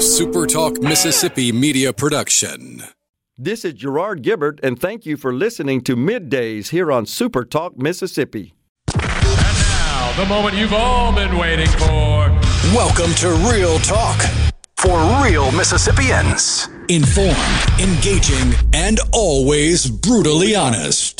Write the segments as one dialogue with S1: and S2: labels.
S1: a SuperTalk Mississippi media production.
S2: This is Gerard Gibert, and thank you for listening to Middays here on SuperTalk Mississippi.
S3: And now, the moment you've all been waiting for.
S1: Welcome to Real Talk for real Mississippians. Informed, engaging, and always brutally honest.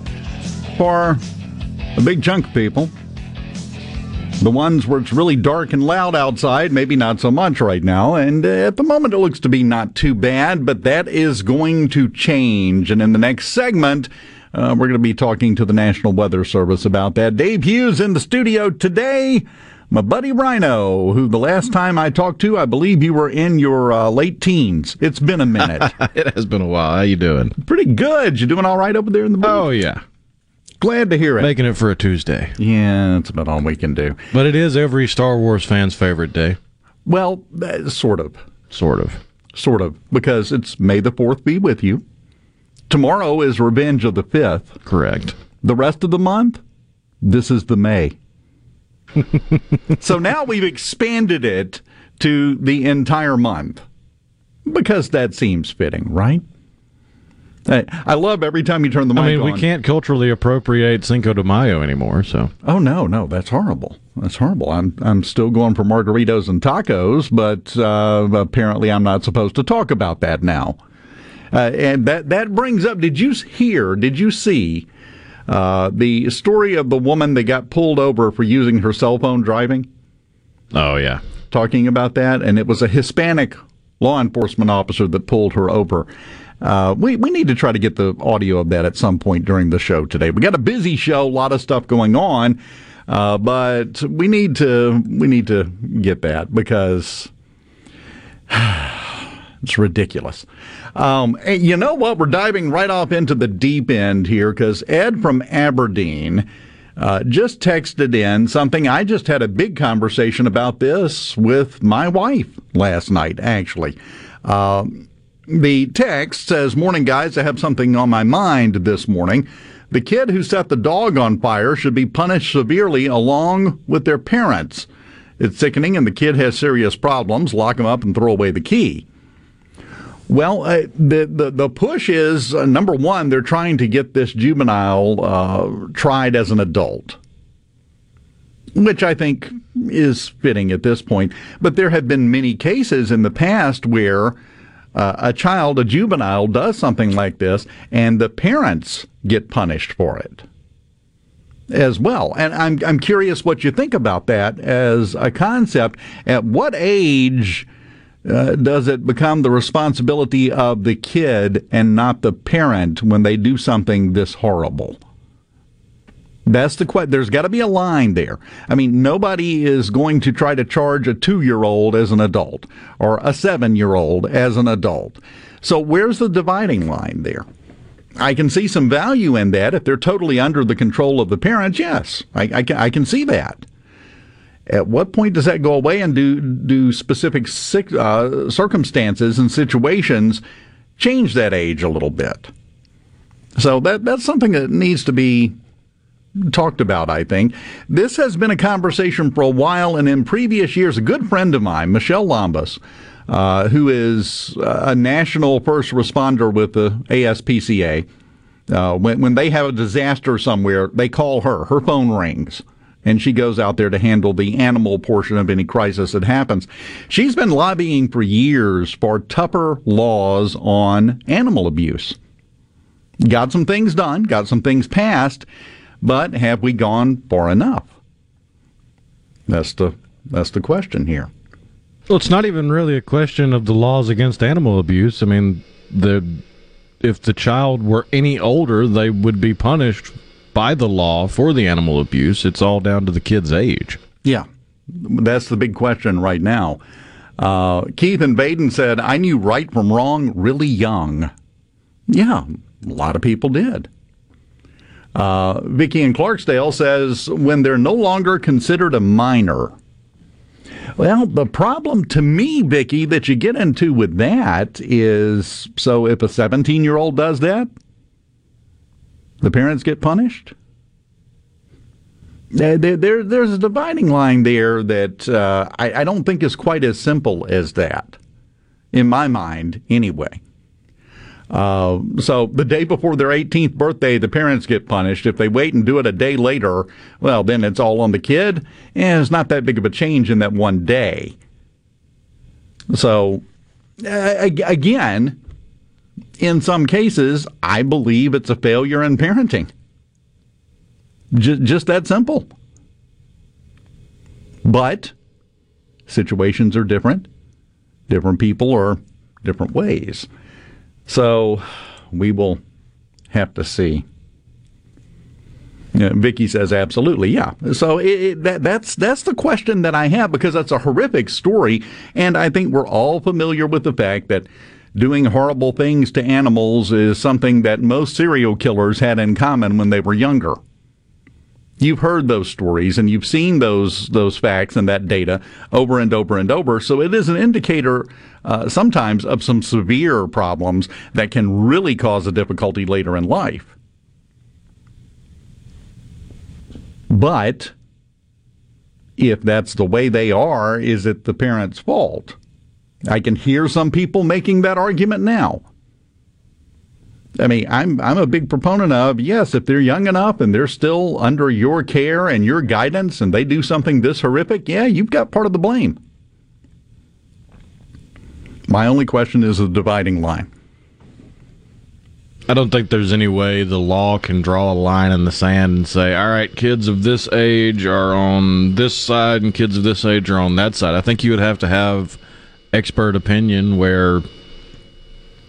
S4: for a big chunk of people. The ones where it's really dark and loud outside, maybe not so much right now. And uh, at the moment, it looks to be not too bad, but that is going to change. And in the next segment, uh, we're going to be talking to the National Weather Service about that. Dave Hughes in the studio today my buddy Rhino, who the last time I talked to, I believe you were in your uh, late teens. It's been a minute.
S5: it has been a while. How you doing?
S4: Pretty good. You doing all right over there in the booth?
S5: Oh yeah.
S4: Glad to hear it.
S5: Making it for a Tuesday.
S4: Yeah, that's about all we can do.
S5: But it is every Star Wars fan's favorite day.
S4: Well, uh, sort of.
S5: Sort of.
S4: Sort of. Because it's May the 4th be with you. Tomorrow is Revenge of the 5th.
S5: Correct.
S4: The rest of the month, this is the May. so now we've expanded it to the entire month because that seems fitting, right? I, I love every time you turn the mic
S5: I mean,
S4: on.
S5: we can't culturally appropriate Cinco de Mayo anymore, so.
S4: Oh no, no, that's horrible. That's horrible. I'm I'm still going for margaritas and tacos, but uh, apparently I'm not supposed to talk about that now. Uh, and that that brings up. Did you hear? Did you see uh, the story of the woman that got pulled over for using her cell phone driving?
S5: Oh yeah,
S4: talking about that, and it was a Hispanic law enforcement officer that pulled her over. Uh, we we need to try to get the audio of that at some point during the show today. We got a busy show, a lot of stuff going on, uh, but we need to we need to get that because it's ridiculous. Um, you know what? We're diving right off into the deep end here because Ed from Aberdeen. Uh, just texted in something. I just had a big conversation about this with my wife last night, actually. Um, the text says, Morning, guys. I have something on my mind this morning. The kid who set the dog on fire should be punished severely along with their parents. It's sickening, and the kid has serious problems. Lock him up and throw away the key. Well, uh, the, the the push is uh, number one. They're trying to get this juvenile uh, tried as an adult, which I think is fitting at this point. But there have been many cases in the past where uh, a child, a juvenile, does something like this, and the parents get punished for it as well. And I'm I'm curious what you think about that as a concept. At what age? Uh, does it become the responsibility of the kid and not the parent when they do something this horrible? That's the question. There's got to be a line there. I mean, nobody is going to try to charge a two year old as an adult or a seven year old as an adult. So, where's the dividing line there? I can see some value in that if they're totally under the control of the parents. Yes, I, I, can, I can see that. At what point does that go away, and do do specific uh, circumstances and situations change that age a little bit? So that that's something that needs to be talked about. I think this has been a conversation for a while, and in previous years, a good friend of mine, Michelle Lombas, uh, who is a national first responder with the ASPCA. Uh, when, when they have a disaster somewhere, they call her. Her phone rings and she goes out there to handle the animal portion of any crisis that happens. She's been lobbying for years for tougher laws on animal abuse. Got some things done, got some things passed, but have we gone far enough? That's the that's the question here.
S5: Well, it's not even really a question of the laws against animal abuse. I mean, the if the child were any older, they would be punished by the law for the animal abuse. It's all down to the kid's age.
S4: Yeah, that's the big question right now. Uh, Keith and Baden said, I knew right from wrong really young. Yeah, a lot of people did. Uh, Vicky in Clarksdale says, when they're no longer considered a minor. Well, the problem to me, Vicky, that you get into with that is so if a 17 year old does that, the parents get punished? There, there, there's a dividing line there that uh, I, I don't think is quite as simple as that, in my mind, anyway. Uh, so the day before their 18th birthday, the parents get punished. If they wait and do it a day later, well, then it's all on the kid, and it's not that big of a change in that one day. So, uh, again, in some cases, I believe it's a failure in parenting. Just, just that simple. But situations are different. Different people are different ways. So we will have to see. Yeah, Vicky says absolutely, yeah. So it, it, that, that's that's the question that I have because that's a horrific story, and I think we're all familiar with the fact that doing horrible things to animals is something that most serial killers had in common when they were younger. You've heard those stories and you've seen those those facts and that data over and over and over. So it is an indicator uh, sometimes of some severe problems that can really cause a difficulty later in life. But if that's the way they are, is it the parent's fault? I can hear some people making that argument now. I mean, I'm I'm a big proponent of yes, if they're young enough and they're still under your care and your guidance and they do something this horrific, yeah, you've got part of the blame. My only question is the dividing line.
S5: I don't think there's any way the law can draw a line in the sand and say, all right, kids of this age are on this side and kids of this age are on that side. I think you would have to have expert opinion where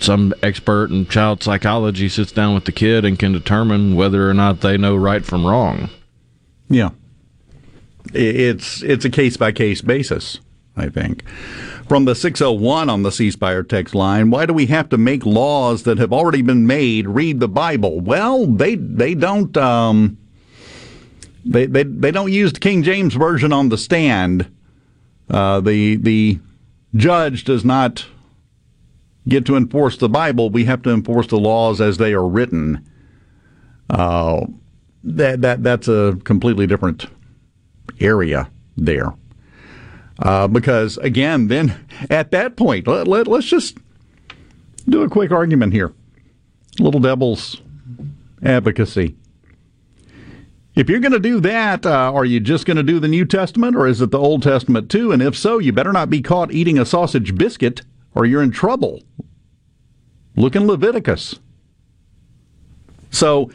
S5: some expert in child psychology sits down with the kid and can determine whether or not they know right from wrong.
S4: Yeah. It's it's a case by case basis, I think. From the 601 on the C Spire text line, why do we have to make laws that have already been made read the Bible? Well, they they don't um, they, they they don't use the King James version on the stand. Uh, the the judge does not get to enforce the Bible, we have to enforce the laws as they are written. Uh, that that that's a completely different area there. Uh, because again, then at that point, let, let, let's just do a quick argument here. Little devil's advocacy. If you're going to do that, uh, are you just going to do the New Testament or is it the Old Testament too? And if so, you better not be caught eating a sausage biscuit or you're in trouble. Look in Leviticus. So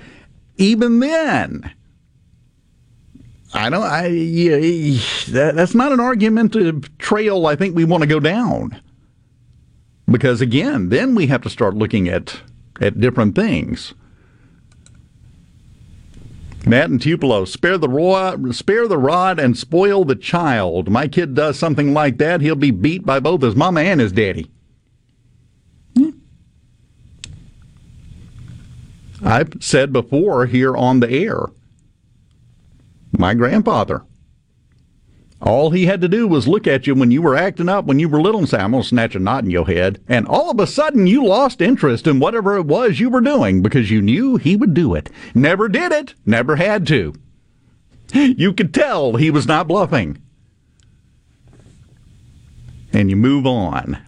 S4: even then, I don't. I yeah, that, that's not an argumentative trail. I think we want to go down because again, then we have to start looking at at different things. Matt and Tupelo, spare the rod, spare the rod and spoil the child. My kid does something like that, he'll be beat by both his mama and his daddy. Hmm. I've said before here on the air, my grandfather. All he had to do was look at you when you were acting up when you were little and say, I'm going to snatch a knot in your head. And all of a sudden you lost interest in whatever it was you were doing because you knew he would do it. Never did it, never had to. You could tell he was not bluffing. And you move on.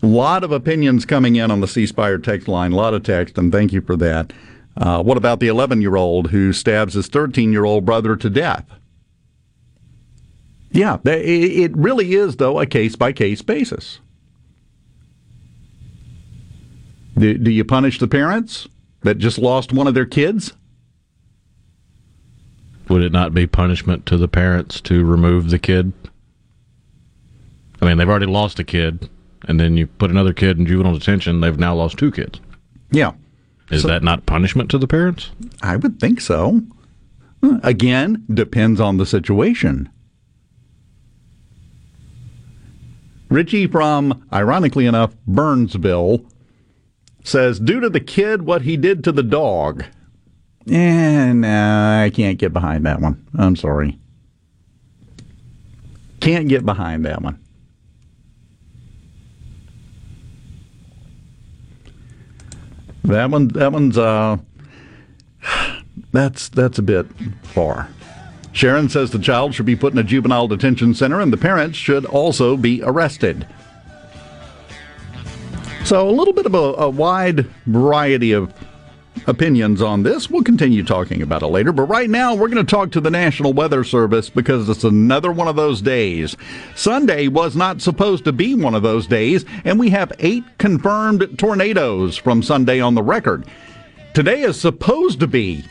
S4: A lot of opinions coming in on the C Spire text line, a lot of text, and thank you for that. Uh, what about the 11 year old who stabs his 13 year old brother to death? Yeah, it really is, though, a case by case basis. Do, do you punish the parents that just lost one of their kids?
S5: Would it not be punishment to the parents to remove the kid? I mean, they've already lost a kid, and then you put another kid in juvenile detention, they've now lost two kids.
S4: Yeah.
S5: Is so, that not punishment to the parents?
S4: I would think so. Again, depends on the situation. Richie from, ironically enough, Burnsville says, due to the kid, what he did to the dog. And nah, I can't get behind that one. I'm sorry. Can't get behind that one. That one, that one's, uh, that's that's a bit far. Sharon says the child should be put in a juvenile detention center and the parents should also be arrested. So, a little bit of a, a, wide variety of opinions on this. We'll continue talking about it later, but right now we're going to talk to the National Weather Service because it's another one of those days. Sunday was not supposed to be one of those days, and we have eight confirmed tornadoes from Sunday on the record. Today is supposed to be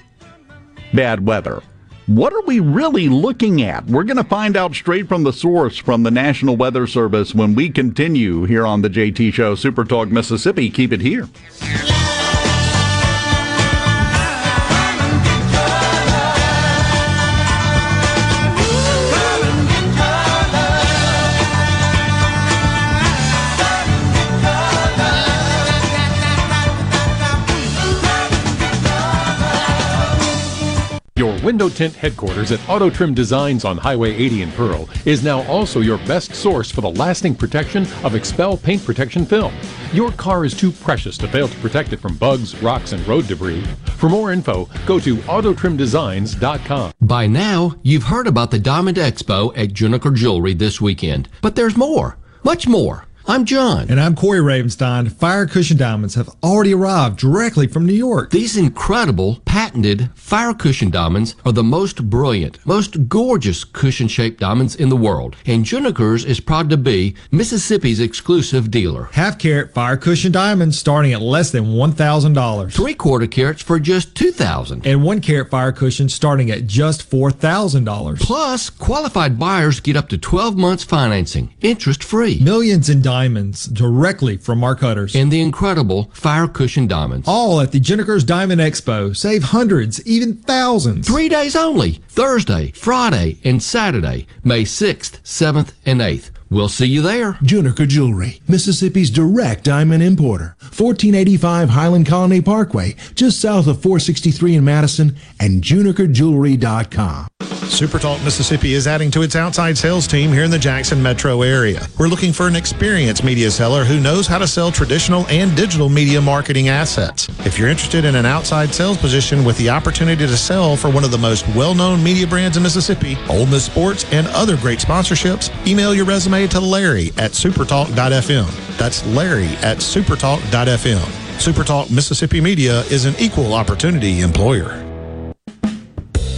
S4: bad weather. What are we really looking at? We're going to find out straight from the source from the National Weather Service when we continue here on the JT Show, Super Talk Mississippi. Keep it here.
S3: Window tint headquarters at Auto Trim Designs on Highway 80 in Pearl is now also your best source for the lasting protection of XPEL paint protection film. Your car is too precious to fail to protect it from bugs, rocks, and road debris. For more info, go to autotrimdesigns.com.
S6: By now, you've heard about the Diamond Expo at Juniker Jewelry this weekend, but there's more, much more. I'm John.
S7: And I'm Corey Ravenstein. Fire Cushion Diamonds have already arrived directly from New York.
S6: These incredible, patented Fire Cushion Diamonds are the most brilliant, most gorgeous cushion shaped diamonds in the world. And Juniker's is proud to be Mississippi's exclusive dealer.
S7: Half carat Fire Cushion Diamonds starting at less than $1,000.
S6: Three quarter carats for just $2,000.
S7: And one carat Fire Cushion starting at just $4,000.
S6: Plus, qualified buyers get up to 12 months financing, interest free.
S7: Millions in diamonds diamonds directly from our cutters.
S6: And the incredible Fire Cushion Diamonds.
S7: All at the Juniker's Diamond Expo. Save hundreds, even thousands.
S6: Three days only Thursday, Friday, and Saturday, May 6th, 7th, and 8th. We'll see you there.
S8: Juniker Jewelry, Mississippi's direct diamond importer. 1485 Highland Colony Parkway, just south of 463 in Madison, and junikerjewelry.com.
S9: SuperTalk Mississippi is adding to its outside sales team here in the Jackson metro area. We're looking for an experienced media seller who knows how to sell traditional and digital media marketing assets. If you're interested in an outside sales position with the opportunity to sell for one of the most well-known media brands in Mississippi, Ole Miss Sports, and other great sponsorships, email your resume to Larry at supertalk.fm. That's Larry at supertalk.fm. Supertalk Mississippi Media is an equal opportunity employer.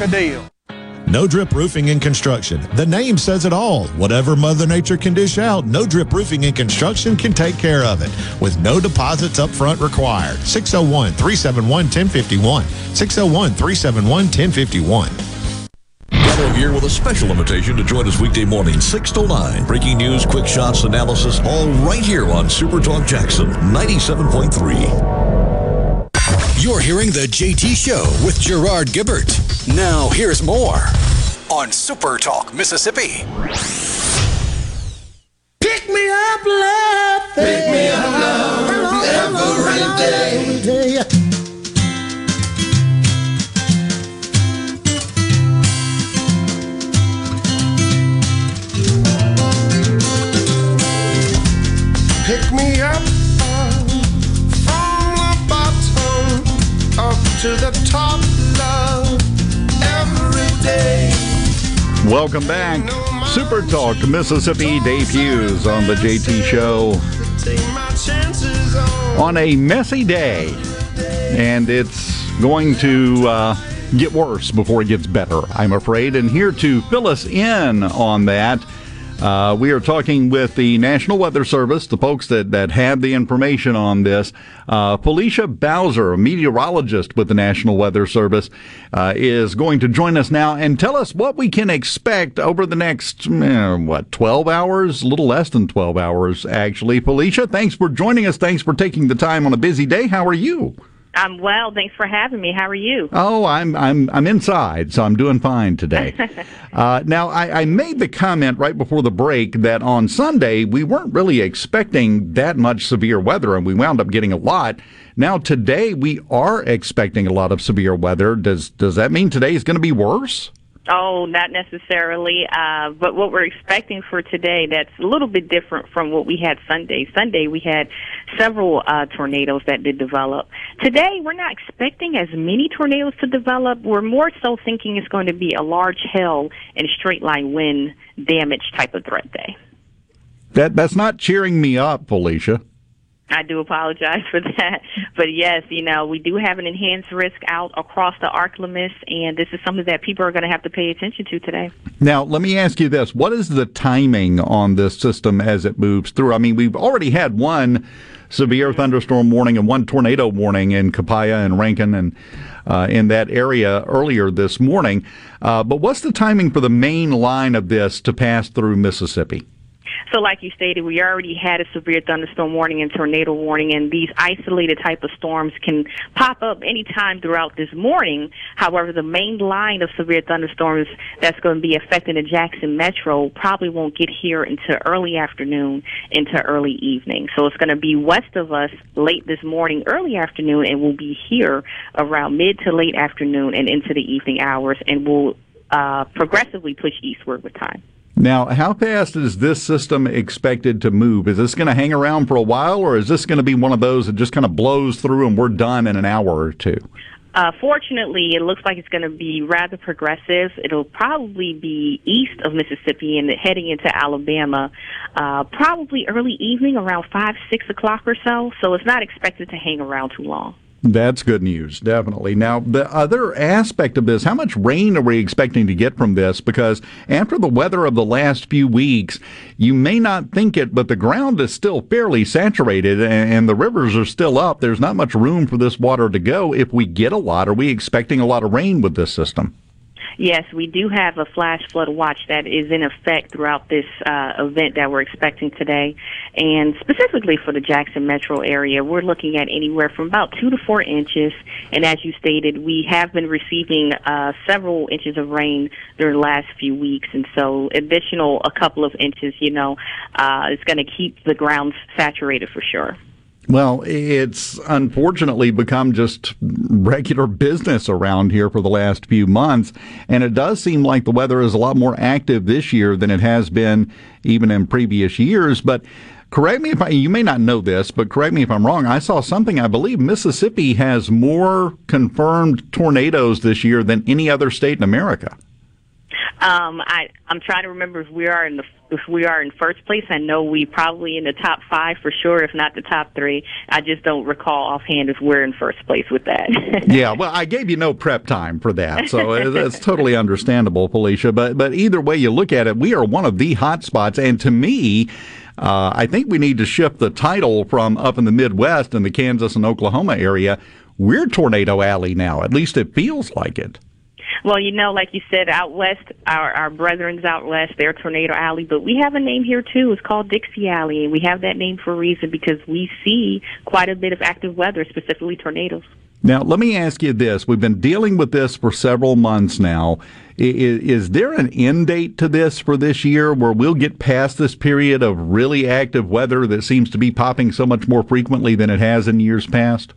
S10: a deal.
S9: No Drip Roofing and Construction. The name says it all. Whatever Mother Nature can dish out, No Drip Roofing and Construction can take care of it with no deposits up front required. 601 371 1051. 601 371 1051.
S11: Gallo here with a special invitation to join us weekday morning, 6 to 9. Breaking news, quick shots, analysis, all right here on Super Talk Jackson 97.3.
S1: You're hearing The JT Show with Gerard Gibert. Now, here's more on Super Talk Mississippi.
S12: Pick me up, love. Pick me up, love. Every day. day. Pick me up to the top, love, every day.
S4: Welcome back. Super Talk Mississippi debuts on the JT Show on a messy day, and it's going to uh, get worse before it gets better, I'm afraid. And here to fill us in on that uh, we are talking with the National Weather Service, the folks that, that have the information on this. Uh, Felicia Bowser, a meteorologist with the National Weather Service, uh, is going to join us now and tell us what we can expect over the next, eh, what, 12 hours? A little less than 12 hours, actually. Felicia, thanks for joining us. Thanks for taking the time on a busy day. How are you?
S13: I'm well. Thanks for having me. How are you?
S4: Oh, I'm I'm I'm inside, so I'm doing fine today. uh, now, I, I made the comment right before the break that on Sunday we weren't really expecting that much severe weather, and we wound up getting a lot. Now today we are expecting a lot of severe weather. Does does that mean today is going to be worse?
S13: Oh, not necessarily. Uh, but what we're expecting for today, that's a little bit different from what we had Sunday. Sunday, we had several uh, tornadoes that did develop. Today, we're not expecting as many tornadoes to develop. We're more so thinking it's going to be a large hail and straight line wind damage type of threat day.
S4: That that's not cheering me up, Felicia.
S13: I do apologize for that. But yes, you know, we do have an enhanced risk out across the ArkLaMiss, and this is something that people are going to have to pay attention to today.
S4: Now, let me ask you this. What is the timing on this system as it moves through? I mean, we've already had one severe thunderstorm warning and one tornado warning in Copiah and Rankin and uh, in that area earlier this morning. Uh, but what's the timing for the main line of this to pass through Mississippi?
S13: So, like you stated, we already had a severe thunderstorm warning and tornado warning, and these isolated type of storms can pop up anytime throughout this morning. However, the main line of severe thunderstorms that's going to be affecting the Jackson Metro probably won't get here until early afternoon into early evening. So it's going to be west of us late this morning, early afternoon, and will be here around mid to late afternoon and into the evening hours, and will uh, progressively push eastward with time.
S4: Now, how fast is this system expected to move? Is this going to hang around for a while, or is this going to be one of those that just kind of blows through and we're done in an hour or two?
S13: Uh, fortunately, it looks like it's going to be rather progressive. It'll probably be east of Mississippi and heading into Alabama, uh, probably early evening around 5, 6 o'clock or so. So it's not expected to hang around too long.
S4: That's good news, definitely. Now, the other aspect of this, how much rain are we expecting to get from this? Because after the weather of the last few weeks, you may not think it, but the ground is still fairly saturated and the rivers are still up. There's not much room for this water to go. If we get a lot, are we expecting a lot of rain with this system?
S13: Yes, we do have a flash flood watch that is in effect throughout this uh, event that we're expecting today. And specifically for the Jackson metro area, we're looking at anywhere from about two to four inches. And as you stated, we have been receiving uh, several inches of rain during the last few weeks. And so additional a couple of inches, you know, uh, is going to keep the ground saturated for sure.
S4: Well, it's unfortunately become just regular business around here for the last few months. And it does seem like the weather is a lot more active this year than it has been even in previous years. But correct me if I, you may not know this, but correct me if I'm wrong. I saw something, I believe Mississippi has more confirmed tornadoes this year than any other state in America.
S13: Um, I I'm trying to remember if we are in the if we are in first place. I know we probably in the top five for sure, if not the top three. I just don't recall offhand if we're in first place with that.
S4: yeah, well, I gave you no prep time for that, so that's totally understandable, Felicia. But but either way you look at it, we are one of the hot spots, and to me. Uh, I think we need to shift the title from up in the Midwest and the Kansas and Oklahoma area. We're Tornado Alley now. At least it feels like it.
S13: Well, you know, like you said, out west, our our brethren's out west. They're Tornado Alley, but we have a name here too. It's called Dixie Alley, and we have that name for a reason because we see quite a bit of active weather, specifically tornadoes.
S4: Now, let me ask you this. We've been dealing with this for several months now. Is, is, there an end date to this for this year where we'll get past this period of really active weather that seems to be popping so much more frequently than it has in years past?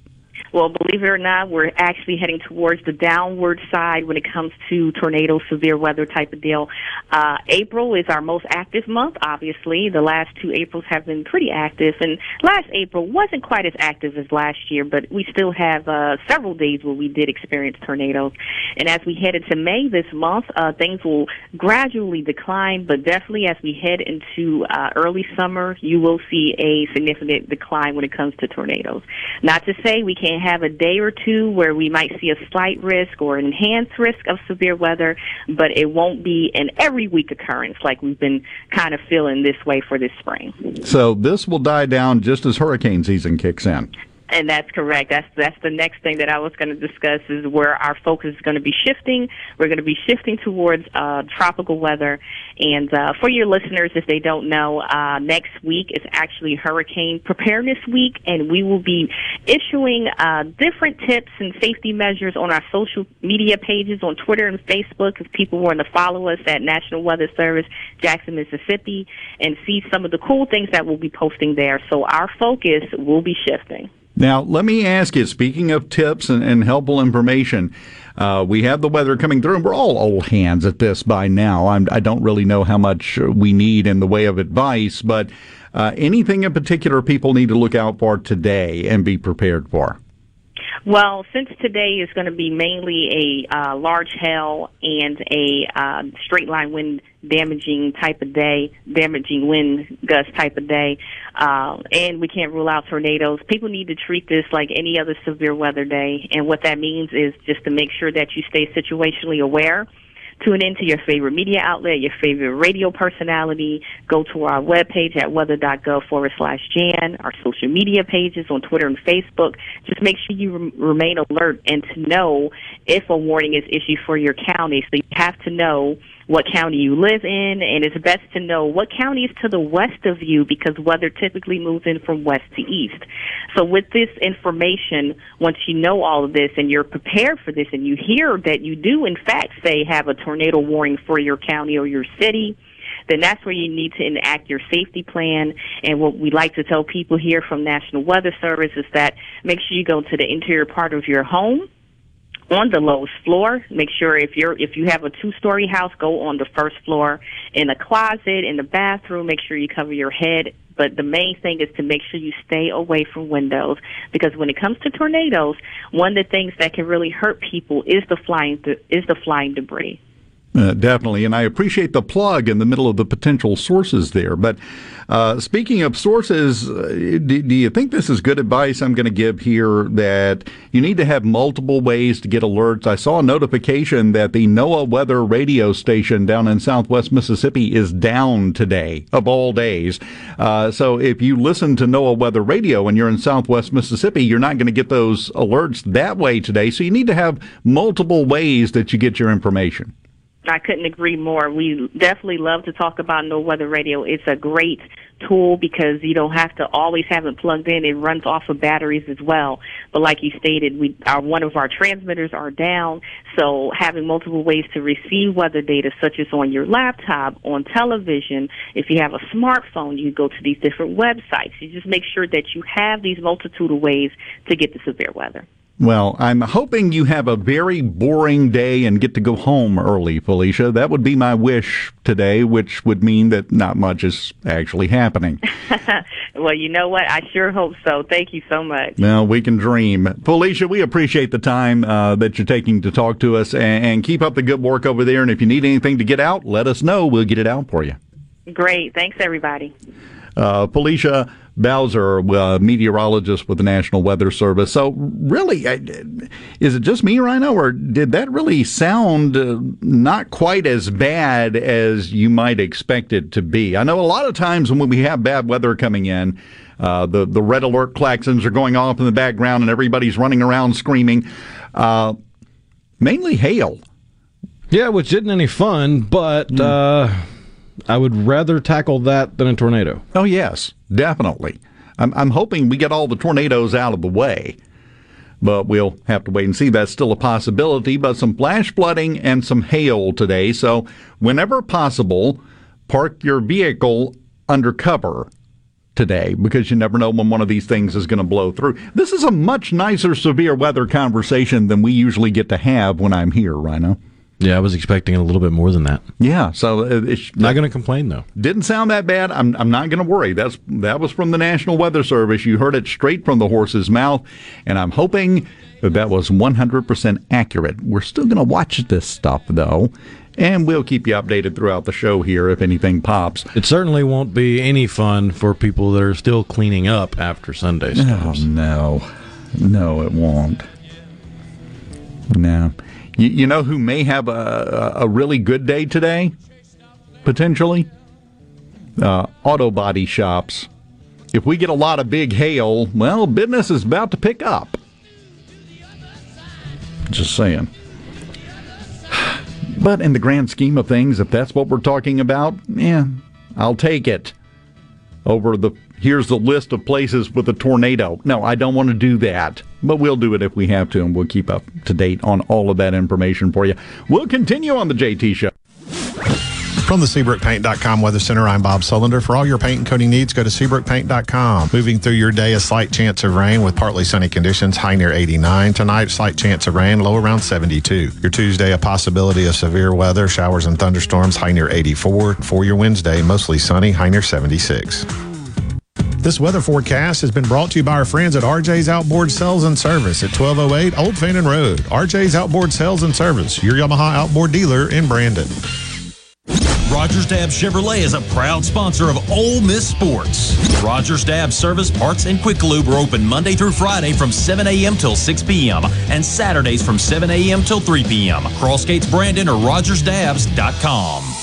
S13: Well, believe it or not, we're actually heading towards the downward side when it comes to tornado, severe weather type of deal. Uh, April is our most active month, obviously. The last two Aprils have been pretty active, and last April wasn't quite as active as last year, but we still have uh, several days where we did experience tornadoes. And as we head into May this month, uh, things will gradually decline, but definitely as we head into uh, early summer, you will see a significant decline when it comes to tornadoes. Not to say we can't have a day or two where we might see a slight risk or an enhanced risk of severe weather, but it won't be an every week occurrence like we've been kind of feeling this way for this spring.
S4: So this will die down just as hurricane season kicks in.
S13: And that's correct. That's that's the next thing that I was going to discuss is where our focus is going to be shifting. We're going to be shifting towards uh, tropical weather. And uh, for your listeners, if they don't know, uh, next week is actually Hurricane Preparedness Week, and we will be issuing uh, different tips and safety measures on our social media pages on Twitter and Facebook. If people want to follow us at National Weather Service, Jackson, Mississippi, and see some of the cool things that we'll be posting there. So our focus will be shifting.
S4: Now, let me ask you, speaking of tips and, and helpful information, uh, we have the weather coming through, and we're all old hands at this by now. I'm, I do not really know how much we need in the way of advice, but uh, anything in particular people need to look out for today and be prepared for?
S13: Well, since today is going to be mainly a uh, large hail and a uh, straight line wind damaging type of day, damaging wind gust type of day, uh, and we can't rule out tornadoes. People need to treat this like any other severe weather day, and what that means is just to make sure that you stay situationally aware Tune in to your favorite media outlet, your favorite radio personality. Go to our webpage at weather.gov forward slash Jan, our social media pages on Twitter and Facebook. Just make sure you re- remain alert and to know if a warning is issued for your county. So you have to know what county you live in, and it's best to know what county is to the west of you because weather typically moves in from west to east. So with this information, once you know all of this and you're prepared for this and you hear that you do in fact say have a tornado warning for your county or your city, then that's where you need to enact your safety plan. And what we like to tell people here from National Weather Service is that make sure you go to the interior part of your home on the lowest floor. Make sure if you're if you have a two story house, go on the first floor. In the closet, in the bathroom, make sure you cover your head. But the main thing is to make sure you stay away from windows because when it comes to tornadoes, one of the things that can really hurt people is the flying th- is the flying debris.
S4: Uh, definitely, and I appreciate the plug in the middle of the potential sources there. But uh, speaking of sources, uh, do, do, you think this is good advice I'm going to give here that you need to have multiple ways to get alerts? I saw a notification that the NOAA weather radio station down in southwest Mississippi is down today, of all days. Uh, so if you listen to NOAA weather radio and you're in southwest Mississippi, you're not going to get those alerts that way today. So you need to have multiple ways that you get your information.
S13: I couldn't agree more. We definitely love to talk about NOAA Weather Radio. It's a great tool because you don't have to always have it plugged in. It runs off of batteries as well. But like you stated, we our one of our transmitters are down, so having multiple ways to receive weather data, such as on your laptop, on television, if you have a smartphone, you go to these different websites. You just make sure that you have these multitude of ways to get the severe weather.
S4: Well, I'm hoping you have a very boring day and get to go home early, Felicia. That would be my wish today, which would mean that not much is actually happening.
S13: well, you know what? I sure hope so. Thank you so much.
S4: Well, we can dream. Felicia, we appreciate the time uh, that you're taking to talk to us and, and keep up the good work over there. And if you need anything to get out, let us know. We'll get it out for you.
S13: Great. Thanks, everybody.
S4: Uh, Felicia Bowser, uh, meteorologist with the National Weather Service. So, really, is it just me, Rhino, or did that really sound uh, not quite as bad as you might expect it to be? I know a lot of times when we have bad weather coming in, uh, the the red alert klaxons are going off in the background, and everybody's running around screaming. Uh, mainly hail.
S5: Yeah, which isn't any fun, but. Mm I would rather tackle that than a tornado.
S4: Oh, yes, definitely. I'm, I'm hoping we get all the tornadoes out of the way, but we'll have to wait and see. That's still a possibility, but some flash flooding and some hail today. So, whenever possible, park your vehicle under cover today because you never know when one of these things is going to blow through. This is a much nicer severe weather conversation than we usually get to have when I'm here, Rhino.
S14: Yeah, I was expecting a little bit more than that.
S4: Yeah, so uh, it's
S14: not going to complain though.
S4: Didn't sound that bad. I'm I'm not going to worry. That's that was from the National Weather Service. You heard it straight from the horse's mouth, and I'm hoping that that was 100% accurate. We're still going to watch this stuff though, and we'll keep you updated throughout the show here if anything pops.
S14: It certainly won't be any fun for people that are still cleaning up after Sunday's.
S4: Oh, no, no, it won't. No. You, you know who may have a, a really good day today? Potentially? Uh, auto body shops. If we get a lot of big hail, well, business is about to pick up. Just saying. But in the grand scheme of things, if that's what we're talking about, yeah, I'll take it. Over the here's the list of places with a tornado. No, I don't want to do that, but we'll do it if we have to, and we'll keep up to date on all of that information for you. We'll continue on the JT Show.
S9: From the SeabrookPaint.com Weather Center, I'm Bob Sullender. For all your paint and coating needs, go to SeabrookPaint.com. Moving through your day, a slight chance of rain with partly sunny conditions, high near 89. Tonight, slight chance of rain, low around 72. Your Tuesday, a possibility of severe weather, showers and thunderstorms, high near 84. For your Wednesday, mostly sunny, high near 76. This weather forecast has been brought to you by our friends at RJ's Outboard Sales and Service at 1208 Old Fannin Road. RJ's Outboard Sales and Service, your Yamaha outboard dealer in Brandon.
S15: Rogers Dabbs Chevrolet is a proud sponsor of Ole Miss Sports. Rogers Dabbs Service, Parts, and Quick Lube are open Monday through Friday from 7 a.m. till 6 p.m. and Saturdays from 7 a.m. till 3 p.m. Crossgates Brandon or RogersDabbs.com.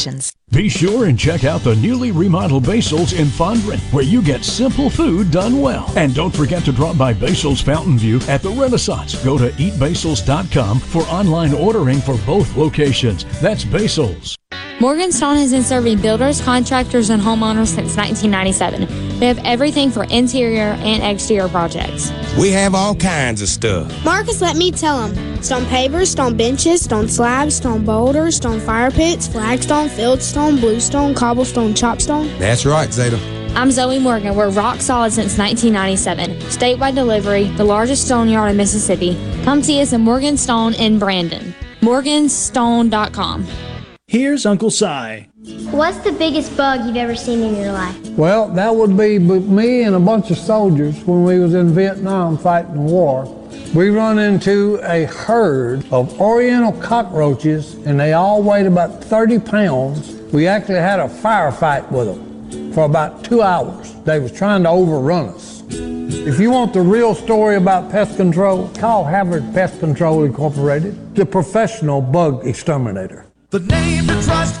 S16: Be sure and check out the newly remodeled Basil's in Fondren, where you get simple food done well. And don't forget to drop by Basil's Fountain View at the Renaissance. Go to eatbasils.com for online ordering for both locations. That's Basil's.
S17: Morganstone has been serving builders, contractors, and homeowners since 1997. We have everything for interior and exterior projects.
S18: We have all kinds of stuff.
S19: Marcus, let me tell him. Stone pavers, stone benches, stone slabs, stone boulders, stone fire pits, flagstone, fieldstone, bluestone, cobblestone, chopstone.
S18: That's right, Zeta.
S17: I'm Zoe Morgan. We're rock solid since 1997. Statewide delivery, the largest stone yard in Mississippi. Come see us at Morgan Stone in Brandon. Morganstone.com.
S20: Here's Uncle Si.
S21: What's the biggest bug you've ever seen in your life?
S22: Well, that would be me and a bunch of soldiers when we was in Vietnam fighting the war. We run into a herd of oriental cockroaches and they all weighed about 30 pounds. We actually had a firefight with them for about two hours. They was trying to overrun us. If you want the real story about pest control, call Havard Pest Control Incorporated, the professional bug exterminator.
S8: The name to trust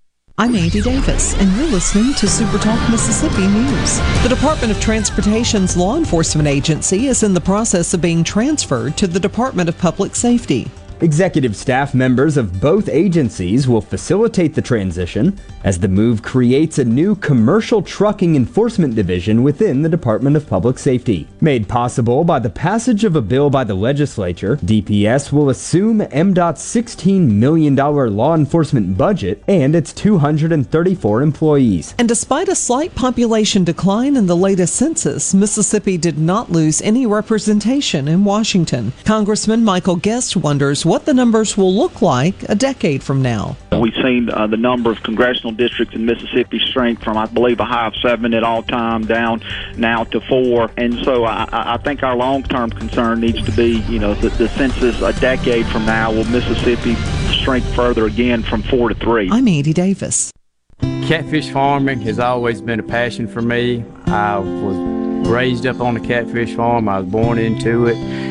S23: I'm Andy Davis, and you're listening to Super Talk Mississippi News. The Department of Transportation's law enforcement agency is in the process of being transferred to the Department of Public Safety.
S24: Executive staff members of both agencies will facilitate the transition as the move creates a new commercial trucking enforcement division within the Department of Public Safety. Made possible by the passage of a bill by the legislature, DPS will assume MDOT's $16 million law enforcement budget and its 234 employees.
S23: And despite a slight population decline in the latest census, Mississippi did not lose any representation in Washington. Congressman Michael Guest wonders
S25: what the numbers will look like a decade from now.
S26: We've seen uh, the number of congressional districts in Mississippi shrink from, I believe, a high of seven at all time down now to four. And so I, I think our long-term concern needs to be, you know, the, the census a decade from now will Mississippi shrink further again from four to three.
S25: I'm Andy Davis.
S27: Catfish farming has always been a passion for me. I was raised up on a catfish farm. I was born into it.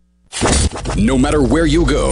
S1: No matter where you go,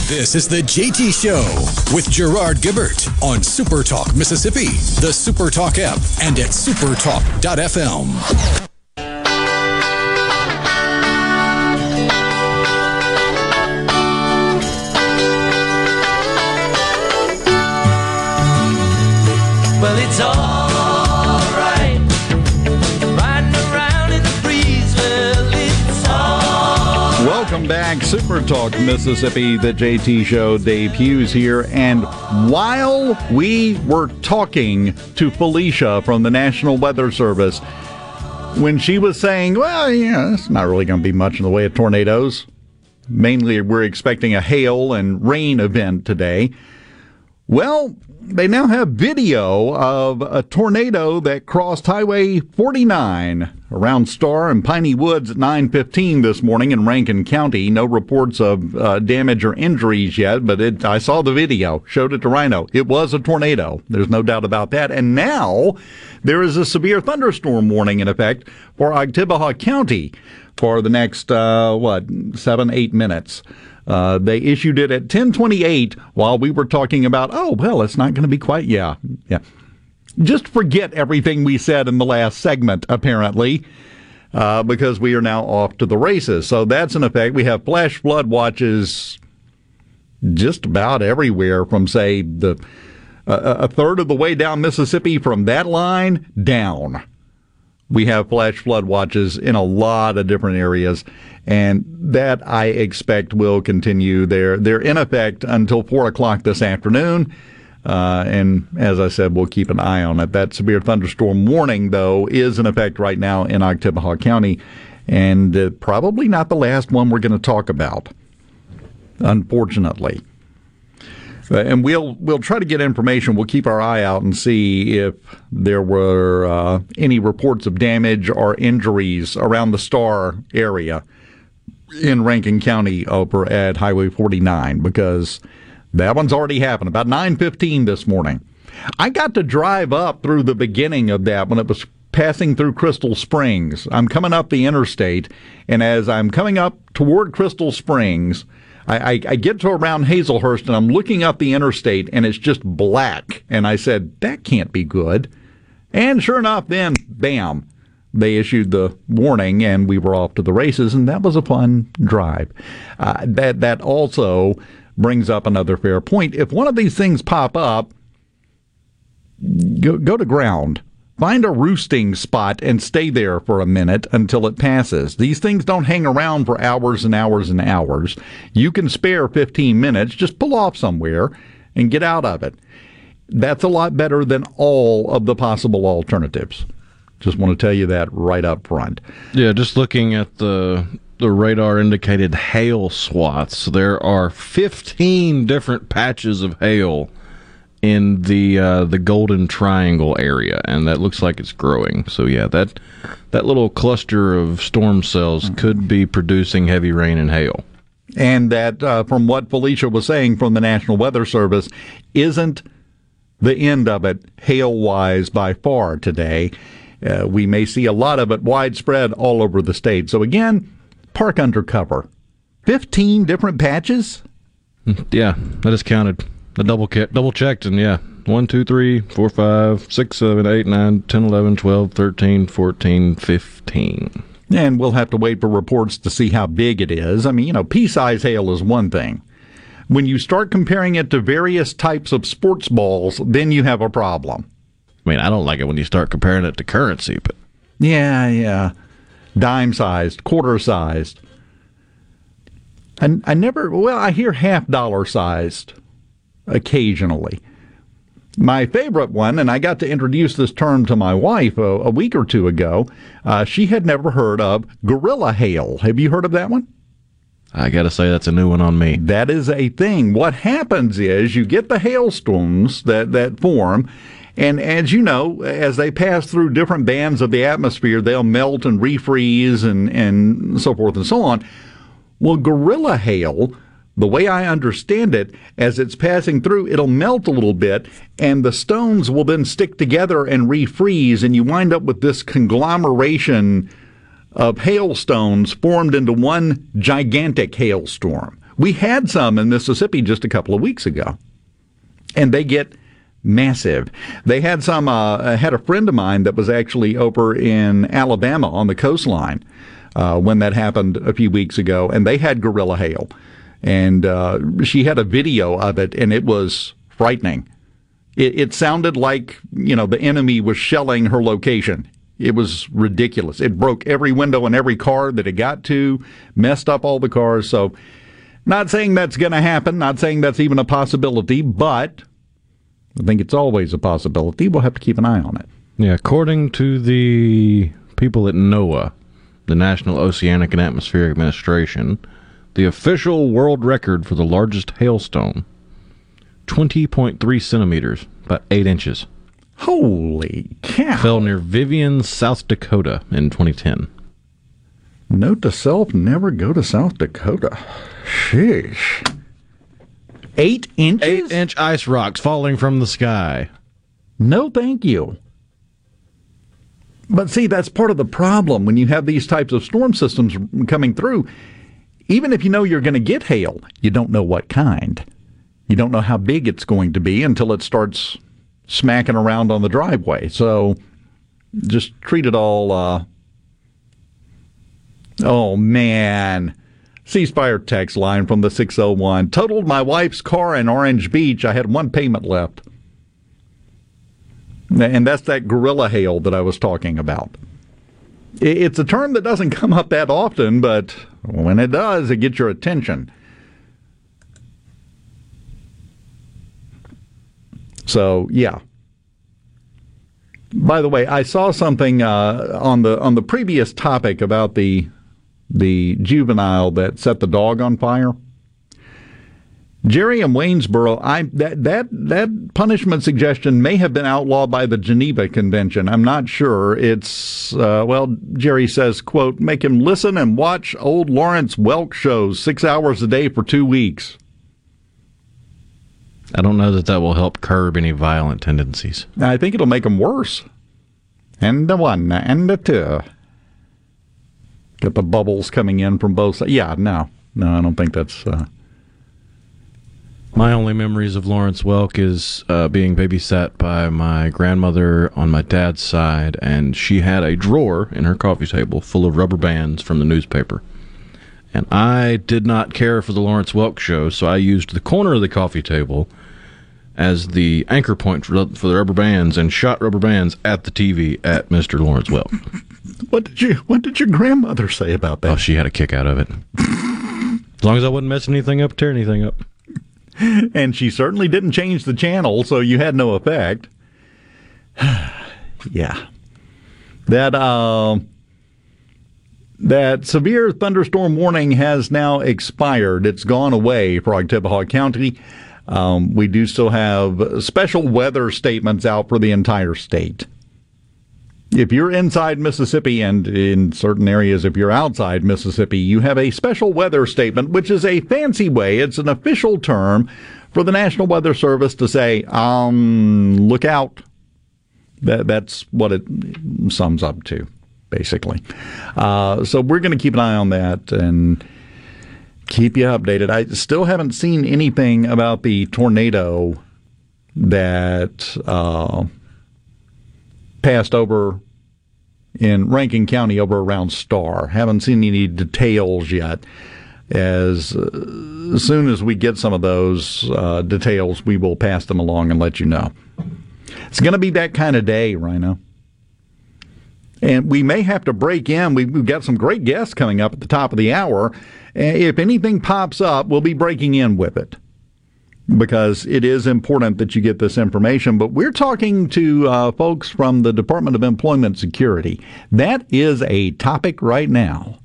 S1: This is the JT Show with Gerard Gibert on Super Talk Mississippi, the Super Talk app, and at supertalk.fm.
S4: Welcome back, Super Talk Mississippi, the JT Show. Dave Hughes here. And while we were talking to Felicia from the National Weather Service, when she was saying, well, yeah, it's not really going to be much in the way of tornadoes. Mainly, we're expecting a hail and rain event today. Well, they now have video of a tornado that crossed Highway 49 around Star and Piney Woods at 9:15 this morning in Rankin County. No reports of uh, damage or injuries yet, but it, I saw the video, showed it to Rhino. It was a tornado. There's no doubt about that. And now there is a severe thunderstorm warning in effect for Oktibbeha County for the next uh, what seven eight minutes. Uh, they issued it at 1028 while we were talking about, oh, well, it's not going to be quite, yeah, yeah. Just forget everything we said in the last segment, apparently, uh, because we are now off to the races. So that's in effect. We have flash flood watches just about everywhere from, say, the uh, a third of the way down Mississippi from that line down we have flash flood watches in a lot of different areas, and that I expect will continue. They're they're in effect until four o'clock this afternoon. Uh, and as I said, we'll keep an eye on it. That severe thunderstorm warning, though, is in effect right now in Oktibbeha County, and uh, probably not the last one we're going to talk about, unfortunately. Uh, and we'll we'll try to get information. We'll keep our eye out and see if there were uh, any reports of damage or injuries around the Star area in Rankin County over at Highway 49 because that one's already happened about 9:15 this morning. I got to drive up through the beginning of that when it was passing through Crystal Springs. I'm coming up the interstate, and as I'm coming up toward Crystal Springs, I, I, I, get to around Hazlehurst and I'm looking up the interstate and it's just black. And I said, that can't be good. And sure enough, then, bam, they issued the warning and we were off to the races. And that was a fun drive. Uh, that, that also brings up another fair point. If one of these things pop up, go, go to ground. Find a roosting spot and stay there for a minute until it passes. These things don't hang around for hours and hours and hours. You can spare 15 minutes, just pull off somewhere and get out of it. That's a lot better than all of the possible alternatives. Just want to tell you that right up front.
S14: Yeah, just looking at the the radar indicated hail swaths. There are 15 different patches of hail in the uh, the Golden Triangle area, and that looks like it's growing. So yeah, that that little cluster of storm cells could be producing heavy rain and hail.
S4: And that, uh, from what Felicia was saying from the National Weather Service, isn't the end of it hail wise by far today. Uh, we may see a lot of it widespread all over the state. So again, park undercover. 15 different patches?
S14: Yeah, I just counted. I double ca- double checked, and yeah, 1, 2, 3, 4, 5, 6, 7, 8, 9, 10, 11, 12, 13, 14, 15.
S4: And we'll have to wait for reports to see how big it is. I mean, you know, pea size hail is one thing. When you start comparing it to various types of sports balls, then you have a problem.
S14: I mean, I don't like it when you start comparing it to currency, but
S4: Yeah, yeah. Dime sized, quarter sized. And I never, well, I hear half dollar sized occasionally. My favorite one, and I got to introduce this term to my wife a, a week or two ago, uh, she had never heard of gorilla hail. Have you heard of that one?
S14: I got to say that's a new one on me.
S4: That is a thing. What happens is you get the hailstones that, that form, and as you know, as they pass through different bands of the atmosphere, they'll melt and refreeze and, and so forth and so on. Well, gorilla hail, the way I understand it, as it's passing through, it'll melt a little bit, and the stones will then stick together and refreeze, and you wind up with this conglomeration of hailstones formed into one gigantic hailstorm. We had some in Mississippi just a couple of weeks ago, and they get massive. They had some. Uh, had a friend of mine that was actually over in Alabama on the coastline uh, when that happened a few weeks ago, and they had gorilla hail, and uh, she had a video of it, and it was frightening. It, it sounded like you know the enemy was shelling her location. It was ridiculous. It broke every window in every car that it got to, messed up all the cars. So, not saying that's going to happen, not saying that's even a possibility, but I think it's always a possibility. We'll have to keep an eye on it.
S14: Yeah, according to the people at NOAA, the National Oceanic and Atmospheric Administration, the official world record for the largest hailstone, 20.3 centimeters, about 8 inches.
S4: Holy cow.
S14: Fell near Vivian, South Dakota in 2010.
S4: Note to self never go to South Dakota. Sheesh. Eight inches?
S14: Eight inch ice rocks falling from the sky.
S4: No, thank you. But see, that's part of the problem when you have these types of storm systems coming through. Even if you know you're going to get hail, you don't know what kind. You don't know how big it's going to be until it starts smacking around on the driveway. So just treat it all. Uh, oh, man. C Spire text line from the 601. Totaled my wife's car in Orange Beach. I had one payment left. And that's that gorilla hail that I was talking about. It's a term that doesn't come up that often, but when it does, it gets your attention. So, yeah. By the way, I saw something uh, on the on the previous topic about the the juvenile that set the dog on fire. Jerry in Waynesboro, I that that that punishment suggestion may have been outlawed by the Geneva Convention. I'm not sure. It's uh, well, Jerry says, "quote Make him listen and watch old Lawrence Welk shows six hours a day for two weeks."
S14: I don't know that that will help curb any violent tendencies.
S4: I think it'll make them worse. And the one and the two. Get the bubbles coming in from both sides. Yeah, no, no, I don't think that's. Uh,
S14: My only memories of Lawrence Welk is uh, being babysat by my grandmother on my dad's side, and she had a drawer in her coffee table full of rubber bands from the newspaper. And I did not care for the Lawrence Welk show, so I used the corner of the coffee table as the anchor point for, the rubber bands and shot rubber bands at the TV at Mr. Lawrence Welk.
S4: what did you What did your grandmother say about that?
S14: Oh, she had a kick out of it. as long as I wasn't messing anything up, tear anything up.
S4: and she certainly didn't change the channel, so you had no effect. yeah. That uh, that severe thunderstorm warning has now expired. It's gone away for Oktibbeha County. Um, we do still have special weather statements out for the entire state. If you're inside Mississippi and in certain areas, if you're outside Mississippi, you have a special weather statement, which is a fancy way, it's an official term for the National Weather Service to say, um, look out. That, that's what it sums up to, basically. Uh, so we're going to keep an eye on that and keep you updated. I still haven't seen anything about the tornado that uh, passed over in Rankin County over around Star. Haven't seen any details yet. As, uh, as soon as we get some of those uh, details, we will pass them along and let you know. It's going to be that kind of day, Rhino. And we may have to break in. We've got some great guests coming up at the top of the hour. If anything pops up, we'll be breaking in with it because it is important that you get this information. But we're talking to uh, folks from the Department of Employment Security. That is a topic right now.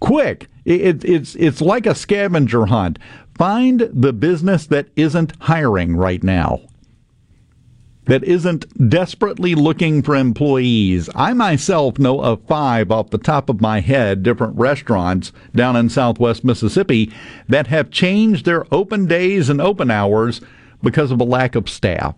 S4: Quick, it, it's it's like a scavenger hunt. Find the business that isn't hiring right now. That isn't desperately looking for employees. I myself know of five off the top of my head different restaurants down in southwest Mississippi that have changed their open days and open hours because of a lack of staff.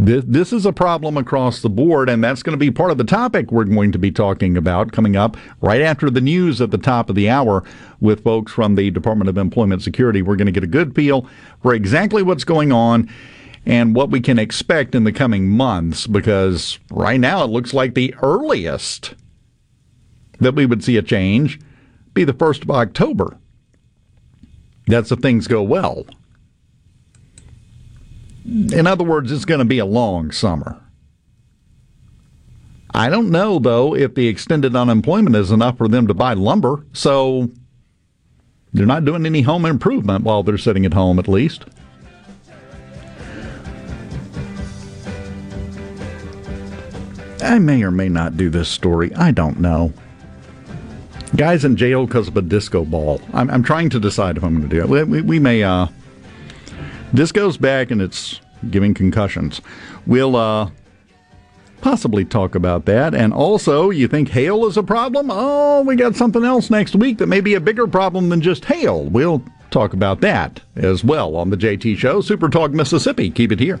S4: This, is a problem across the board, and that's going to be part of the topic we're going to be talking about coming up right after the news at the top of the hour with folks from the Department of Employment Security. We're going to get a good feel for exactly what's going on and what we can expect in the coming months because right now it looks like the earliest that we would see a change be the 1st of October. That's if things go well. In other words, it's going to be a long summer. I don't know, though, if the extended unemployment is enough for them to buy lumber, so they're not doing any home improvement while they're sitting at home, at least. I may or may not do this story. I don't know. Guy's in jail because of a disco ball. I'm, I'm, trying to decide if I'm going to do it. We, we, may. Uh, this goes back and it's giving concussions. We'll uh, possibly talk about that. And also, you think hail is a problem? Oh, we got something else next week that may be a bigger problem than just hail. We'll talk about that as well on the JT Show. Super Talk Mississippi. Keep it here.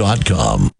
S11: Radio.com.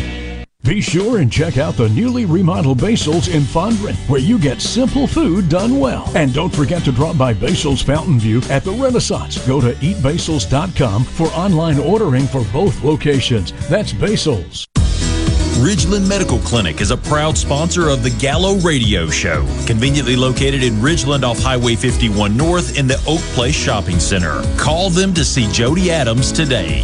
S22: Be sure and check out the newly remodeled Basil's in Fondren, where you get simple food done well. And don't forget to drop by Basil's Fountain View at the Renaissance. Go to eatbasils.com for online ordering for both locations. That's Basil's.
S15: Ridgeland Medical Clinic is a proud sponsor of the Gallo Radio Show, conveniently located in Ridgeland off Highway 51 North in the Oak Place Shopping Center. Call them to see Jody Adams today.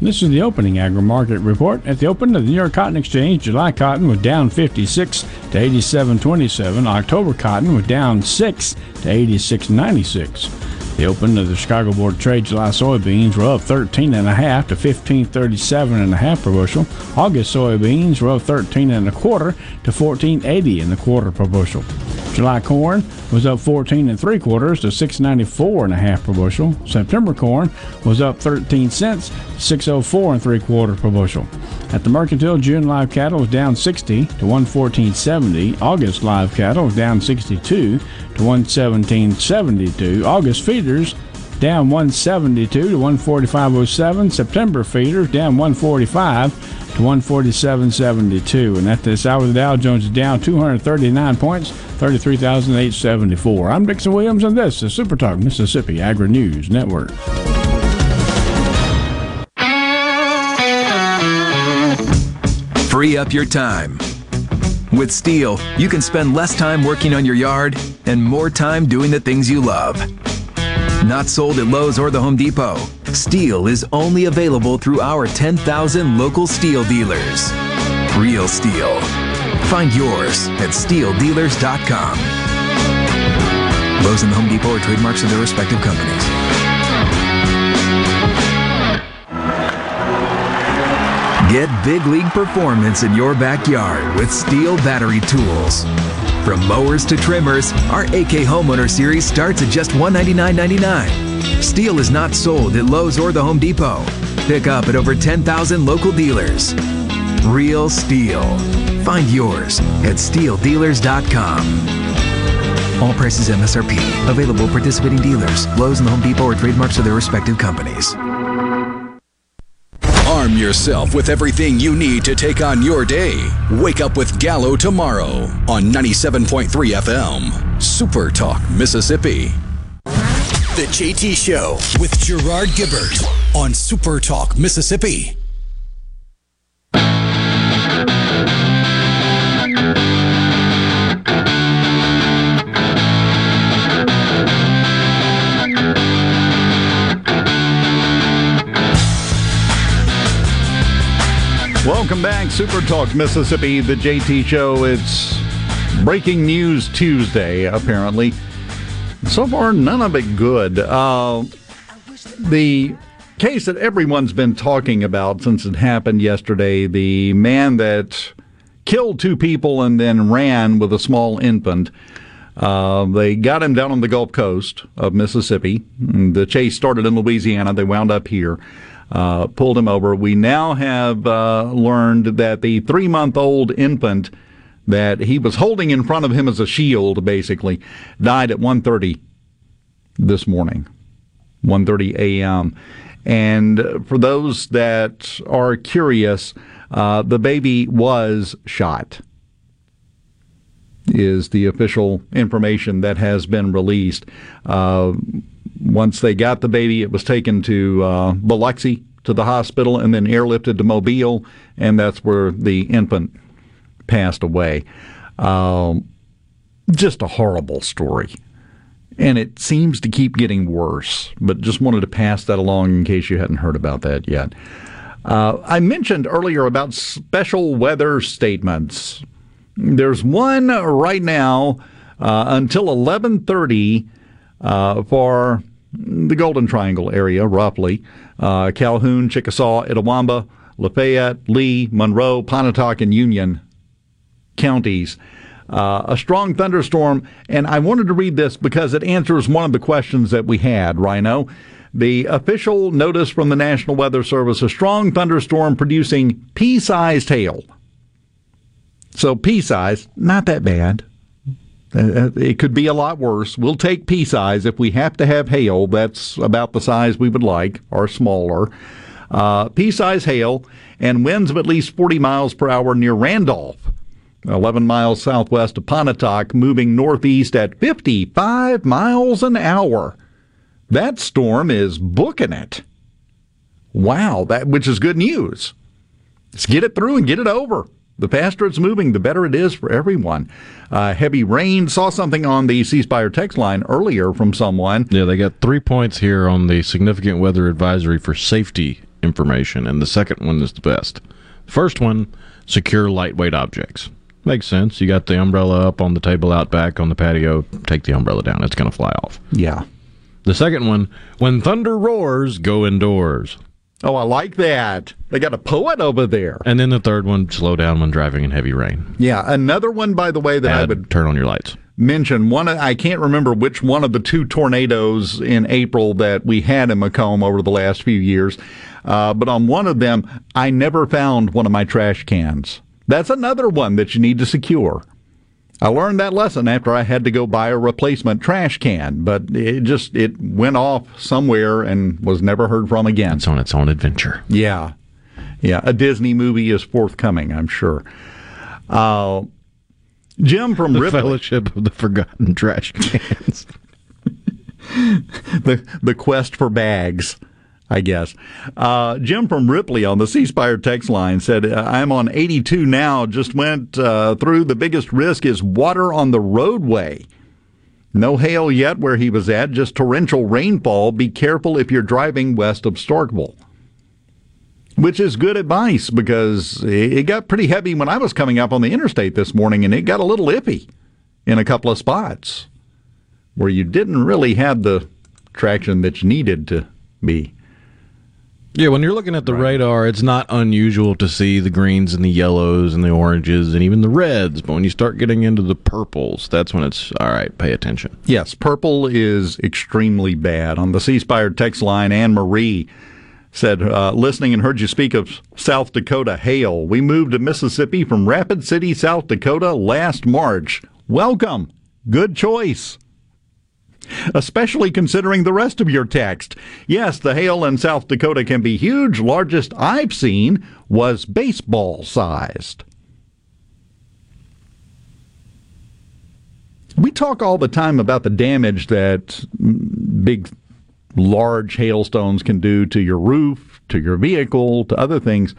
S28: This is the opening agri market report. At the open of the New York Cotton Exchange, July cotton was down 56 to 87.27. October cotton was down 6 to 86.96. The open of the Chicago Board of Trade July soybeans were up 13 and a half to 15.37 and a half per bushel. August soybeans were up 13 and a quarter to 14.80 and a quarter per bushel. July corn was up 14 and three quarters to 694 and a half per bushel. September corn was up 13 cents, 604 and three quarters per bushel. At the Mercantile, June live cattle was down 60 to 114.70. August live cattle was down 62 to 117.72. August feeders down 172 to 145.07. September feeders down 145 to 147.72. And at this hour, the Dow Jones is down 239 points, 33,874. I'm Dixon Williams, and this is Super Talk Mississippi Agri News Network.
S29: Free up your time. With Stihl, you can spend less time working on your yard and more time doing the things you love. Not sold at Lowe's or the Home Depot, Stihl is only available through our 10,000 local Stihl dealers. Real Stihl. Find yours at stihldealers.com. Lowe's and the Home Depot are trademarks of their respective companies. Get big league performance in your backyard with Stihl battery tools. From mowers to trimmers, our AK Homeowner Series starts at just $199.99. Stihl is not sold at Lowe's or the Home Depot. Pick up at over 10,000 local dealers. Real Stihl. Find yours at stihldealers.com. All prices MSRP. Available participating dealers. Lowe's and the Home Depot are trademarks of their respective companies.
S1: Arm yourself with everything you need to take on your day. Wake up with Gallo tomorrow on 97.3 FM. Super Talk, Mississippi. The JT Show with Gerard Gibert on Super Talk, Mississippi.
S4: Welcome back, Super Talk Mississippi, the JT Show. It's breaking news Tuesday, apparently. So far, none of it good. Uh, the case that everyone's been talking about since it happened yesterday the man that killed two people and then ran with a small infant. Uh, they got him down on the Gulf Coast of Mississippi. The chase started in Louisiana. They wound up here uh, pulled him over. We now have uh, learned that the three month old infant that he was holding in front of him as a shield, basically, died at 1.30 this morning, 1.30 a.m. And for those that are curious, uh, the baby was shot is the official information that has been released. Uh, once they got the baby, it was taken to uh, Biloxi to the hospital and then airlifted to Mobile, and that's where the infant passed away. Um, just a horrible story. And it seems to keep getting worse, but just wanted to pass that along in case you hadn't heard about that yet. Uh, I mentioned earlier about special weather statements. There's one right now uh, until 11:30 uh, for the Golden Triangle area, roughly uh, Calhoun, Chickasaw, Itawamba, Lafayette, Lee, Monroe, Pontotoc, and Union counties. Uh, a strong thunderstorm, and I wanted to read this because it answers one of the questions that we had, Rhino. The official notice from the National Weather Service a strong thunderstorm producing pea sized hail. So, pea sized, not that bad. Uh, it could be a lot worse. We'll take pea size if we have to have hail. That's about the size we would like, or smaller. Uh, pea-size hail and winds of at least 40 miles per hour near Randolph. 11 miles southwest of Pontotoc, moving northeast at 55 miles an hour. That storm is booking it. Wow, that which is good news. Let's get it through and get it over. The faster it's moving, the better it is for everyone. Uh, heavy rain. Saw something on the C Spire text line earlier from someone.
S14: Yeah, they got three points here on the significant weather advisory for safety information, and the second one is the best. First one, secure lightweight objects. Makes sense. You got the umbrella up on the table out back on the patio. Take the umbrella down. It's going to fly off.
S4: Yeah.
S14: The second one, when thunder roars, go indoors.
S4: Oh, I like that. They got a poet over there.
S14: And then the third one, slow down when driving in heavy rain.
S4: Yeah, another one, by the way, that I would
S14: turn on your lights.
S4: mention. One, I can't remember which one of the two tornadoes in April that we had in McComb over the last few years, uh, but on one of them, I never found one of my trash cans. That's another one that you need to secure. I learned that lesson after I had to go buy a replacement trash can, but it just it went off somewhere and was never heard from again.
S14: It's on its own adventure.
S4: Yeah, yeah. A Disney movie is forthcoming, I'm sure. Uh, Jim from
S14: The
S4: Ripley.
S14: Fellowship of the Forgotten Trash Cans.
S4: the the quest for bags, I guess. Uh, Jim from Ripley on the C Spire text line said, "I'm on 82 now. Just went uh, through. The biggest risk is water on the roadway. No hail yet where he was at. Just torrential rainfall. Be careful if you're driving west of Starkville." Which is good advice because it got pretty heavy when I was coming up on the interstate this morning, and it got a little iffy in a couple of spots where you didn't really have the traction that you needed to be.
S14: Yeah, when you're looking at the radar, it's not unusual to see the greens and the yellows and the oranges and even the reds. But when you start getting into the purples, that's when it's all right. Pay attention.
S4: Yes, purple is extremely bad. On the C Spire text line, Anne Marie said, uh, listening and heard you speak of South Dakota hail. We moved to Mississippi from Rapid City, South Dakota last March. Welcome. Good choice. Especially considering the rest of your text. Yes, the hail in South Dakota can be huge. Largest I've seen was baseball sized. We talk all the time about the damage that big, large hailstones can do to your roof, to your vehicle, to other things.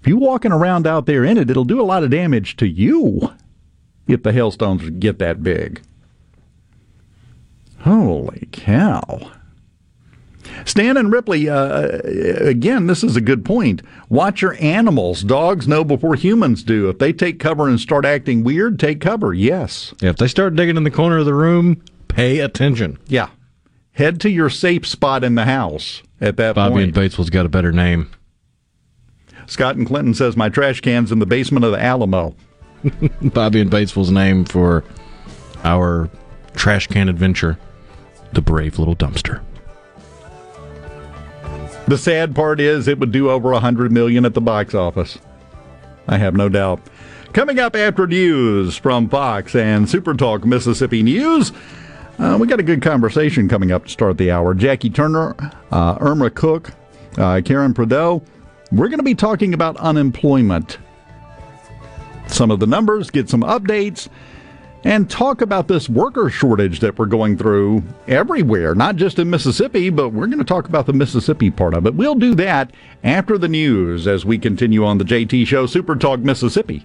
S4: If you're walking around out there in it, it'll do a lot of damage to you if the hailstones get that big. Holy cow. Stan and Ripley, uh, again, this is a good point. Watch your animals. Dogs know before humans do. If they take cover and start acting weird, take cover. Yes.
S14: If they start digging in the corner of the room, pay attention.
S4: Yeah. Head to your safe spot in the house at that
S14: Bobby
S4: point.
S14: Bobby and Batesville's got a better name.
S4: Scott and Clinton says my trash can's in the basement of the Alamo.
S14: Bobby and Batesville's name for our trash can adventure, the brave little dumpster.
S4: The sad part is it would do over a hundred million at the box office. I have no doubt. Coming up after news from Fox and Super Talk Mississippi News, uh, we got a good conversation coming up to start the hour. Jackie Turner, uh, Irma Cook, uh, Karen Prideaux. We're going to be talking about unemployment. Some of the numbers, get some updates, and talk about this worker shortage that we're going through everywhere, not just in Mississippi, but we're going to talk about the Mississippi part of it. We'll do that after the news as we continue on the JT Show Super Talk Mississippi.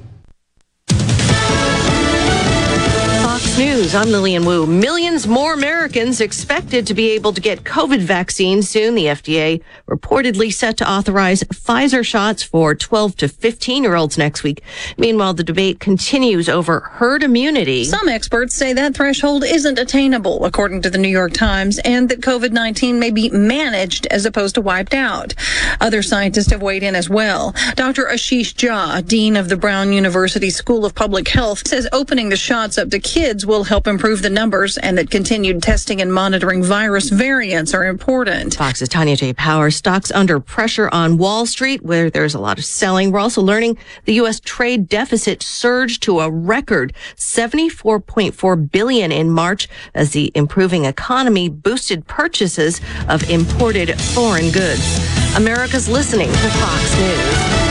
S30: News, I'm Lillian Wu. Millions more Americans expected to be able to get COVID vaccines soon. The FDA reportedly set to authorize Pfizer shots for 12 to 15 year olds next week. Meanwhile, the debate continues over herd immunity.
S31: Some experts say that threshold isn't attainable, according to the New York Times, and that COVID 19 may be managed as opposed to wiped out. Other scientists have weighed in as well. Dr. Ashish Jha, Dean of the Brown University School of Public Health, says opening the shots up to kids will help improve the numbers and that continued testing and monitoring virus variants are important.
S30: Fox's Tanya J. Power stocks under pressure on Wall Street, where there's a lot of selling. We're also learning the U.S. trade deficit surged to a record 74.4 billion in March as the improving economy boosted purchases of imported foreign goods. America's listening to Fox News.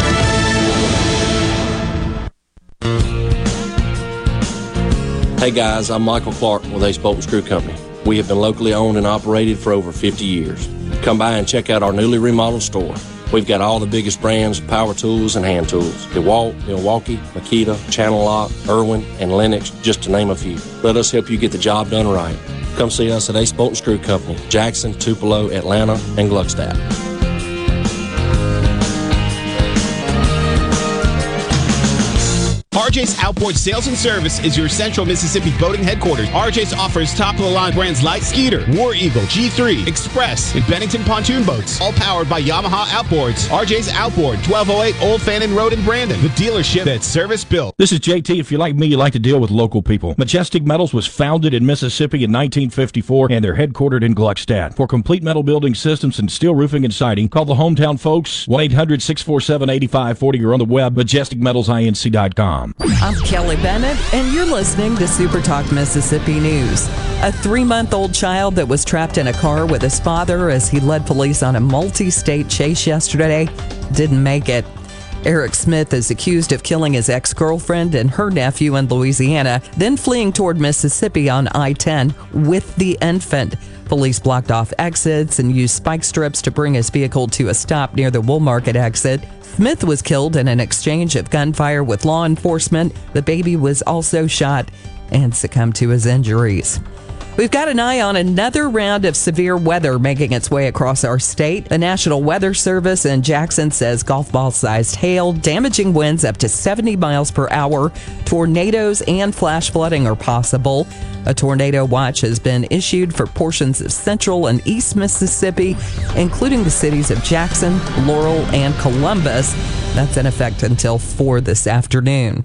S32: Hey guys, I'm Michael Clark with Ace Bolt and Screw Company. We have been locally owned and operated for over 50 years. Come by and check out our newly remodeled store. We've got all the biggest brands of power tools and hand tools. DeWalt, Milwaukee, Makita, Channellock, Irwin, and Lenox, just to name a few. Let us help you get the job done right. Come see us at Ace Bolt and Screw Company, Jackson, Tupelo, Atlanta, and Gluckstadt.
S33: RJ's Outboard Sales and Service is your central Mississippi boating headquarters. RJ's offers top of the line brands like Skeeter, War Eagle, G3, Express, and Bennington pontoon boats, all powered by Yamaha Outboards. RJ's Outboard, 1208 Old Fannin Road in Brandon, the dealership that's service built.
S34: This is JT. If you're like me, you like to deal with local people. Majestic Metals was founded in Mississippi in 1954 and they're headquartered in Gluckstadt. For complete metal building systems and steel roofing and siding, call the hometown folks 1 800 647 8540 or on the web majesticmetalsinc.com.
S25: I'm Kelly Bennett, and you're listening to Super Talk Mississippi News. A three month old child that was trapped in a car with his father as he led police on a multi state chase yesterday didn't make it. Eric Smith is accused of killing his ex girlfriend and her nephew in Louisiana, then fleeing toward Mississippi on I 10 with the infant. Police blocked off exits and used spike strips to bring his vehicle to a stop near the Woolmarket exit. Smith was killed in an exchange of gunfire with law enforcement. The baby was also shot and succumbed to his injuries. We've got an eye on another round of severe weather making its way across our state. The National Weather Service in Jackson says golf ball sized hail, damaging winds up to 70 miles per hour, tornadoes, and flash flooding are possible. A tornado watch has been issued for portions of central and east Mississippi, including the cities of Jackson, Laurel, and Columbus. That's in effect until 4 this afternoon.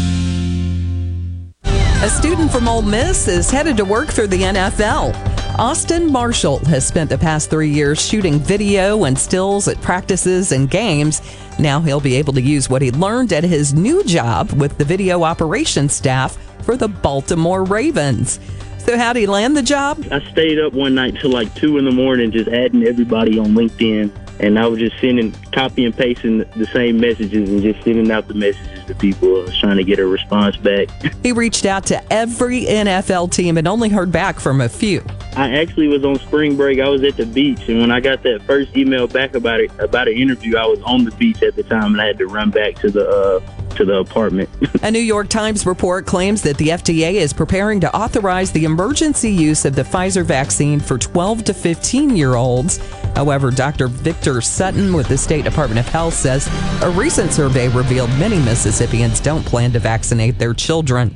S25: A student from Ole Miss is headed to work for the NFL. Austin Marshall has spent the past three years shooting video and stills at practices and games. Now he'll be able to use what he learned at his new job with the video operations staff for the Baltimore Ravens. So, how'd he land the job?
S35: I stayed up one night till like two in the morning, just adding everybody on LinkedIn, and I was just sending, copy and pasting the same messages, and just sending out the messages to people. I was trying to get a response back.
S25: He reached out to every NFL team and only heard back from a few.
S35: I actually was on spring break. I was at the beach, and when I got that first email back about it, about an interview, I was on the beach at the time, and I had to run back to the uh, to the apartment.
S25: A New York Times report claims that the FDA is preparing to authorize the emergency use of the Pfizer vaccine for 12 to 15 year olds. However, Dr. Victor Sutton with the State Department of Health says a recent survey revealed many Mississippians don't plan to vaccinate their children.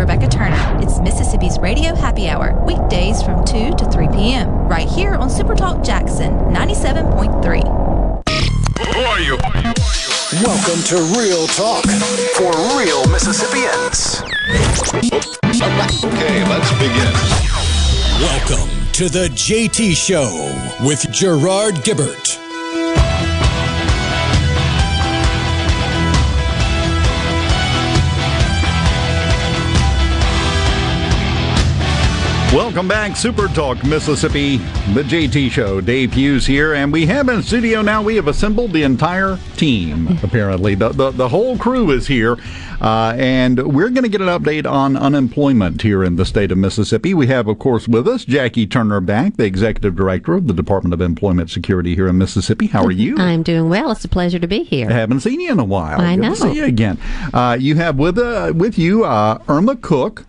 S36: Rebecca Turner. It's Mississippi's Radio Happy Hour, weekdays from 2 to 3 p.m., right here on Supertalk Jackson 97.3.
S1: Who are you? Welcome to Real Talk for real Mississippians.
S37: Okay, let's begin.
S1: Welcome to the JT Show with Gerard Gibert.
S4: Welcome back, Super Talk Mississippi, the JT Show. Dave Hughes here, and we have in studio now. We have assembled the entire team. Apparently, the the, the whole crew is here, uh, and we're going to get an update on unemployment here in the state of Mississippi. We have, of course, with us Jackie Turner back, the executive director of the Department of Employment Security here in Mississippi. How are you?
S38: I'm doing well. It's a pleasure to be here.
S4: I haven't seen you in a while.
S38: I
S4: Good
S38: know.
S4: to see you again. Uh, you have with uh, with you uh, Irma Cook.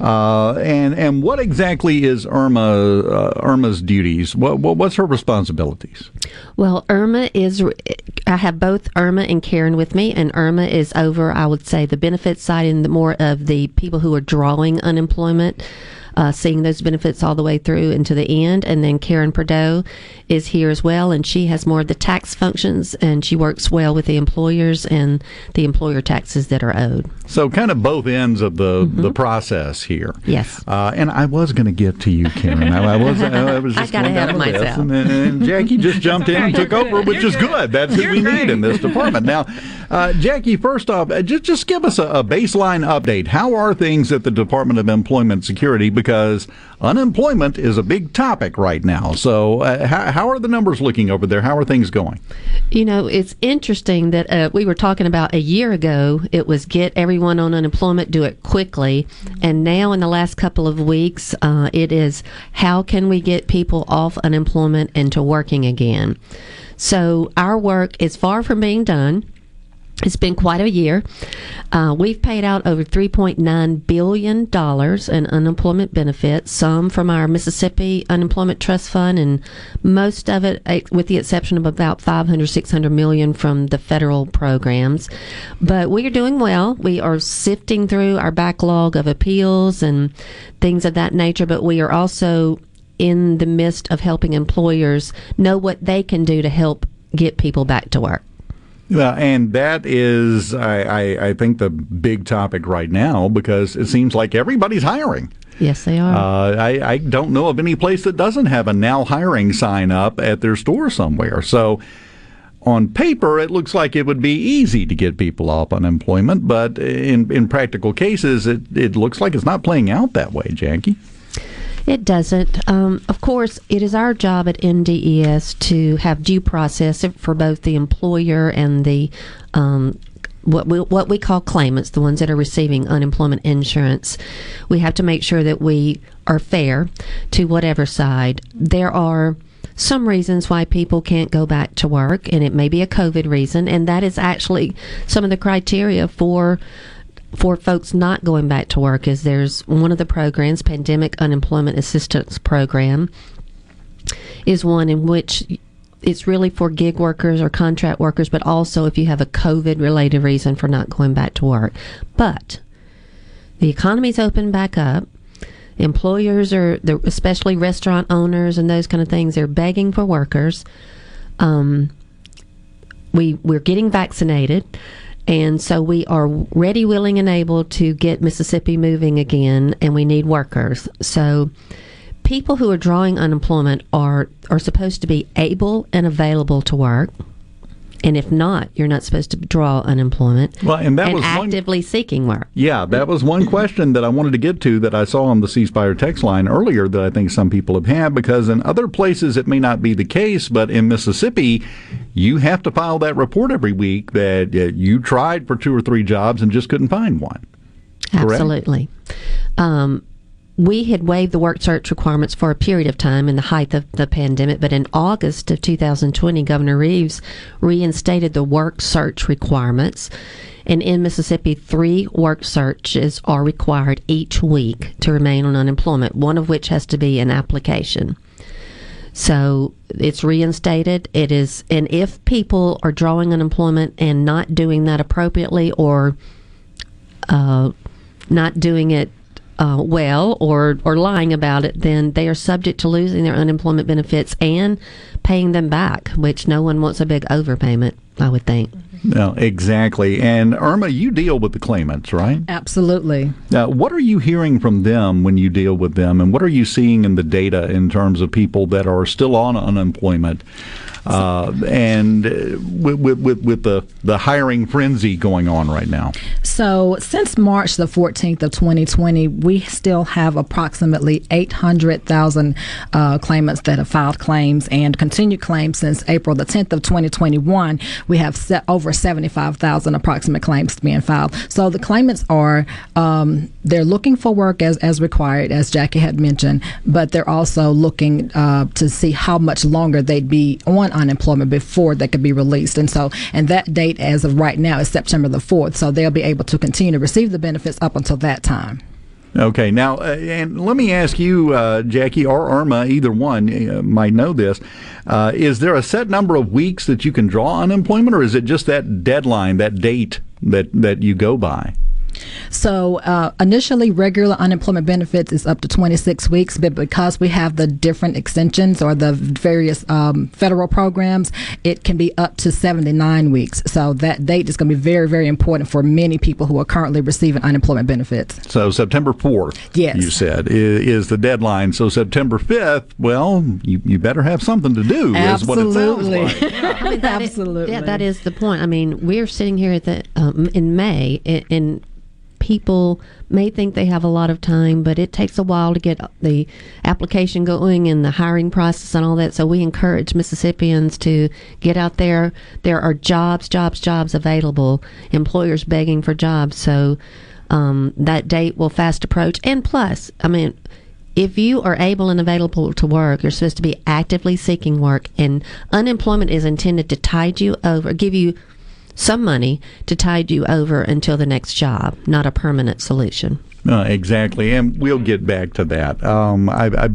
S4: Uh, and and what exactly is Irma uh, Irma's duties? What, what what's her responsibilities?
S38: Well, Irma is, I have both Irma and Karen with me, and Irma is over, I would say, the benefits side and the more of the people who are drawing unemployment. Uh, seeing those benefits all the way through and to the end. And then Karen Perdeau is here as well, and she has more of the tax functions, and she works well with the employers and the employer taxes that are owed.
S4: So kind of both ends of the the process here.
S38: Yes.
S4: Uh, and I was going to get to you, Karen. I, I was I was
S38: I
S4: just
S38: got
S4: going
S38: ahead
S4: down
S38: of myself.
S4: and, and Jackie just jumped in and took over, which is good. That's who we need in this department. Now, uh, Jackie, first off, uh, just just give us a, a baseline update. How are things at the Department of Employment Security? Because unemployment is a big topic right now. So, uh, how, how are the numbers looking over there? How are things going?
S38: You know, it's interesting that uh, we were talking about a year ago, it was get everyone on unemployment, do it quickly. And now, in the last couple of weeks, uh, it is how can we get people off unemployment and to working again? So, our work is far from being done. It's been quite a year. Uh, we've paid out over $3.9 billion in unemployment benefits, some from our Mississippi Unemployment Trust Fund, and most of it, with the exception of about 500, 600 million from the federal programs. But we are doing well. We are sifting through our backlog of appeals and things of that nature, but we are also in the midst of helping employers know what they can do to help get people back to work.
S4: Well, and that is, I, I, I think, the big topic right now because it seems like everybody's hiring.
S38: Yes, they are.
S4: Uh, I, I don't know of any place that doesn't have a now hiring sign up at their store somewhere. So, on paper, it looks like it would be easy to get people off unemployment, but in in practical cases, it, it looks like it's not playing out that way, Jackie.
S38: It doesn't. Um, of course, it is our job at MDES to have due process for both the employer and the um, what we what we call claimants, the ones that are receiving unemployment insurance. We have to make sure that we are fair to whatever side. There are some reasons why people can't go back to work, and it may be a COVID reason, and that is actually some of the criteria for for folks not going back to work is there's one of the programs pandemic unemployment assistance program is one in which it's really for gig workers or contract workers but also if you have a covid related reason for not going back to work. But the economy's open back up. Employers are especially restaurant owners and those kind of things they're begging for workers. Um, we we're getting vaccinated And so we are ready, willing, and able to get Mississippi moving again, and we need workers. So people who are drawing unemployment are are supposed to be able and available to work. And if not, you're not supposed to draw unemployment.
S4: Well, and that was one-
S38: actively seeking work.
S4: Yeah, that was one question that I wanted to get to that I saw on the C Spire text line earlier that I think some people have had because in other places it may not be the case, but in Mississippi, you have to file that report every week that uh, you tried for two or three jobs and just couldn't find one. Correct?
S38: Absolutely. Um, we had waived the work search requirements for a period of time in the height of the pandemic, but in August of 2020, Governor Reeves reinstated the work search requirements. And in Mississippi, three work searches are required each week to remain on unemployment, one of which has to be an application. So it's reinstated. It is, and if people are drawing unemployment and not doing that appropriately or uh, not doing it uh, well or or lying about it, then they are subject to losing their unemployment benefits and paying them back, which no one wants a big overpayment. I would think.
S4: No, exactly. And Irma, you deal with the claimants, right?
S39: Absolutely.
S4: Now, what are you hearing from them when you deal with them, and what are you seeing in the data in terms of people that are still on unemployment? Uh, and uh, with, with, with, with the, the hiring frenzy going on right now.
S39: So, since March the 14th of 2020, we still have approximately 800,000 uh, claimants that have filed claims and continued claims since April the 10th of 2021. We have set over 75,000 approximate claims being filed. So, the claimants are um, they're looking for work as, as required, as Jackie had mentioned, but they're also looking uh, to see how much longer they'd be on unemployment before they could be released. And so, and that date as of right now is September the 4th. So they'll be able to continue to receive the benefits up until that time.
S4: Okay, now, uh, and let me ask you, uh, Jackie or Irma, either one uh, might know this. Uh, is there a set number of weeks that you can draw unemployment, or is it just that deadline, that date that, that you go by?
S39: So uh, initially, regular unemployment benefits is up to 26 weeks, but because we have the different extensions or the various um, federal programs, it can be up to 79 weeks. So that date is going to be very, very important for many people who are currently receiving unemployment benefits.
S4: So September 4th,
S39: yes.
S4: you said, is, is the deadline. So September 5th, well, you, you better have something to do,
S39: Absolutely.
S4: is what it sounds like.
S38: I mean, that is-
S39: Absolutely.
S38: yeah, that is the point. I mean, we're sitting here at the um, in May, and, and people may think they have a lot of time, but it takes a while to get the application going and the hiring process and all that. So we encourage Mississippians to get out there. There are jobs, jobs, jobs available. Employers begging for jobs. So um, that date will fast approach. And plus, I mean if you are able and available to work, you're supposed to be actively seeking work, and unemployment is intended to tide you over, give you some money to tide you over until the next job, not a permanent solution.
S4: Uh, exactly, and we'll get back to that. Um, I, I,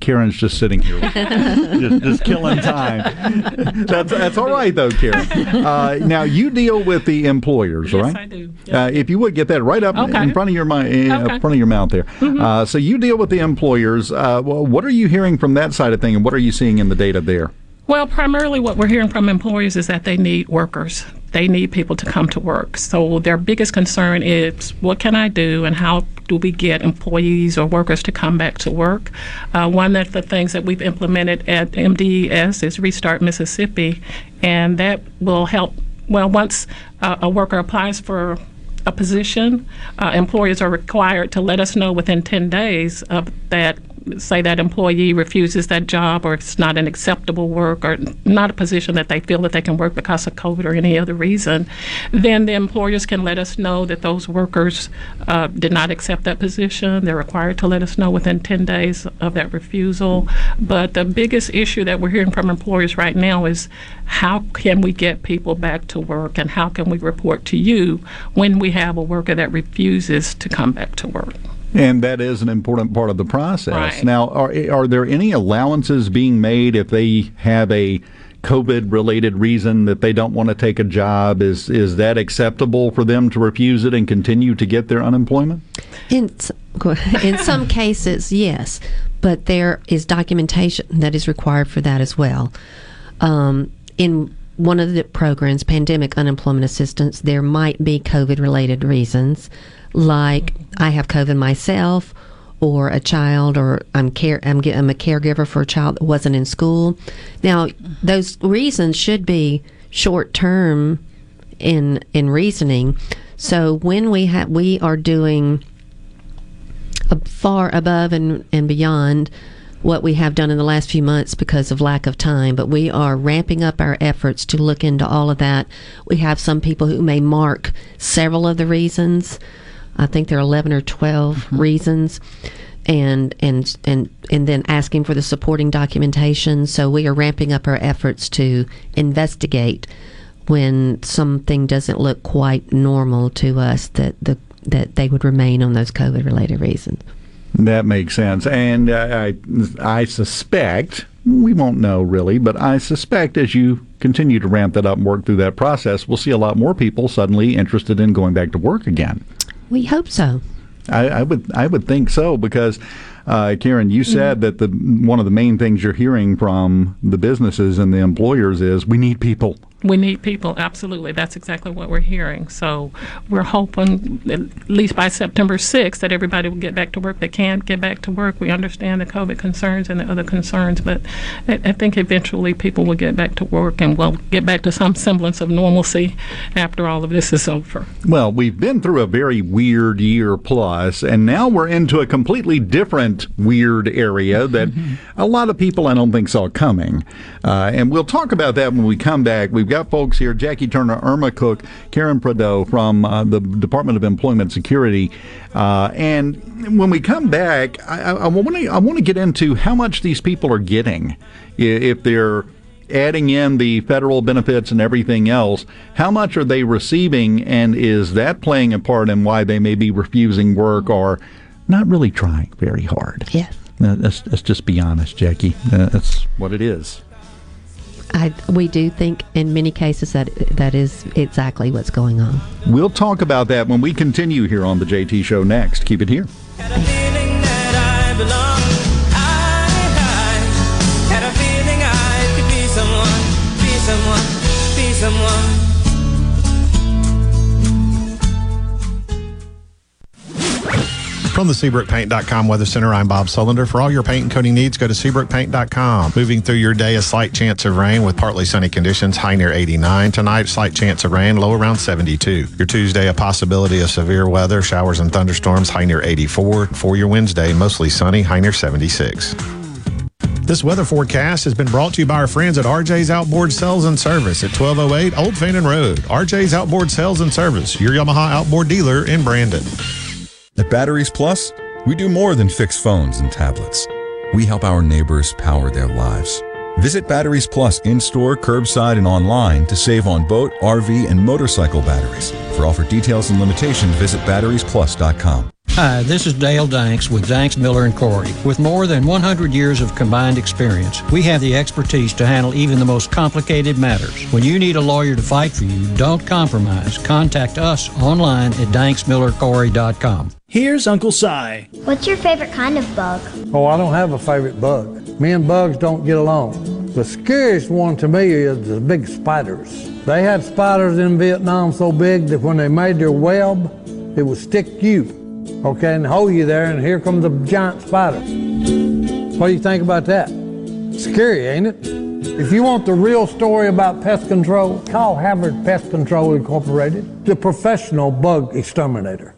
S4: Karen's just sitting here, just, just killing time. That's that's all right though, Karen. Uh, now you deal with the employers, right?
S40: Yes,
S4: right?
S40: I do.
S4: Uh, if you would get that right up
S40: Okay.
S4: in front of your mi- uh,
S40: Okay.
S4: front of your mouth there.
S40: Mhm.
S4: Uh, so you deal with the employers. Uh, well, what are you hearing from that side of thing, and what are you seeing in the data there?
S40: Well, primarily what we're hearing from employers is that they need workers. They need people to come to work. So their biggest concern is what can I do and how do we get employees or workers to come back to work? Uh, one of the things that we've implemented at MDES is Restart Mississippi, and that will help. Well, once uh, a worker applies for a position, uh, employers are required to let us know within 10 days of that say that employee refuses that job or it's not an acceptable work or not a position that they feel that they can work because of COVID or any other reason, then the employers can let us know that those workers uh, did not accept that position. They're required to let us know within 10 days of that refusal. But the biggest issue that we're hearing from employers right now is how can we get people back to work and how can we report to you when we have a worker that refuses to come back to work?
S4: And that is an important part of the process.
S40: Right.
S4: Now, are are there any allowances being made if they have a COVID related reason that they don't want to take a job? Is is that acceptable for them to refuse it and continue to get their unemployment?
S38: In in some cases, yes, but there is documentation that is required for that as well. Um, in one of the programs, pandemic unemployment assistance, there might be COVID related reasons, like I have COVID myself, or a child, or I'm care I'm, I'm a caregiver for a child that wasn't in school. Now, those reasons should be short term in in reasoning. So when we have we are doing far above and, and beyond what we have done in the last few months because of lack of time, but we are ramping up our efforts to look into all of that. We have some people who may mark several of the reasons. I think there are 11 or 12 reasons. And, and and and then asking for the supporting documentation. So we are ramping up our efforts to investigate when something doesn't look quite normal to us that the that they would remain on those COVID related reasons.
S4: That makes sense. And uh, I, I suspect, we won't know really, but I suspect as you continue to ramp that up and work through that process, we'll see a lot more people suddenly interested in going back to work again.
S38: We hope so.
S4: I, I would I would think so because uh, Karen, you said that the one of the main things you're hearing from the businesses and the employers is we need people.
S40: We need people, absolutely. That's exactly what we're hearing. So we're hoping, at least by September 6th, that everybody will get back to work. They can't get back to work. We understand the COVID concerns and the other concerns, but I, I think eventually people will get back to work and we'll get back to some semblance of normalcy after all of this is over.
S4: Well, we've been through a very weird year plus, and now we're into a completely different weird area that a lot of people I don't think saw coming. Uh, and we'll talk about that when we come back. We've got folks here Jackie Turner, Irma Cook, Karen Prado from uh, the Department of Employment Security. Uh, and when we come back, I, I want to I want to get into how much these people are getting if they're adding in the federal benefits and everything else, how much are they receiving, and is that playing a part in why they may be refusing work or not really trying very hard?
S38: Yes.
S4: Uh, let's, let's just be honest, Jackie. Uh, that's what it is.
S38: I, we do think in many cases that that is exactly what's going on.
S4: We'll talk about that when we continue here on the JT Show next. Keep it here.
S9: From the SeabrookPaint.com Weather Center, I'm Bob Sullender. For all your paint and coating needs, go to SeabrookPaint.com. Moving through your day, a slight chance of rain with partly sunny conditions, high near 89. Tonight, slight chance of rain, low around 72. Your Tuesday, a possibility of severe weather, showers and thunderstorms, high near 84. For your Wednesday, mostly sunny, high near 76. This weather forecast has been brought to you by our friends at RJ's Outboard Sales and Service at 1208 Old Fannin Road. RJ's Outboard Sales and Service, your Yamaha outboard dealer in Brandon.
S41: At Batteries Plus, we do more than fix phones and tablets. We help our neighbors power their lives. Visit Batteries Plus in store, curbside, and online to save on boat, RV, and motorcycle batteries. For offer details and limitations, visit batteriesplus.com.
S42: Hi, this is Dale Danks with Danks Miller and Corey. With more than 100 years of combined experience, we have the expertise to handle even the most complicated matters. When you need a lawyer to fight for you, don't compromise. Contact us online at danksmillercorey.com.
S43: Here's Uncle Si.
S21: What's your favorite kind of bug?
S22: Oh, I don't have a favorite bug. Me and bugs don't get along. The scariest one to me is the big spiders. They had spiders in Vietnam so big that when they made their web, it would stick you, okay, and hold you there, and here comes a giant spider. What do you think about that? Scary, ain't it? If you want the real story about pest control, call Havard Pest Control Incorporated, the professional bug exterminator.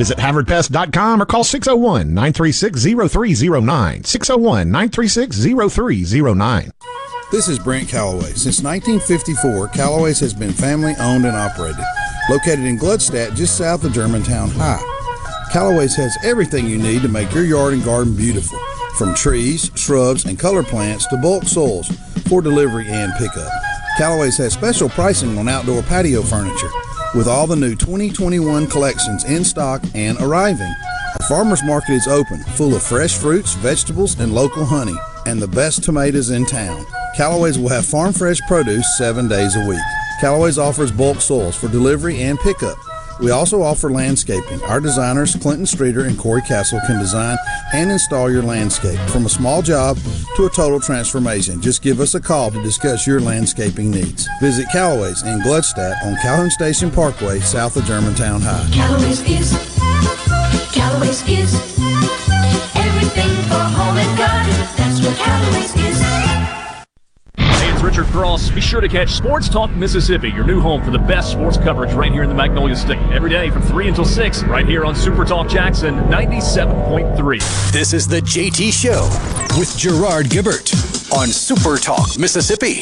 S9: Visit HavardPest.com or call 601 936 0309. 601 936 0309.
S18: This is Brent Calloway. Since 1954, Calloway's has been family owned and operated. Located in Gluckstadt, just south of Germantown High. Calloway's has everything you need to make your yard and garden beautiful. From trees, shrubs, and color plants to bulk soils for delivery and pickup. Callaway's has special pricing on outdoor patio furniture with all the new 2021 collections in stock and arriving. Our farmers market is open, full of fresh fruits, vegetables, and local honey, and the best tomatoes in town. Callaway's will have farm fresh produce seven days a week. Callaway's offers bulk soils for delivery and pickup. We also offer landscaping. Our designers, Clinton Streeter and Corey Castle, can design and install your landscape from a small job to a total transformation. Just give us a call to discuss your landscaping needs. Visit Callaway's in Gluckstadt on Calhoun Station Parkway, south of Germantown High.
S21: Callaway's is, Callaway's is everything for home and garden. That's what Callaway's is.
S44: It's Richard Cross. Be sure to catch Sports Talk Mississippi, your new home for the best sports coverage right here in the Magnolia State. Every day from 3 until 6, right here on Super Talk Jackson 97.3.
S1: This is the JT Show with Gerard Gibert on Super Talk Mississippi.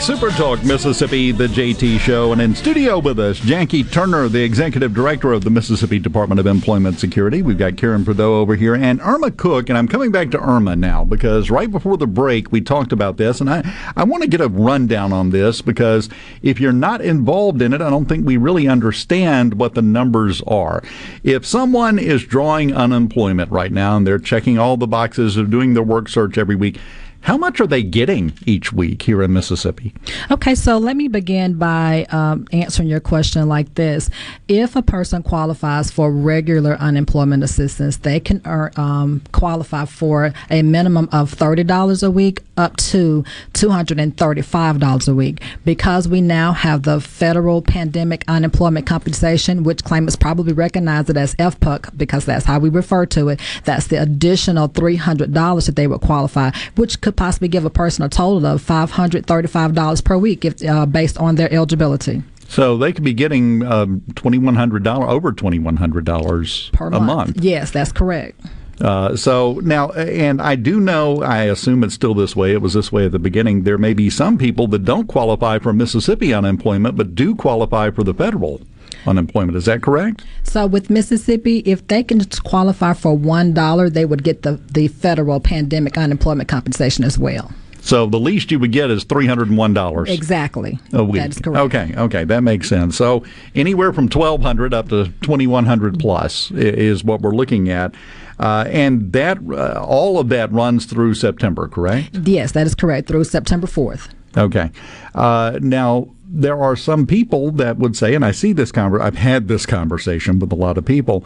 S4: Super Talk Mississippi, the JT Show, and in studio with us, Jackie Turner, the executive director of the Mississippi Department of Employment Security. We've got Karen Prideaux over here, and Irma Cook, and I'm coming back to Irma now because right before the break we talked about this, and I I want to get a rundown on this because if you're not involved in it, I don't think we really understand what the numbers are. If someone is drawing unemployment right now and they're checking all the boxes of doing their work search every week. How much are they getting each week here in Mississippi?
S39: Okay, so let me begin by um, answering your question like this. If a person qualifies for regular unemployment assistance, they can earn, um, qualify for a minimum of $30 a week up to $235 a week. Because we now have the federal pandemic unemployment compensation, which claimants probably recognize it as FPUC because that's how we refer to it, that's the additional $300 that they would qualify, which could possibly give a person a total of $535 per week if, uh, based on their eligibility.
S4: So they could be getting um, twenty one hundred dollars over twenty one hundred dollars
S39: Per
S4: a month.
S39: Yes, that's correct.
S4: Uh, so now, and I do know, I assume it's still this way. It was this way at the beginning. There may be some people that don't qualify for Mississippi unemployment, but do qualify for the federal unemployment. Is that correct?
S39: So with Mississippi, if they can qualify for one dollar, they would get the the federal pandemic unemployment compensation as well.
S4: So the least you would get is three hundred and one dollars.
S39: Exactly.
S4: A week.
S39: That is correct.
S4: Okay, okay, that makes sense. So anywhere from twelve hundred up to twenty one hundred plus is what we're looking at, uh, and that uh, all of that runs through September, correct?
S39: Yes, that is correct. Through September fourth.
S4: Okay. Uh, now there are some people that would say, and I see this conver- I've had this conversation with a lot of people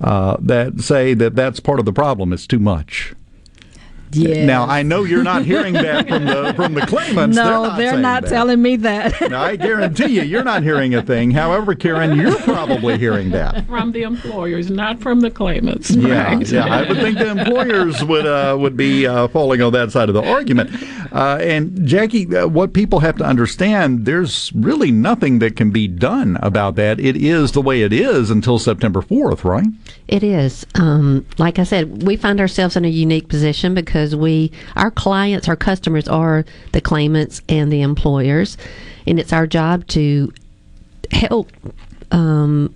S4: uh, that say that that's part of the problem. It's too much.
S39: Yes.
S4: Now I know you're not hearing that from the from the claimants.
S39: No,
S4: they're not, saying that.
S39: telling me that.
S4: Now, I guarantee you, you're not hearing a thing. However, Karen, you're probably hearing that.
S40: From the employers, not from the claimants.
S4: Yeah,
S40: right?
S4: yeah. I would think the employers would uh, would be uh, falling on that side of the argument. Uh, and Jackie, uh, what people have to understand, there's really nothing that can be done about that. It is the way it is until September 4th, right?
S38: It is. Um, like I said, we find ourselves in a unique position because we, our clients, our customers are the claimants and the employers, and it's our job to help um,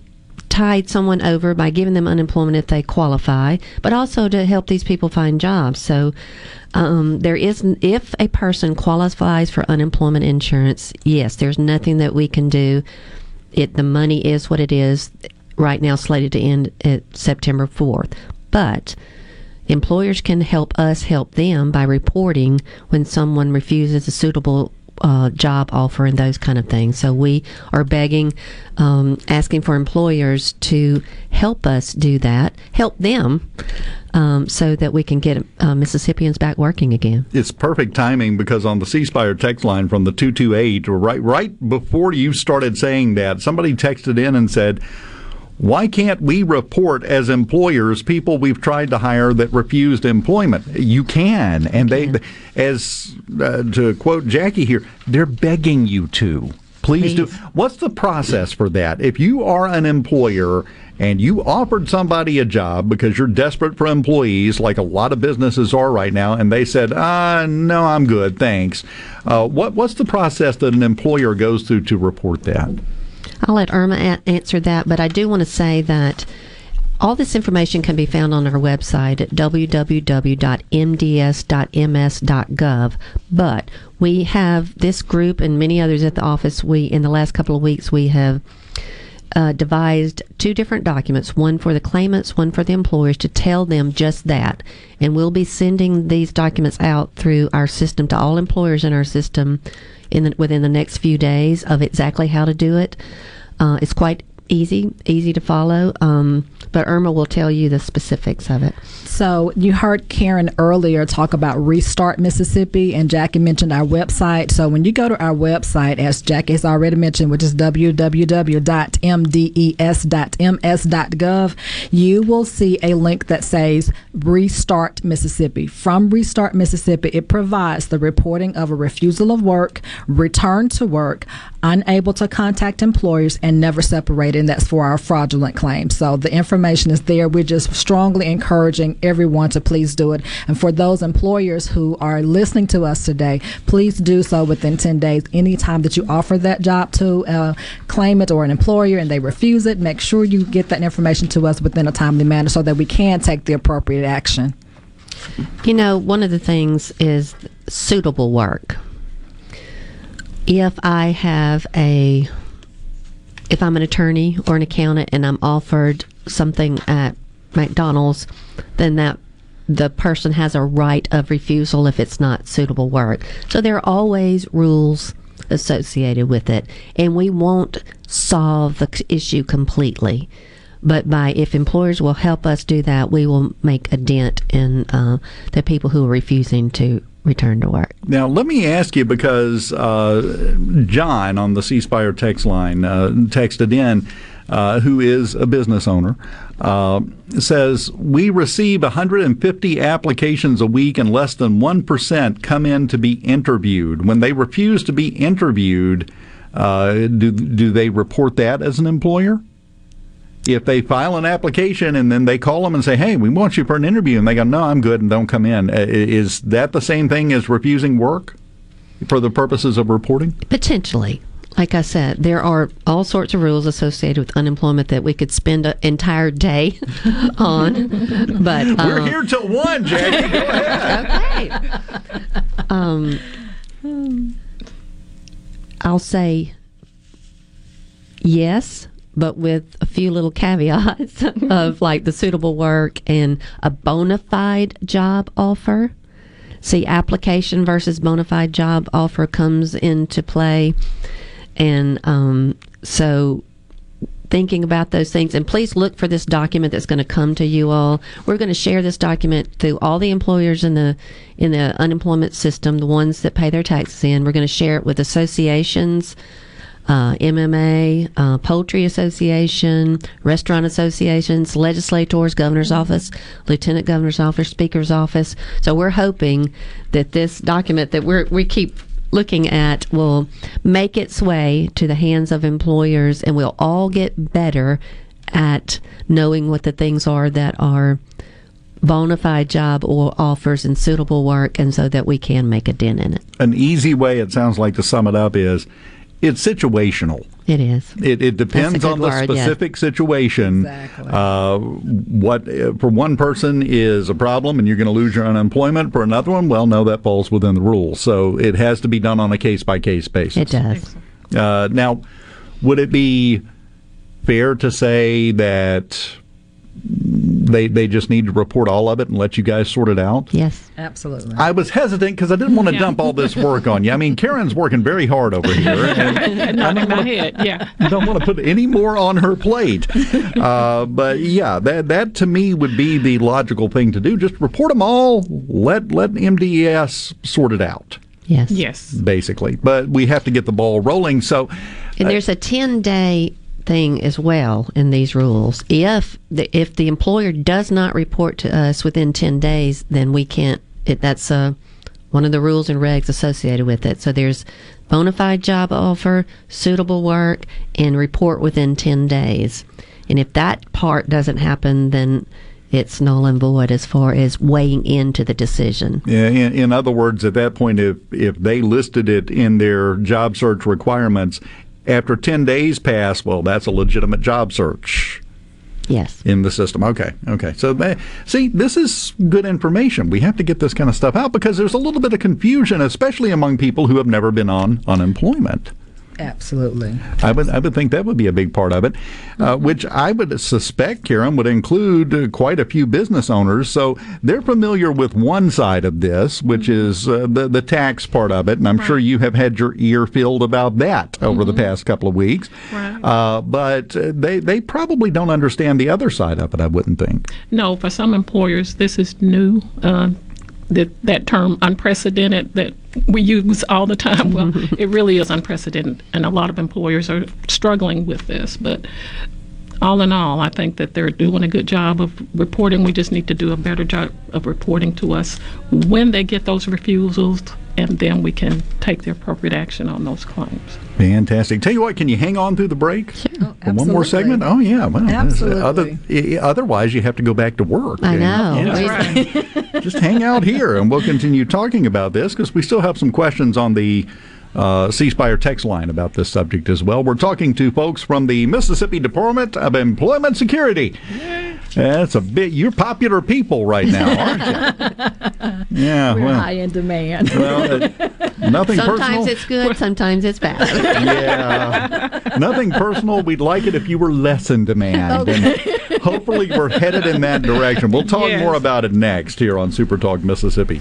S38: tide someone over by giving them unemployment if they qualify, but also to help these people find jobs. So um, there is, if a person qualifies for unemployment insurance, yes, there's nothing that we can do. It the money is what it is right now, slated to end at September fourth, but. Employers can help us help them by reporting when someone refuses a suitable uh, job offer and those kind of things. So we are begging, um, asking for employers to help us do that, help them, um, so that we can get uh, Mississippians back working again.
S4: It's perfect timing because on the C Spire text line from the 228, right, right before you started saying that, somebody texted in and said, why can't we report as employers people we've tried to hire that refused employment? You can, and they, as uh, to quote Jackie here, they're begging you to. Please, do. What's the process for that? If you are an employer and you offered somebody a job because you're desperate for employees, like a lot of businesses are right now, and they said, "Ah, no, I'm good, thanks." Uh, what what's the process that an employer goes through to report that?
S38: I'll let Irma a- answer that, but I do want to say that all this information can be found on our website at www.mdes.ms.gov. But we have this group and many others at the office. We in the last couple of weeks we have uh, devised two different documents, one for the claimants, one for the employers, to tell them just that. And we'll be sending these documents out through our system to all employers in our system in the, within the next few days of exactly how to do it. Uh, it's quite easy, easy to follow. Um, but Irma will tell you the specifics of it.
S39: So you heard Karen earlier talk about Restart Mississippi, and Jackie mentioned our website. So when you go to our website, as Jackie has already mentioned, which is www.mdes.ms.gov, you will see a link that says Restart Mississippi. From Restart Mississippi, it provides the reporting of a refusal of work, return to work, unable to contact employers, and never separated. And that's for our fraudulent claims. So the information is there. We're just strongly encouraging everyone to please do it. And for those employers who are listening to us today, please do so within 10 days. Anytime that you offer that job to a claimant or an employer and they refuse it, make sure you get that information to us within a timely manner so that we can take the appropriate action.
S38: You know, one of the things is suitable work. If I have a, if I'm an attorney or an accountant and I'm offered something at McDonald's, then that the person has a right of refusal if it's not suitable work. So there are always rules associated with it, and we won't solve the issue completely. But by if employers will help us do that, we will make a dent in uh, the people who are refusing to return to work.
S4: Now, let me ask you because uh, John on the C Spire text line uh, texted in, uh, who is a business owner, uh, says we receive 150 applications a week and less than 1% come in to be interviewed. When they refuse to be interviewed, uh, do, do they report that as an employer? if they file an application and then they call them and say, "Hey, we want you for an interview," and they go, "No, I'm good," and don't come in, uh, is that the same thing as refusing work for the purposes of reporting?
S38: Potentially. Like I said, there are all sorts of rules associated with unemployment that we could spend an entire day on. But
S4: We're
S38: um,
S4: here till one, Jackie. Go ahead.
S38: okay. Um, I'll say yes, but with a few little caveats of like the suitable work and a bona fide job offer. See, application versus bona fide job offer comes into play. And um, so thinking about those things and please look for this document that's going to come to you all we're going to share this document through all the employers in the in the unemployment system the ones that pay their taxes in we're going to share it with associations uh, MMA, uh, Poultry Association, Restaurant Associations, legislators, Governor's Office, Lieutenant Governor's Office, Speaker's Office. So we're hoping that this document that we're, we keep looking at will make its way to the hands of employers and we'll all get better at knowing what the things are that are bona fide job or offers and suitable work and so that we can make a dent in it.
S4: An easy way, it sounds like, to sum it up is it's situational.
S38: It is.
S4: It, it depends on the
S38: word, yeah.
S4: specific situation. Uh, what uh, for one person is a problem, and you're going to lose your unemployment. For another one, well, no, that falls within the rules. So it has to be done on a case by case basis.
S38: It does.
S4: Uh, now, would it be fair to say that they they just need to report all of it and let you guys sort it out?
S38: Yes.
S39: Absolutely.
S4: I was hesitant because I didn't want to
S40: Yeah.
S4: dump all this work on you. I mean, Karen's working very hard over here, and
S40: Not in my head, yeah.
S4: I don't want to put any more on her plate. Uh, but yeah, that that to me would be the logical thing to do. Just report them all. Let let MDES sort it out.
S38: Yes.
S40: Yes.
S4: Basically, but we have to get the ball rolling. So,
S38: And there's a 10 day thing as well in these rules. If the, if the employer does not report to us within 10 days, then we can't, it, that's a one of the rules and regs associated with it. So there's bona fide job offer, suitable work, and report within 10 days. And if that part doesn't happen, then it's null and void as far as weighing into the decision.
S4: Yeah, in, in other words, at that point, if if they listed it in their job search requirements, after ten days pass, well, that's a legitimate job search.
S38: Yes.
S4: In the system. Okay. Okay. So, eh, see, this is good information. We have to get this kind of stuff out because there's a little bit of confusion, especially among people who have never been on unemployment.
S39: Absolutely.
S4: I would, I would think that would be a big part of it, uh, which I would suspect, Karen, would include uh, quite a few business owners. So they're familiar with one side of this, which is uh, the the tax part of it, and I'm sure you have had your ear filled about that over the past couple of weeks.
S40: Right.
S4: Uh, but uh, they they probably don't understand the other side of it. I wouldn't think.
S40: No, for some employers, this is new. That that term unprecedented that we use all the time. Well, it really is unprecedented, and a lot of employers are struggling with this. But all in all, I think that they're doing a good job of reporting. We just need to do a better job of reporting to us when they get those refusals, and then we can take the appropriate action on those claims.
S4: Fantastic. Tell you what, can you hang on through the break? For one more
S40: oh,
S4: segment? Oh, yeah. Well,
S40: Absolutely.
S4: Other, otherwise, you have to go back to work.
S38: I
S4: And-
S38: know.
S4: Yeah. Just hang out here, and we'll continue talking about this because we still have some questions on the uh, C Spire text line about this subject as well. We're talking to folks from the Mississippi Department of Employment Security. That's a bit. You're popular people right now, aren't you? Yeah.
S39: We're
S4: well,
S39: high in demand.
S4: well, uh, nothing
S38: sometimes
S4: personal.
S38: Sometimes it's good, sometimes it's bad.
S4: Yeah. Nothing personal. We'd like it if you were less in demand. And hopefully we're headed in that direction. We'll talk
S40: Yes.
S4: more about it next here on Super Talk Mississippi.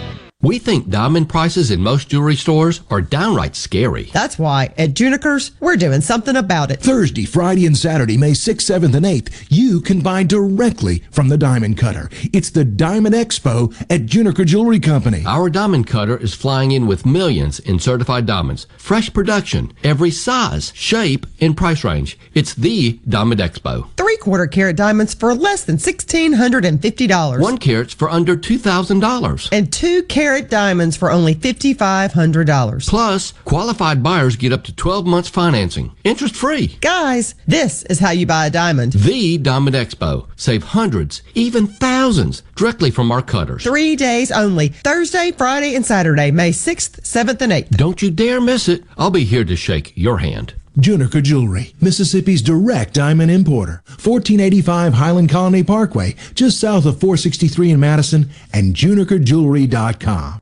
S6: We think diamond prices in most jewelry stores are downright scary.
S45: That's why at Junikers, we're doing something about it.
S8: Thursday, Friday, and Saturday, May 6th, 7th, and 8th, you can buy directly from the Diamond Cutter. It's the Diamond Expo at Juniker Jewelry Company.
S6: Our diamond cutter is flying in with millions in certified diamonds. Fresh production, every size, shape, and price range. It's the Diamond Expo.
S45: Three quarter carat diamonds for less than $1,650.
S6: One carat's for under $2,000.
S45: And two carat carat diamonds for only $5,500.
S6: Plus, qualified buyers get up to 12 months financing, interest free.
S45: Guys, this is how you buy a diamond.
S6: The Diamond Expo. Save hundreds, even thousands, directly from our cutters.
S45: Three days only Thursday, Friday, and Saturday, May 6th, 7th, and 8th.
S6: Don't you dare miss it. I'll be here to shake your hand.
S8: Juniker Jewelry, Mississippi's direct diamond importer. 1485 Highland Colony Parkway, just south of 463 in Madison, and junikerjewelry.com.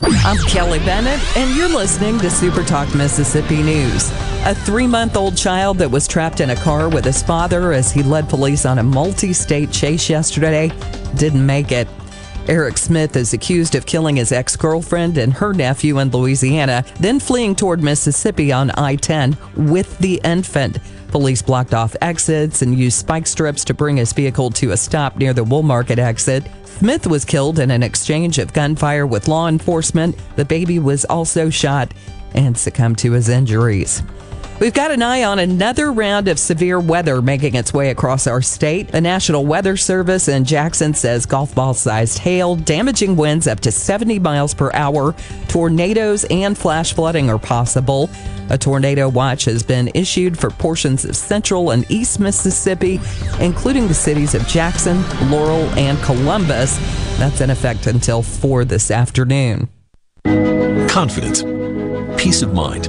S25: I'm Kelly Bennett, and you're listening to Super Talk Mississippi News. A three month old child that was trapped in a car with his father as he led police on a multi state chase yesterday didn't make it. Eric Smith is accused of killing his ex girlfriend and her nephew in Louisiana, then fleeing toward Mississippi on I 10 with the infant. Police blocked off exits and used spike strips to bring his vehicle to a stop near the Woolmarket exit. Smith was killed in an exchange of gunfire with law enforcement. The baby was also shot and succumbed to his injuries. We've got an eye on another round of severe weather making its way across our state. The National Weather Service in Jackson says golf ball sized hail, damaging winds up to 70 miles per hour, tornadoes, and flash flooding are possible. A tornado watch has been issued for portions of central and east Mississippi, including the cities of Jackson, Laurel, and Columbus. That's in effect until 4 this afternoon.
S46: Confidence, peace of mind,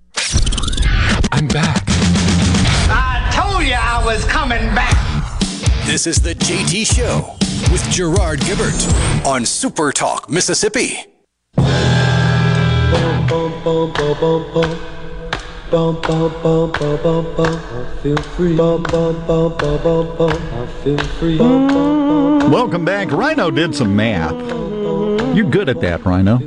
S1: I'm back.
S47: I told you I was coming back.
S1: This is the JT Show with Gerard Gibert on Super Talk Mississippi.
S4: Welcome back. Rhino did some math. You're good at that, Rhino.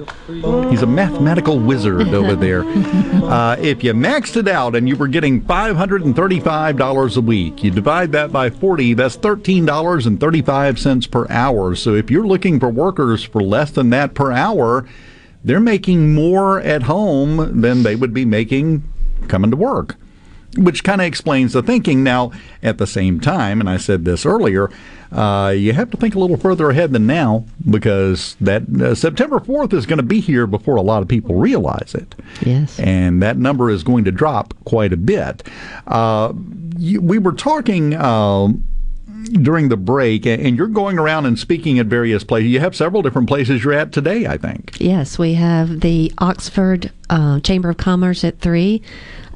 S4: He's a mathematical wizard over there. Uh, if you maxed it out and you were getting $535 a week, you divide that by 40, that's $13.35 per hour. So if you're looking for workers for less than that per hour, they're making more at home than they would be making coming to work which kind of explains the thinking. Now, at the same time, and I said this earlier, uh, you have to think a little further ahead than now because that uh, September 4th is going to be here before a lot of people realize it.
S38: Yes.
S4: And that number is going to drop quite a bit. Uh, you, we were talking. During the break, and you're going around and speaking at various places. You have several different places you're at today, I think.
S38: Yes, we have the Oxford uh, Chamber of Commerce at 3.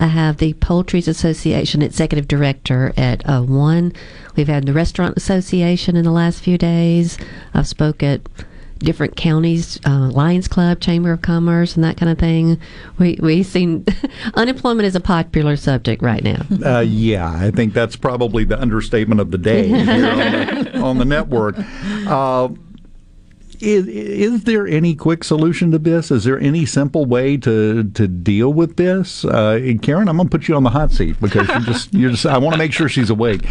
S38: I have the Poultries Association Executive Director at uh, 1. We've had the Restaurant Association in the last few days. I've spoke at different counties, uh, Lions Club, Chamber of Commerce, and that kind of thing. We we seen unemployment is a popular subject right now.
S4: Uh, yeah, I think that's probably the understatement of the day here on, the, on the network. Uh, is, is there any quick solution to this? Is there any simple way to to deal with this? Uh, Karen, I'm going to put you on the hot seat because you just you just I want to make sure she's awake.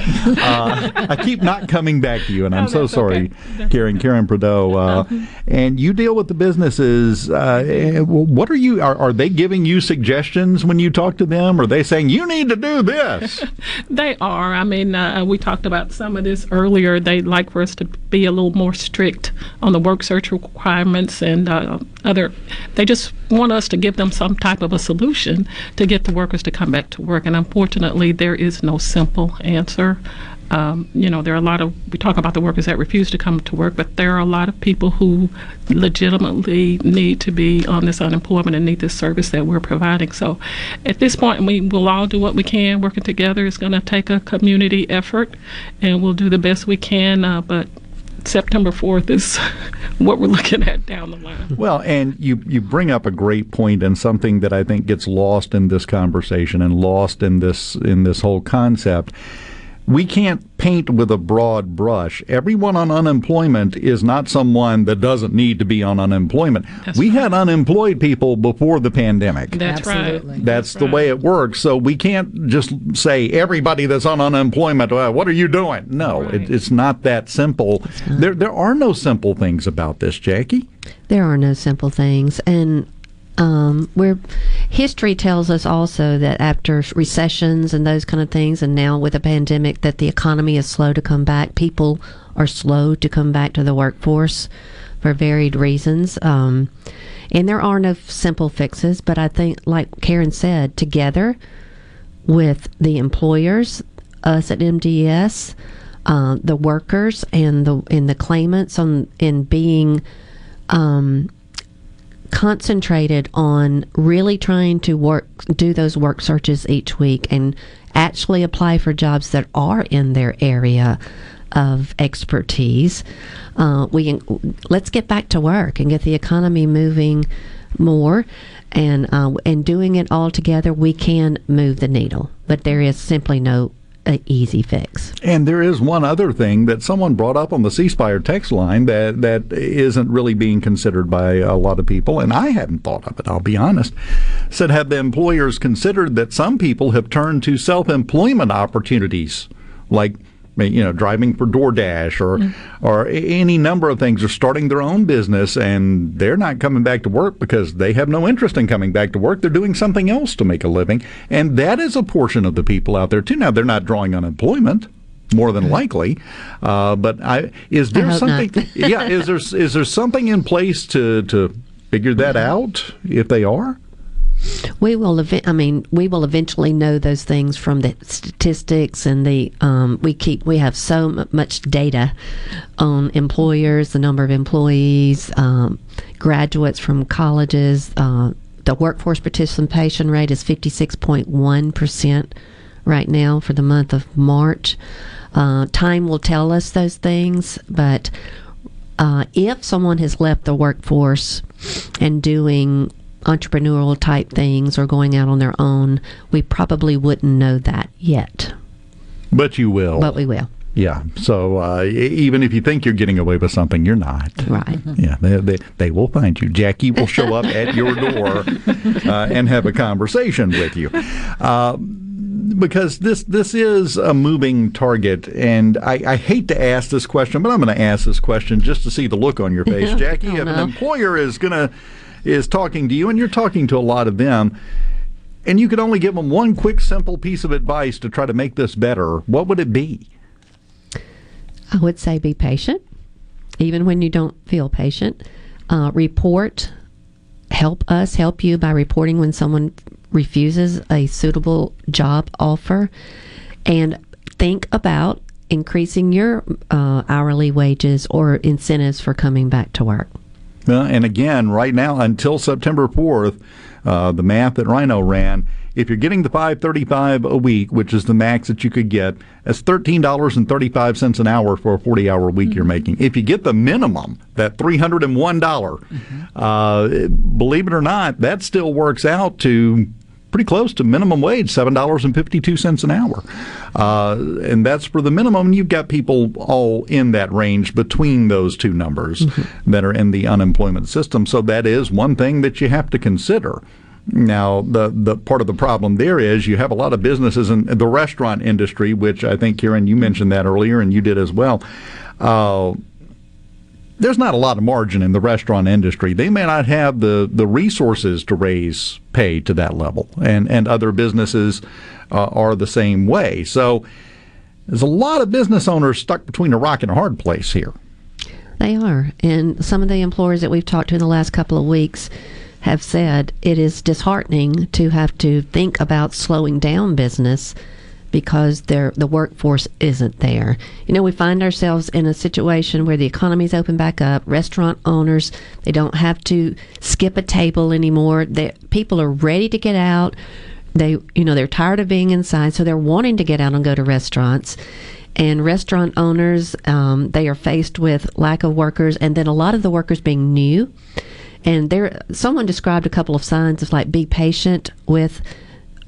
S4: Uh, I keep not coming back to you, and I'm so sorry,
S40: okay.
S4: Karen. Karen Prideaux, uh, and you deal with the businesses. Uh, eh, what are you? Are, are they giving you suggestions when you talk to them? Are they saying you need to do this?
S40: They are. I mean, uh, we talked about some of this earlier. They'd like for us to be a little more strict on the work search requirements and uh, other. They just want us to give them some type of a solution to get the workers to come back to work. And unfortunately, there is no simple answer. Um, you know, there are a lot of, we talk about the workers that refuse to come to work, but there are a lot of people who legitimately need to be on this unemployment and need this service that we're providing. So at this point, we will all do what we can. Working together is going to take a community effort, and we'll do the best we can. Uh, but September 4th is what we're looking at down the line.
S4: Well, and you, you bring up a great point and something that I think gets lost in this conversation and lost in this in this whole concept. We can't paint with a broad brush. Everyone on unemployment is not someone that doesn't need to be on unemployment. we had unemployed people before the pandemic.
S40: That's right.
S4: That's the way it works. So we can't just say everybody that's on unemployment. Well, what are you doing? No, it, it's not that simple. There, there are no simple things about this, Jackie.
S38: There are no simple things, and um, where history tells us also that after recessions and those kind of things, and now with a pandemic, that the economy is slow to come back. People are slow to come back to the workforce for varied reasons. Um, and there are no simple fixes, but I think, like Karen said, together with the employers, us at MDES, uh, the workers, and the and the claimants on in being um, concentrated on really trying to work do those work searches each week and actually apply for jobs that are in their area of expertise. Uh, we let's get back to work and get the economy moving more, and uh, and doing it all together, we can move the needle. But there is simply no uh, easy fix.
S4: And there is one other thing that someone brought up on the C text line that, that isn't really being considered by a lot of people, and I hadn't thought of it, I'll be honest. Said, have the employers considered that some people have turned to self employment opportunities, like you know, driving for DoorDash or mm-hmm. or any number of things, or starting their own business, and they're not coming back to work because they have no interest in coming back to work. They're doing something else to make a living, and that is a portion of the people out there too. Now they're not drawing unemployment. More than mm-hmm. likely, uh, but I is there
S38: hope
S4: something? yeah, is there is there something in place to to figure that mm-hmm. out if they are?
S38: We will. Ev- I mean, we will eventually know those things from the statistics and the. Um, we keep. We have so much data on employers, the number of employees, um, graduates from colleges. Uh, the workforce participation rate is fifty six point one percent right now for the month of March. Uh, time will tell us those things, but uh, if someone has left the workforce and doing entrepreneurial type things or going out on their own, we probably wouldn't know that yet.
S4: But you will.
S38: But we will.
S4: Yeah. So uh, even if you think you're getting away with something, you're not.
S38: Right.
S4: Yeah. They, they, they will find you. Jackie will show up at your door uh, and have a conversation with you. Uh, because this this is a moving target, and I, I hate to ask this question, but I'm going to ask this question just to see the look on your face, Jackie. If an employer is going to is talking to you, and you're talking to a lot of them, and you could only give them one quick, simple piece of advice to try to make this better, what would it be?
S38: I would say be patient, even when you don't feel patient. Uh, report. Help us help you by reporting when someone refuses a suitable job offer, and think about increasing your uh, hourly wages or incentives for coming back to work.
S4: Well, and again, right now until September 4th, uh, the math that Rhino ran, if you're getting the 535 a week, which is the max that you could get, that's $13.35 an hour for a 40-hour week you're making. If you get the minimum, that $301, uh, believe it or not, that still works out to pretty close to minimum wage, seven dollars and fifty two cents an hour, uh, and that's for the minimum. You've got people all in that range between those two numbers mm-hmm. that are in the unemployment system. So that is one thing that you have to consider. Now, the the part of the problem there is you have a lot of businesses in the restaurant industry, which I think Karen you mentioned that earlier, and you did as well. Uh, there's not a lot of margin in the restaurant industry. They may not have the, the resources to raise pay to that level, and and other businesses uh, are the same way. So there's a lot of business owners stuck between a rock and a hard place here.
S38: They are, and some of the employers that we've talked to in the last couple of weeks have said it is disheartening to have to think about slowing down business because the workforce isn't there. You know, we find ourselves in a situation where the economy's open back up. Restaurant owners they don't have to skip a table anymore. They, people are ready to get out. They, you know, they're tired of being inside, so they're wanting to get out and go to restaurants. And restaurant owners, um, they are faced with lack of workers, and then a lot of the workers being new and there someone described a couple of signs of like be patient with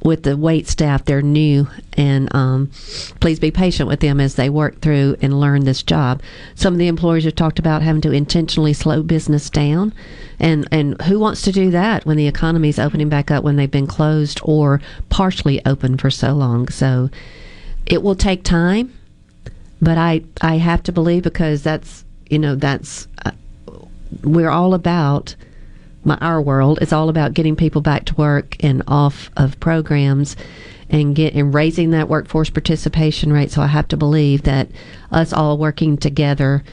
S38: with the wait staff they're new and um, please be patient with them as they work through and learn this job. Some of the employers have talked about having to intentionally slow business down. And and who wants to do that when the economy is opening back up when they've been closed or partially open for so long? So it will take time but i i have to believe because that's you know that's uh, we're all about my, our world. It's all about getting people back to work and off of programs and get and raising that workforce participation rate. So I have to believe that us all working together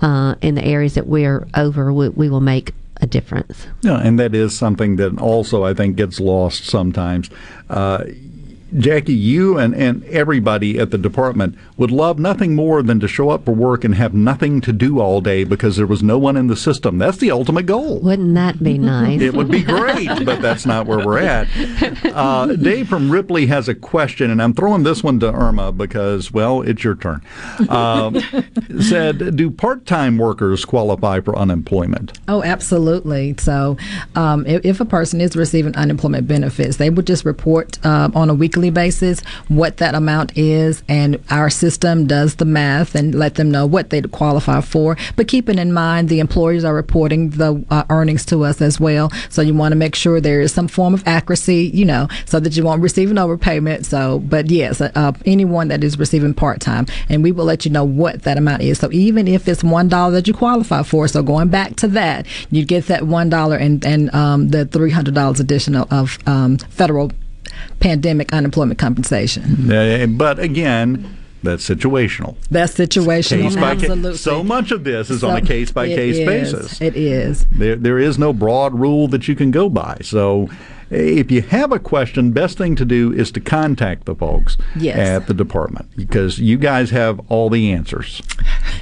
S38: uh, in the areas that we're over, we, we will make a difference.
S4: Yeah, and that is something that also I think gets lost sometimes. Uh, Jackie, you and, and everybody at the department would love nothing more than to show up for work and have nothing to do all day because there was no one in the system. That's the ultimate goal.
S38: Wouldn't that be nice?
S4: it would be great, but that's not where we're at. Uh, Dave from Ripley has a question, and I'm throwing this one to Irma because, well, it's your turn. Uh, said, do part-time workers qualify for unemployment?
S39: Oh, absolutely. So, um, if, if, a person is receiving unemployment benefits, they would just report uh, on a weekly weekly basis what that amount is, and our system does the math and let them know what they'd qualify for. But keeping in mind, the employers are reporting the uh, earnings to us as well. So you want to make sure there is some form of accuracy, you know, so that you won't receive an overpayment. So, but yes, uh, uh anyone that is receiving part time, and we will let you know what that amount is. So even if it's one dollar that you qualify for, so going back to that, you get that one dollar and and um, the three hundred dollars additional of um, federal pandemic unemployment compensation.
S4: Uh, but again, that's situational.
S39: That's situational. Case Absolutely.
S4: Case. So much of this is so, on a case by case basis.
S39: It is.
S4: There, there is no broad rule that you can go by. So if you have a question, best thing to do is to contact the folks
S39: yes.
S4: at the department because you guys have all the answers.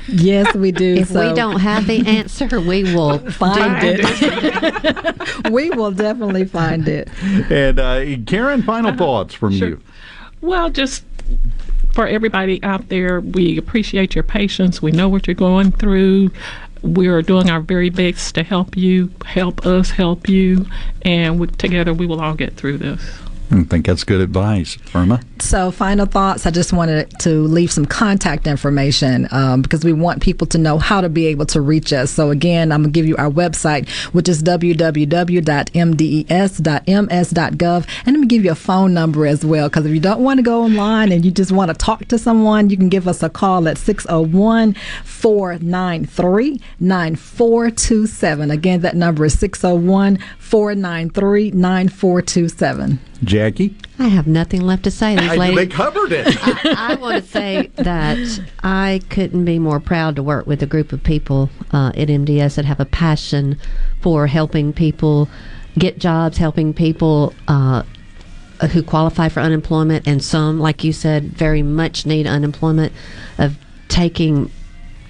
S39: Yes, we do.
S38: if so. we don't have the answer, we will
S39: find it. we will definitely find it.
S4: And uh, Karen, final uh, thoughts from sure. you.
S40: Well, just for everybody out there, we appreciate your patience. We know what you're going through we are doing our very best to help you, help us help you, and we, together we will all get through this.
S4: I think that's good advice, Irma.
S39: So, final thoughts. I just wanted to leave some contact information um, because we want people to know how to be able to reach us. So, again, I'm going to give you our website, which is www.mdes.ms.gov. And let me give you a phone number as well because if you don't want to go online and you just want to talk to someone, you can give us a call at 601 493 9427. Again, that number is 601 493 9427.
S4: Jackie?
S38: I have nothing left to say.
S4: These ladies, they covered it.
S38: I, I, want to say that I couldn't be more proud to work with a group of people uh, at MDES that have a passion for helping people get jobs, helping people uh, who qualify for unemployment, and some, like you said, very much need unemployment, of taking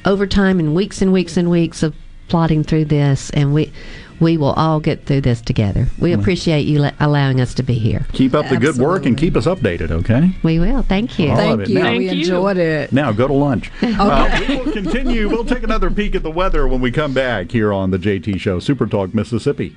S38: overtime and weeks and weeks and weeks of plodding through this. And we we will all get through this together. We appreciate you allowing us to be here.
S4: Keep up Absolutely. the good work and keep us updated, okay?
S38: We will. Thank you.
S39: All Thank you.
S40: Now,
S39: we enjoyed it.
S4: Now go to lunch.
S39: okay. Uh,
S4: we will continue. We'll take another peek at the weather when we come back here on the JT Show, Super Talk Mississippi.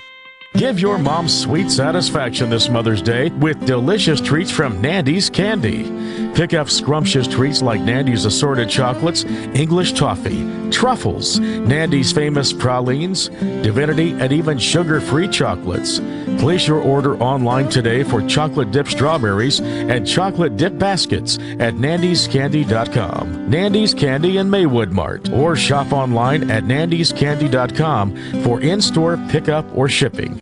S14: Give your mom sweet satisfaction this Mother's Day with delicious treats from Nandy's Candy. Pick up scrumptious treats like Nandy's assorted chocolates, English toffee, truffles, Nandy's famous pralines, divinity, and even sugar-free chocolates. Place your order online today for chocolate dip strawberries and chocolate dip baskets at nandyscandy.com. Nandy's Candy in Maywood Mart or shop online at nandyscandy.com for in-store pickup or shipping.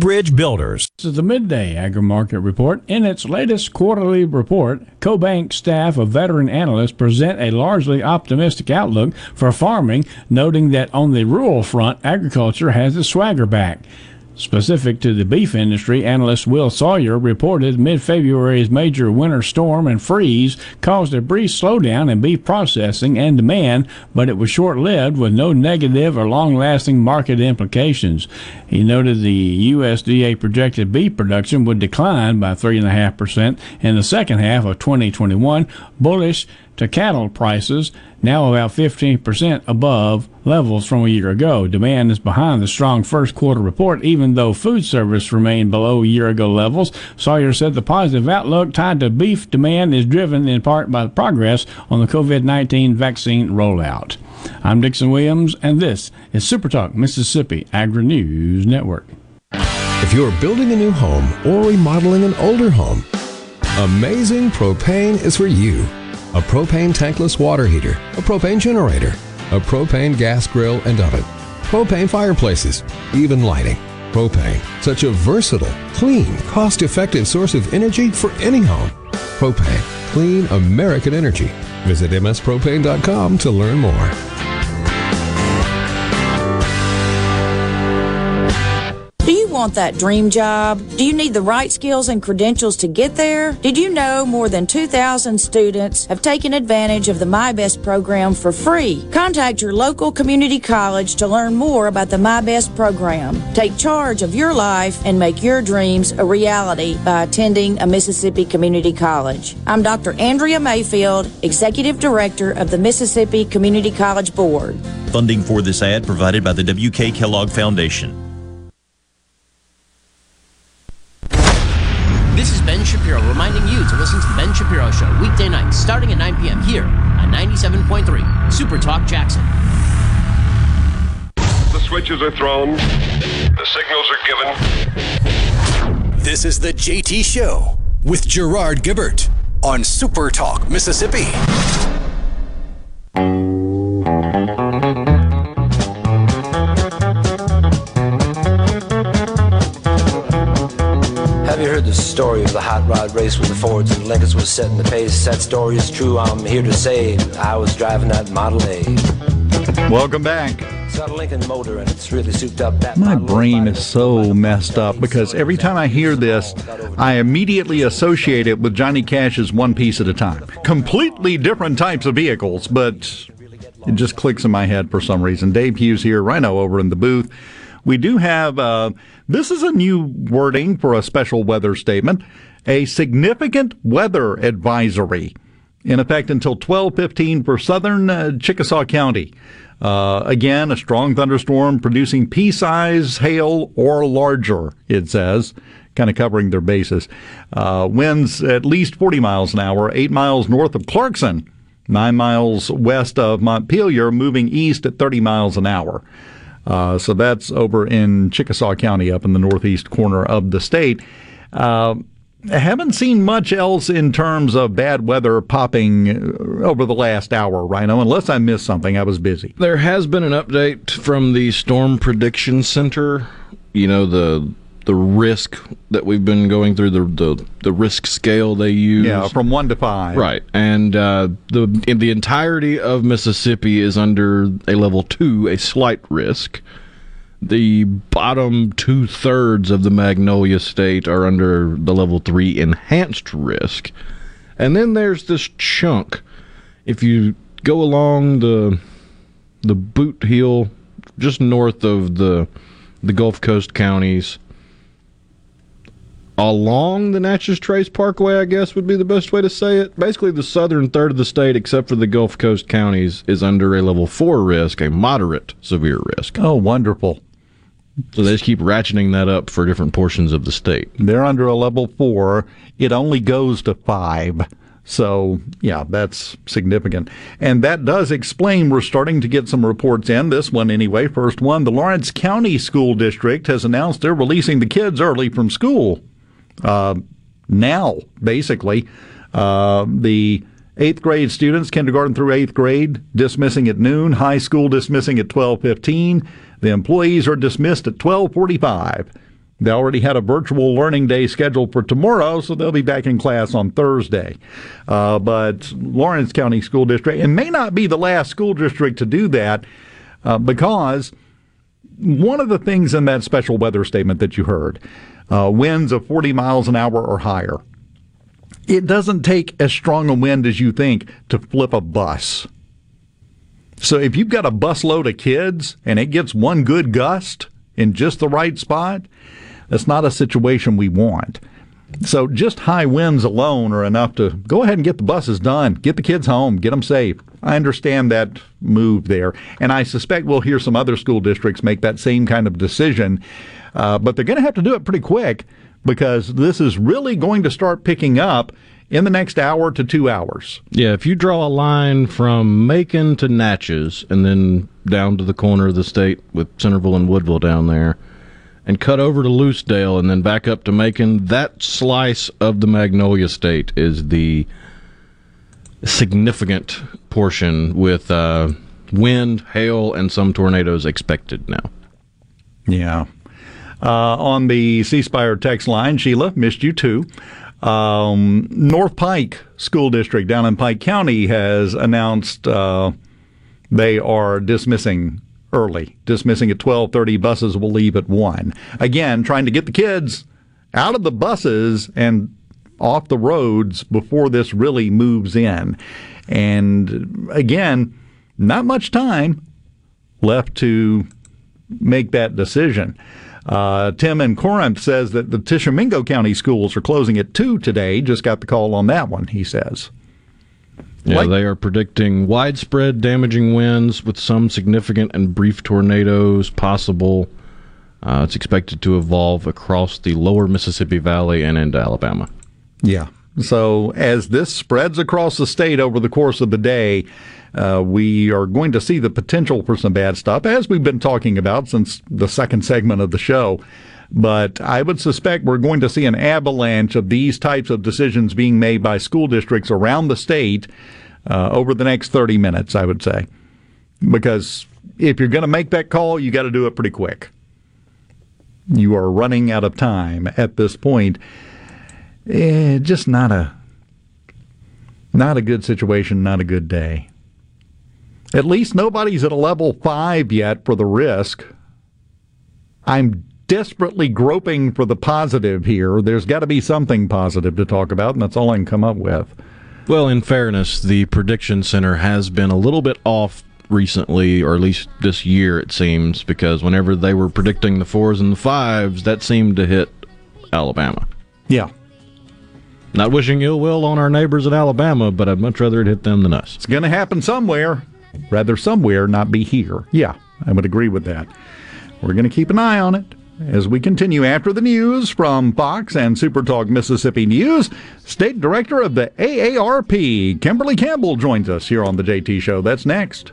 S48: Bridge Builders.
S28: This is the Midday Agri Market Report. In its latest quarterly report, CoBank staff of veteran analysts present a largely optimistic outlook for farming, noting that on the rural front, agriculture has its swagger back. Specific to the beef industry, analyst Will Sawyer reported mid February's major winter storm and freeze caused a brief slowdown in beef processing and demand, but it was short lived with no negative or long lasting market implications. He noted the USDA projected beef production would decline by 3.5% in the second half of 2021, bullish to cattle prices, now about 15% above levels from a year ago. Demand is behind the strong first quarter report, even though food service remained below year ago levels. Sawyer said the positive outlook tied to beef demand is driven in part by the progress on the COVID 19 vaccine rollout. I'm Dixon Williams, and this is Super Talk Mississippi Agri News Network.
S8: If you're building a new home or remodeling an older home, Amazing Propane is for you. A propane tankless water heater, a propane generator, a propane gas grill and oven, propane fireplaces, even lighting. Propane, such a versatile, clean, cost effective source of energy for any home. Propane, clean American energy. Visit mspropane.com to learn more.
S49: Want that dream job? Do you need the right skills and credentials to get there? Did you know more than 2,000 students have taken advantage of the MI-BEST program for free? Contact your local community college to learn more about the MI-BEST program. Take charge of your life and make your dreams a reality by attending a Mississippi community college. I'm Dr. Andrea Mayfield, Executive Director of the Mississippi Community College Board.
S15: Funding for this ad provided by the W.K. Kellogg Foundation.
S50: This is Ben Shapiro reminding you to listen to The Ben Shapiro Show weekday nights starting at 9 p.m. here on 97.3 Super Talk Jackson.
S51: The switches are thrown, the signals are given.
S1: This is the JT Show with Gerard Gibert on Super Talk, Mississippi.
S52: Have you heard the story of the hot rod race where the Fords and Lincolns was setting the pace? That story is true. I'm here to say I was driving that Model A.
S4: Welcome back.
S52: It's got a Lincoln motor and it's really souped up. That
S4: My brain is so messed up because every time I hear this, I immediately associate it with Johnny Cash's One Piece at a Time. Completely different types of vehicles, but it just clicks in my head for some reason. Dave Hughes here, Rhino over in the booth. We do have uh, this is a new wording for a special weather statement a significant weather advisory in effect until 12:15 for southern uh, Chickasaw County. Uh, again, a strong thunderstorm producing pea-size hail or larger. It says, kind of covering their bases. Uh, winds at least 40 miles an hour, eight miles north of Clarkson, nine miles west of Montpelier, moving east at 30 miles an hour. Uh, so that's over in Chickasaw County, up in the northeast corner of the state. Uh, haven't seen much else in terms of bad weather popping over the last hour, Rhino, unless I missed something. I was busy.
S14: There has been an update from the Storm Prediction Center. You know, the the risk that we've been going through, the the, the risk scale they use.
S4: Yeah, from one to five.
S14: Right. And uh, the in the entirety of Mississippi is under a level two, a slight risk the bottom two thirds of the Magnolia State are under the level three enhanced risk. And then there's this chunk. If you go along the the boot heel just north of the the Gulf Coast counties along the Natchez Trace Parkway, I guess would be the best way to say it. Basically, the southern third of the state, except for the Gulf Coast counties, is under a level four risk, a moderate severe risk.
S4: Oh, wonderful.
S14: So they just keep ratcheting that up for different portions of the state.
S4: They're under a level four. It only goes to five. So, yeah, that's significant. And that does explain we're starting to get some reports in. This one, anyway. First one the Lawrence County School District has announced they're releasing the kids early from school. Uh, now, basically. Uh, the eighth grade students, kindergarten through eighth grade, dismissing at noon, high school dismissing at 1215. The employees are dismissed at 1245. They already had a virtual learning day scheduled for tomorrow, so they'll be back in class on Thursday. Uh, but Lawrence County School District, it may not be the last school district to do that uh, because one of the things in that special weather statement that you heard uh, winds of 40 miles an hour or higher. It doesn't take as strong a wind as you think to flip a bus. So if you've got a busload of kids and it gets one good gust in just the right spot, that's not a situation we want. So just high winds alone are enough to go ahead and get the buses done, get the kids home, get them safe. I understand that move there, and I suspect we'll hear some other school districts make that same kind of decision, uh, but they're going to have to do it pretty quick because this is really going to start picking up in the next hour to two hours.
S14: Yeah, if you draw a line from Macon to Natchez and then down to the corner of the state with Centerville and Woodville down there, and cut over to Lucedale and then back up to Macon, that slice of the Magnolia State is the significant portion with uh, wind, hail, and some tornadoes expected now.
S4: Yeah. Uh, on the C Spire text line, Sheila, missed you too. Um, North Pike School District down in Pike County has announced uh, they are dismissing early, dismissing at 12:30. Buses will leave at one. Again, trying to get the kids out of the buses and off the roads before this really moves in. And again, not much time left to make that decision. Uh, Tim in Corinth says that the Tishomingo County schools are closing at 2 today. Just got the call on that one, he says.
S14: Yeah, they are predicting widespread damaging winds with some significant and brief tornadoes possible. Uh, it's expected to evolve across the lower Mississippi Valley and into Alabama.
S4: Yeah. So as this spreads across the state over the course of the day, uh, we are going to see the potential for some bad stuff, as we've been talking about since the second segment of the show. But I would suspect we're going to see an avalanche of these types of decisions being made by school districts around the state uh, over the next 30 minutes, I would say. Because if you're going to make that call, you got to do it pretty quick. You are running out of time at this point. Eh, just not a not a good situation, not a good day. At least nobody's at a level five yet for the risk. I'm desperately groping for the positive here. There's got to be something positive to talk about, and that's all I can come up with.
S14: Well, in fairness, the prediction center has been a little bit off recently, or at least this year, it seems, because whenever they were predicting the fours and the fives, that seemed to hit Alabama.
S21: Yeah.
S14: Not wishing ill will on our neighbors in Alabama, but I'd much rather it hit them than us.
S21: It's going to happen somewhere. Rather somewhere, not be here. Yeah, I would agree with that. We're going to keep an eye on it as we continue after the news from Fox and Supertalk Mississippi News. State Director of the AARP, Kimberly Campbell, joins us here on the JT Show. That's next.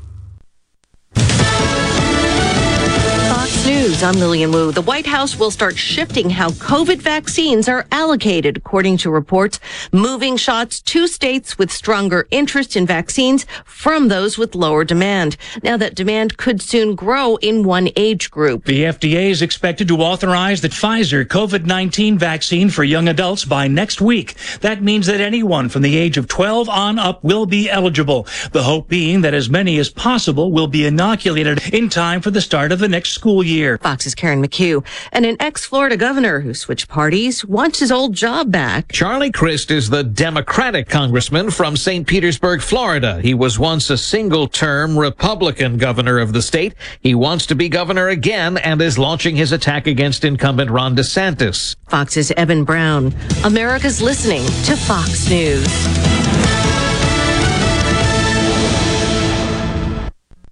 S53: News, I'm Lilian Woo. The White House will start shifting how COVID vaccines are allocated, according to reports, moving shots to states with stronger interest in vaccines from those with lower demand. Now that demand could soon grow in one age group.
S54: The FDA is expected to authorize the Pfizer COVID 19 vaccine for young adults by next week. That means that anyone from the age of 12 on up will be eligible. The hope being that as many as possible will be inoculated in time for the start of the next school year.
S53: Fox's Karen McHugh. And an ex-Florida governor who switched parties wants his old job back.
S55: Charlie Crist is the Democratic congressman from St. Petersburg, Florida. He was once a single term Republican governor of the state. He wants to be governor again and is launching his attack against incumbent Ron DeSantis.
S53: Fox's Evan Brown. America's listening to Fox News.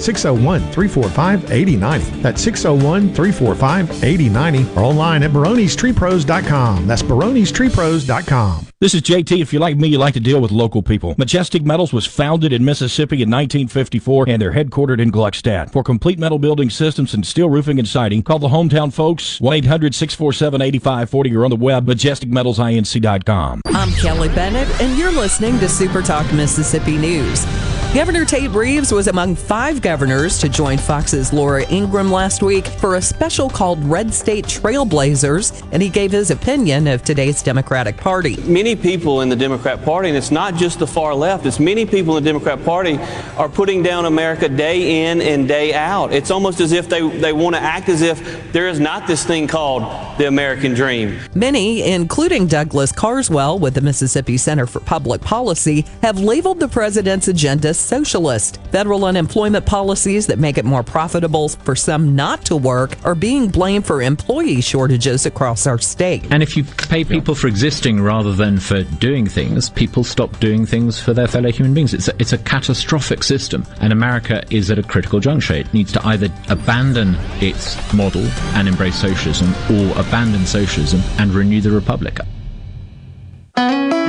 S9: 601 345 8090. That's 601 345 8090 or online at baronestreepros.com. That's baronestreepros.com.
S11: This is JT. If you're like me, you like to deal with local people. Majestic Metals was founded in Mississippi in 1954 and they're headquartered in Gluckstadt. For complete metal building systems and steel roofing and siding, call the hometown folks 1 800 647 8540 or on the web majesticmetalsinc.com.
S25: I'm Kelly Bennett, and you're listening to Super Talk Mississippi News. Governor Tate Reeves was among five governors to join Fox's Laura Ingraham last week for a special called Red State Trailblazers, and he gave his opinion of today's Democratic Party.
S56: Many people in the Democrat Party, and it's not just the far left, it's many people in the Democrat Party are putting down America day in and day out. It's almost as if they, they want to act as if there is not this thing called the American dream.
S25: Many, including Douglas Carswell with the Mississippi Center for Public Policy, have labeled the president's agenda socialist. Federal unemployment policies that make it more profitable for some not to work are being blamed for employee shortages across our state.
S57: And if you pay people for existing rather than for doing things, people stop doing things for their fellow human beings. It's a, it's a catastrophic system, and America is at a critical juncture. It needs to either abandon its model and embrace socialism, or abandon socialism and renew the republic.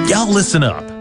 S15: Y'all listen up.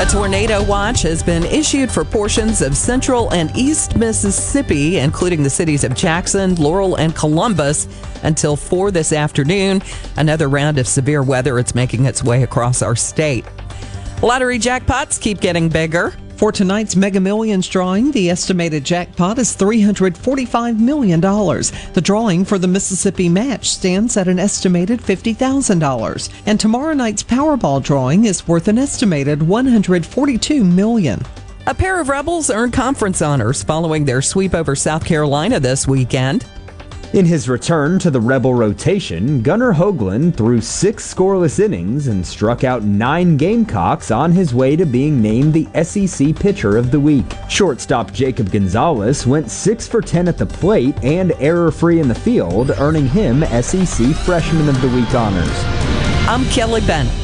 S25: A tornado watch has been issued for portions of central and east Mississippi, including the cities of Jackson, Laurel, and Columbus, until 4 this afternoon. Another round of severe weather is making its way across our state. Lottery jackpots keep getting bigger.
S23: For tonight's Mega Millions drawing, the estimated jackpot is $345 million. The drawing for the Mississippi match stands at an estimated $50,000. And tomorrow night's Powerball drawing is worth an estimated 142 million.
S25: A pair of Rebels earned conference honors following their sweep over South Carolina this weekend.
S58: In his return to the Rebel rotation, Gunnar Hoglund threw six scoreless innings and struck out nine Gamecocks on his way to being named the SEC Pitcher of the Week. Shortstop Jacob Gonzalez went 6 for 10 at the plate and error free in the field, earning him SEC Freshman of the Week honors.
S25: I'm Kelly Bent.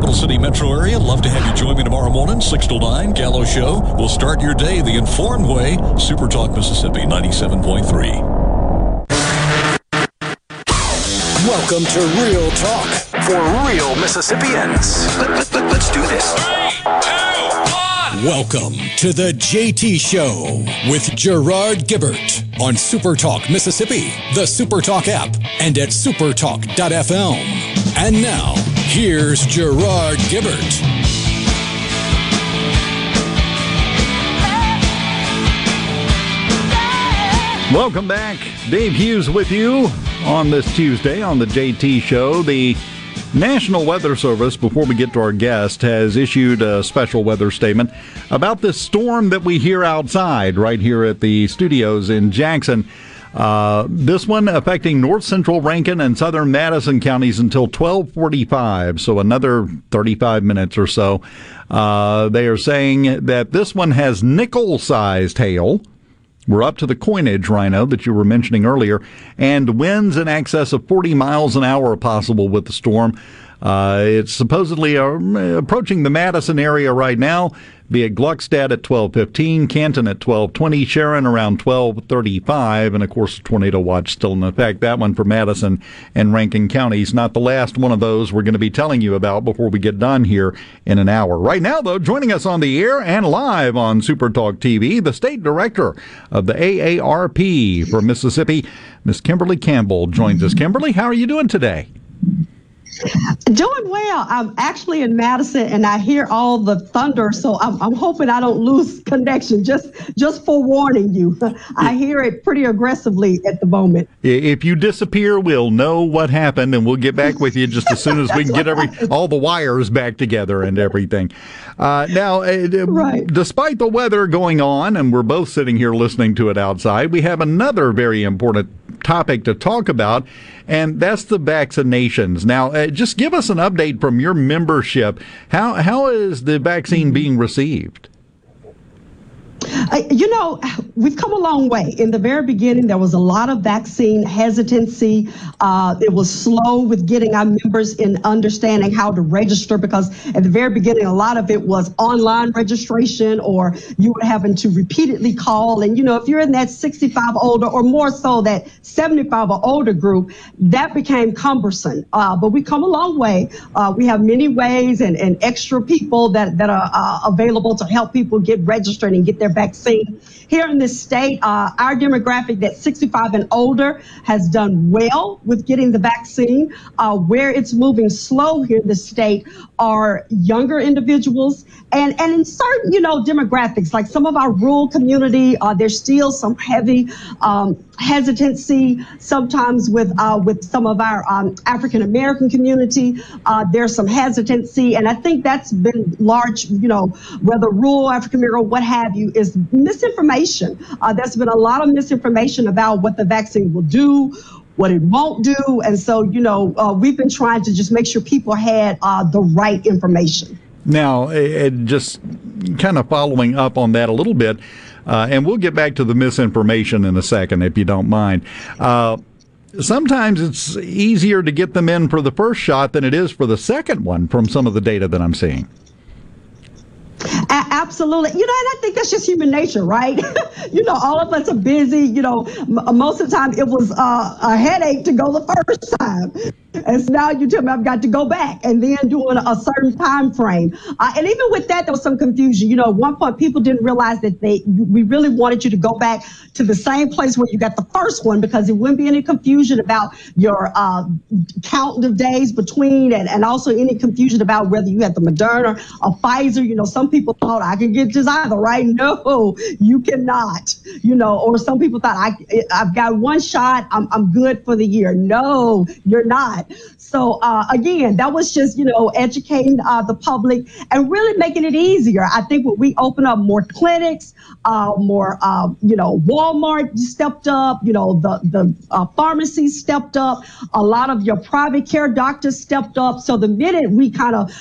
S11: capital city metro area, love to have you join me tomorrow morning, 6 to 9, Gallo Show. We'll start your day the informed way. Super Talk Mississippi 97.3.
S1: Welcome to Real Talk for real Mississippians. Let, us let, us do this.
S11: Welcome to the JT Show with Gerard Gibert on Super Talk Mississippi, the Super Talk app, and at supertalk.fm. And now, here's Gerard Gibert.
S4: Welcome back. Dave Hughes with you on this Tuesday on the JT Show. The National Weather Service, before we get to our guest, has issued a special weather statement about this storm that we hear outside right here at the studios in Jackson. Uh, this one affecting north central Rankin and southern Madison counties until 1245, so another 35 minutes or so. Uh, they are saying that this one has nickel sized hail. We're up to the coinage rhino that you were mentioning earlier, and winds in excess of 40 miles an hour possible with the storm. Uh, it's supposedly uh, approaching the Madison area right now. Be at Gluckstadt at 12:15, Canton at 12:20, Sharon around 12:35, and of course, the tornado watch still in effect. That one for Madison and Rankin counties. Not the last one of those we're going to be telling you about before we get done here in an hour. Right now, though, joining us on the air and live on Super Talk TV, the state director of the AARP for Mississippi, Miss Kimberly Campbell joins us. Kimberly, how are you doing today?
S59: Doing well. I'm actually in Madison, and I hear all the thunder, so I'm, I'm hoping I don't lose connection. Just just forewarning you, I hear it pretty aggressively at the moment.
S4: If you disappear, we'll know what happened, and we'll get back with you just as soon as we can get every all the wires back together and everything. Uh, now, uh, right. despite the weather going on, and we're both sitting here listening to it outside, we have another very important topic to talk about, and that's the vaccinations. Now, uh, just give us an update from your membership. How how is the vaccine being received?
S59: Uh, you know, we've come a long way. In the very beginning, there was a lot of vaccine hesitancy. Uh, it was slow with getting our members in understanding how to register because at the very beginning, a lot of it was online registration or you were having to repeatedly call. And, you know, if you're in that 65 older or more so that 75 or older group, that became cumbersome. Uh, but we come a long way. Uh, we have many ways and, and extra people that, that are uh, available to help people get registered and get their vaccine. Here in this state, uh, our demographic that's 65 and older has done well with getting the vaccine. Uh, where it's moving slow here in the state are younger individuals and, and in certain, you know, demographics, like some of our rural community, uh, there's still some heavy um, hesitancy sometimes with uh, with some of our um, African American community. Uh, there's some hesitancy, and I think that's been large. You know, whether rural African American, what have you, is misinformation. Uh, there's been a lot of misinformation about what the vaccine will do. What it won't do. And so, you know, uh, we've been trying to just make sure people had uh, the right information.
S4: Now, it, just kind of following up on that a little bit, uh, and we'll get back to the misinformation in a second, if you don't mind. Uh, sometimes it's easier to get them in for the first shot than it is for the second one from some of the data that I'm seeing.
S59: A- absolutely. You know, and I think that's just human nature, right? you know, all of us are busy. You know, m- most of the time it was uh, a headache to go the first time. And so now you tell me I've got to go back and then doing a certain time frame. Uh, and even with that, there was some confusion. You know, at one point people didn't realize that they we really wanted you to go back to the same place where you got the first one because it wouldn't be any confusion about your uh, count of days between and, and also any confusion about whether you had the Moderna or a Pfizer. You know, some people thought I can get this either, right? No, you cannot. You know, or some people thought I I've got one shot, I'm I'm good for the year. No, you're not. So uh, again, that was just you know educating uh, the public and really making it easier. I think when we open up more clinics, uh, more uh, you know Walmart stepped up, you know the the uh, pharmacies stepped up, a lot of your private care doctors stepped up. So the minute we kind of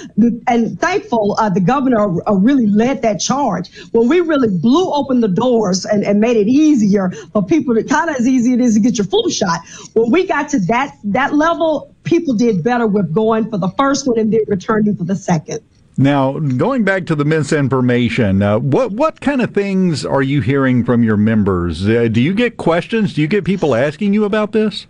S59: and thankful uh, the governor really led that charge when we really blew open the doors and, and made it easier for people to kind of as easy it is to get your flu shot. When we got to that that level people did better with going for the first one and then returning for the second.
S4: Now, going back to the misinformation, uh, what what kind of things are you hearing from your members? Uh, do you get questions? Do you get people asking you about this?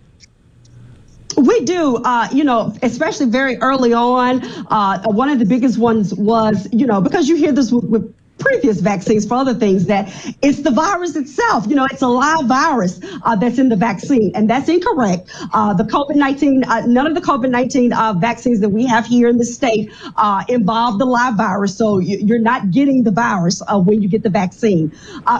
S59: We do, uh, you know, especially very early on. Uh, one of the biggest ones was, you know, because you hear this with, with previous vaccines for other things that it's the virus itself. You know, it's a live virus uh, that's in the vaccine, and that's incorrect. Uh, the COVID 19, uh, none of the COVID 19 uh, vaccines that we have here in the state uh, involve the live virus, so you're not getting the virus uh, when you get the vaccine.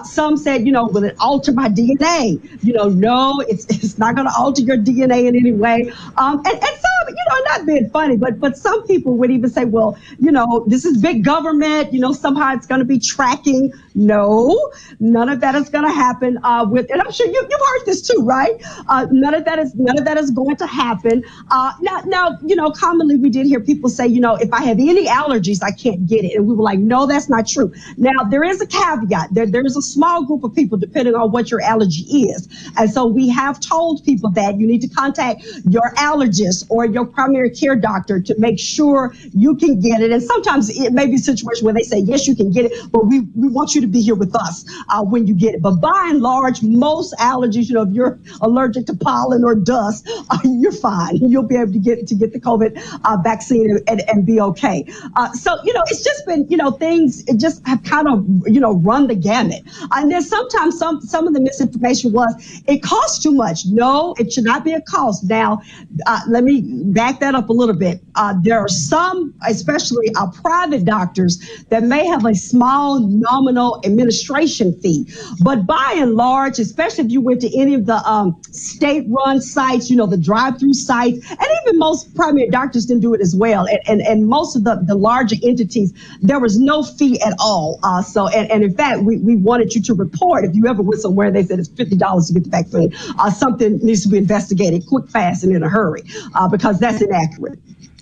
S59: some said, you know, will it alter my DNA? You know, no, it's, it's not going to alter your DNA in any way. Um, and, and some, you know, not being funny, but but some people would even say, well, you know, this is big government. You know, somehow it's going to be tracking. No, none of that is going to happen. Uh, with, and I'm sure you, have heard this too, right? Uh, none of that is none of that is going to happen. Uh, now, now, you know, commonly we did hear people say, you know, if I have any allergies, I can't get it, and we were like, no, that's not true. Now, there is a caveat. There, there is a small group of people, depending on what your allergy is, and so we have told people that you need to contact your allergist or your primary care doctor to make sure you can get it. And sometimes it may be a situation where they say, yes, you can get it, but we, we want you to be here with us uh, when you get it. But by and large, most allergies, you know, if you're allergic to pollen or dust, uh, you're fine. You'll be able to get to get the COVID uh, vaccine and, and, be okay. Uh, so, you know, it's just been, you know, things just have kind of, you know, run the gamut. And then sometimes some, some of the misinformation was it costs too much. No, it should not be a cost. Now, uh, let me back that up a little bit. Uh, there are some, especially private doctors, that may have a small small nominal administration fee. But by and large, especially if you went to any of the um, state run sites, you know, the drive through sites, and even most primary doctors didn't do it as well. And, and, and most of the, the larger entities, there was no fee at all. Uh, so, and, and in fact, we, we wanted you to report if you ever went somewhere they said it's $50 to get the vaccine, uh, something needs to be investigated quick, fast, and in a hurry uh, because that's inaccurate.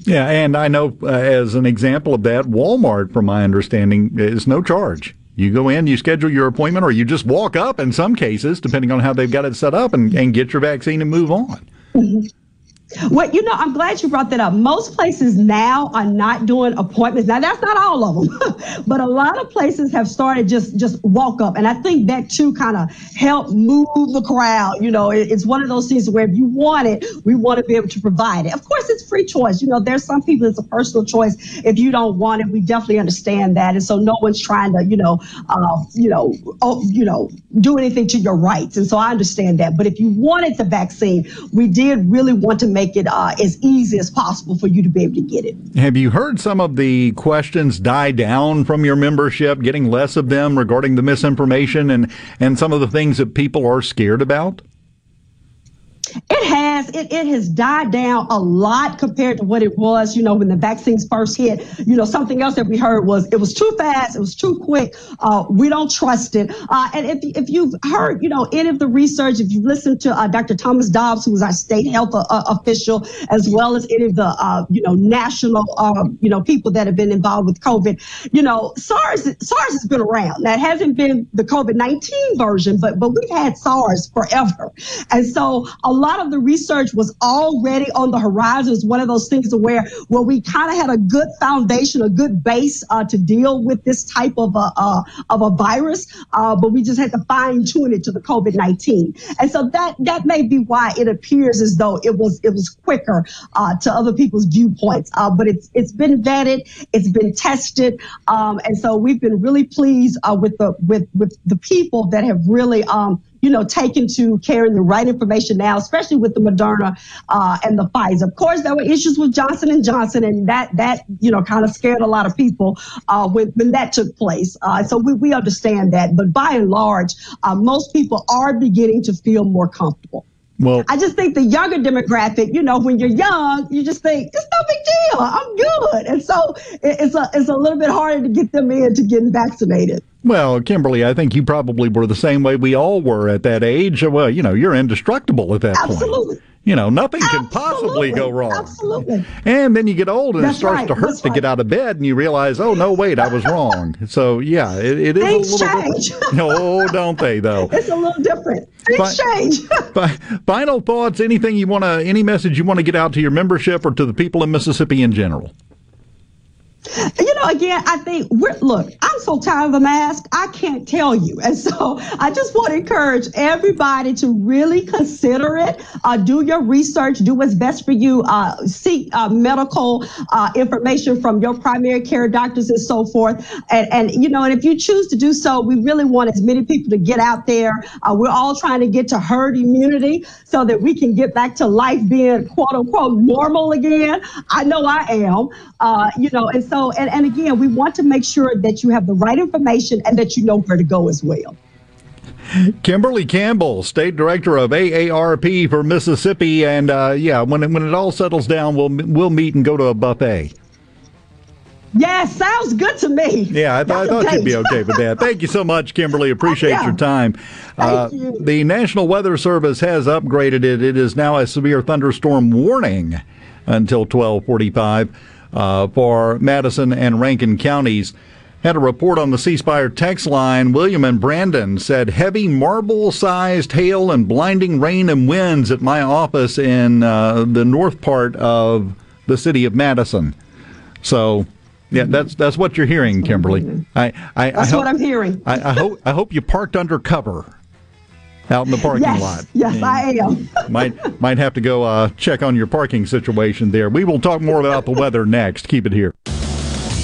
S4: Yeah, and I know uh, as an example of that, Walmart, from my understanding, is no charge. You go in, you schedule your appointment, or you just walk up in some cases, depending on how they've got it set up, and, and get your vaccine and move on.
S59: Mm-hmm. Well, you know, I'm glad you brought that up. Most places now are not doing appointments. Now, that's not all of them, but a lot of places have started just just walk up, and I think that too kind of help move the crowd. You know, it, it's one of those things where if you want it, we want to be able to provide it. Of course, it's free choice. You know, there's some people it's a personal choice. If you don't want it, we definitely understand that, and so no one's trying to, you know, uh, you know, oh, you know, do anything to your rights, and so I understand that. But if you wanted the vaccine, we did really want to make it uh, as easy as possible for you to be able to get it.
S4: Have you heard some of the questions die down from your membership, getting less of them regarding the misinformation and, and some of the things that people are scared about?
S59: It has. It, it has died down a lot compared to what it was, you know, when the vaccines first hit. You know, something else that we heard was it was too fast, it was too quick. Uh, we don't trust it. Uh, and if, if you've heard, you know, any of the research, if you've listened to uh, Dr. Thomas Dobbs, who was our state health uh, official, as well as any of the, uh, you know, national, um, you know, people that have been involved with COVID, you know, SARS, SARS has been around. That hasn't been the COVID 19 version, but, but we've had SARS forever. And so a lot of the research was already on the horizon. It's one of those things where where we kind of had a good foundation, a good base uh, to deal with this type of a uh, of a virus, uh, but we just had to fine tune it to the COVID nineteen. And so that that may be why it appears as though it was it was quicker uh, to other people's viewpoints. Uh, but it's it's been vetted, it's been tested, um, and so we've been really pleased uh, with the with with the people that have really um, you know, taken to carrying the right information now, especially with the Moderna uh, and the Pfizer. Of course, there were issues with Johnson and Johnson, and that that you know kind of scared a lot of people uh, when when that took place. Uh, so we we understand that, but by and large, uh, most people are beginning to feel more comfortable.
S4: Well,
S59: I just think the younger demographic, you know, when you're young, you just think it's no big deal. I'm good, and so it's a it's a little bit harder to get them in to getting vaccinated.
S4: Well, Kimberly, I think you probably were the same way we all were at that age. Well, you know, you're indestructible at that
S59: Absolutely.
S4: point. You know, nothing can possibly go wrong.
S59: Absolutely.
S4: And then you get old and
S59: That's
S4: it starts
S59: right.
S4: to hurt
S59: That's
S4: to get out of bed and you realize, oh, no, wait, I was wrong. So, yeah, it, it is
S59: Things
S4: a little
S59: change.
S4: different. No, don't they, though?
S59: It's a little different. Things
S4: But-
S59: change.
S4: Fi- Final thoughts, anything you want to, any message you want to get out to your membership or to the people in Mississippi in general?
S59: You know, again, I think we're look, I'm so tired of the mask, I can't tell you. And so I just want to encourage everybody to really consider it. Uh, do your research, do what's best for you, uh, seek uh, medical uh, information from your primary care doctors and so forth. And, and, you know, and if you choose to do so, we really want as many people to get out there. Uh, we're all trying to get to herd immunity so that we can get back to life being quote unquote normal again. I know I am. Uh, you know, and so, and, and again, we want to make sure that you have the right information and that you know where to go as well.
S4: Kimberly Campbell, State Director of AARP for Mississippi, and uh, yeah, when it, when it all settles down, we'll we'll meet and go to a buffet.
S59: Yes, sounds good to me.
S4: Yeah, I, th- I thought you'd be okay with that. Thank you so much, Kimberly. Appreciate
S59: Yeah.
S4: your time. Uh,
S59: you.
S4: The National Weather Service has upgraded it. It is now a severe thunderstorm warning until 1245 uh, for Madison and Rankin counties. Had a report on the C Spire text line. William and Brandon said heavy marble sized hail and blinding rain and winds at my office in uh, the north part of the city of Madison. So, yeah, that's that's what you're hearing, Kimberly. I, I, I
S59: That's
S4: hope,
S59: what I'm hearing.
S4: I, I hope I hope you parked under cover out in the parking
S59: yes,
S4: lot.
S59: yes, I am.
S4: might might have to go uh, check on your parking situation there. We will talk more about the weather next. Keep it here.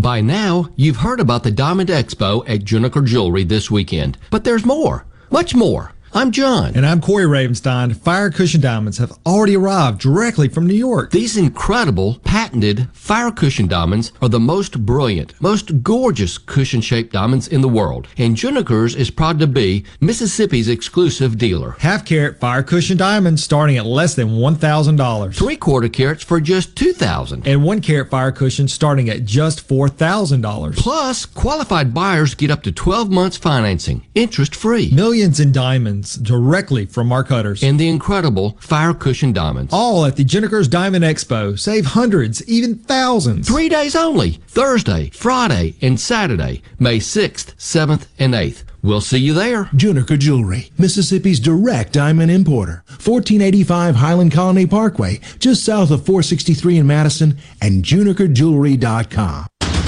S60: By now, you've heard about the Diamond Expo at Juniker Jewelry this weekend. But there's more, much more.
S6: I'm John.
S7: And I'm Corey Ravenstein. Fire Cushion Diamonds have already arrived directly from New York.
S6: These incredible, patented Fire Cushion Diamonds are the most brilliant, most gorgeous cushion shaped diamonds in the world. And Juniker's is proud to be Mississippi's exclusive dealer.
S7: Half carat Fire Cushion Diamonds starting at less than $1,000.
S6: Three quarter carats for just $2,000.
S7: And one carat Fire Cushion starting at just $4,000.
S6: Plus, qualified buyers get up to 12 months financing, interest free.
S7: Millions in diamonds directly from our cutters.
S6: And the incredible Fire Cushion Diamonds.
S7: All at the Juniker's Diamond Expo. Save hundreds, even thousands.
S6: Three days only Thursday, Friday, and Saturday, May 6th, 7th, and 8th. We'll see you there.
S8: Juniker Jewelry, Mississippi's direct diamond importer. 1485 Highland Colony Parkway, just south of 463 in Madison, and junikerjewelry.com.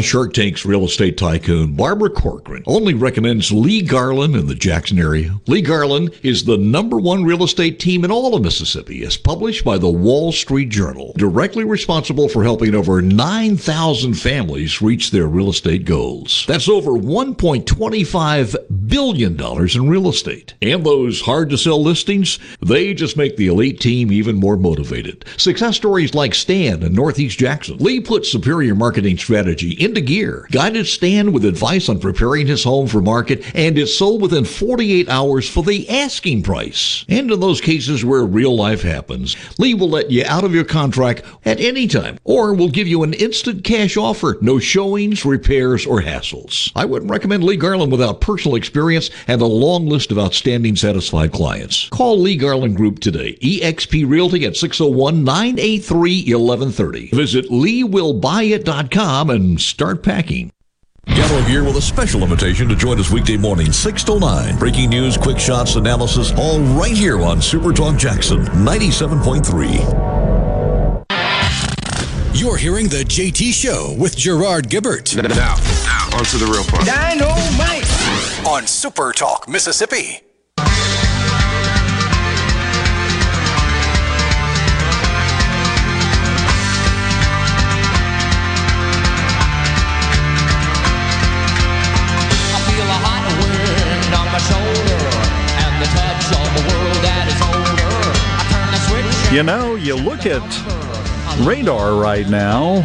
S11: Shark Tank's real estate tycoon Barbara Corcoran only recommends Lee Garland in the Jackson area. Lee Garland is the number one real estate team in all of Mississippi, as published by the Wall Street Journal, directly responsible for helping over 9,000 families reach their real estate goals. That's over $1.25 billion in real estate. And those hard to sell listings, they just make the elite team even more motivated. Success stories like Stan in Northeast Jackson. Lee puts superior marketing strategy into gear. Guided Stan with advice on preparing his home for market and is sold within 48 hours for the asking price. And in those cases where real life happens, Lee will let you out of your contract at any time or will give you an instant cash offer. No showings, repairs, or hassles. I wouldn't recommend Lee Garland without personal experience and a long list of outstanding satisfied clients. Call Lee Garland Group today. eXp Realty at 601 983 1130. Visit LeeWillBuyIt.com and start packing.
S61: Gallo here with a special invitation to join us weekday morning, 6 to 9. Breaking news, quick shots, analysis, all right here on Super Talk Jackson 97.3.
S1: You're hearing the JT Show with Gerard Gibert.
S62: Now, now, on to the real part.
S1: Dynamite! On Super Talk, Mississippi.
S4: You know, you look at radar right now,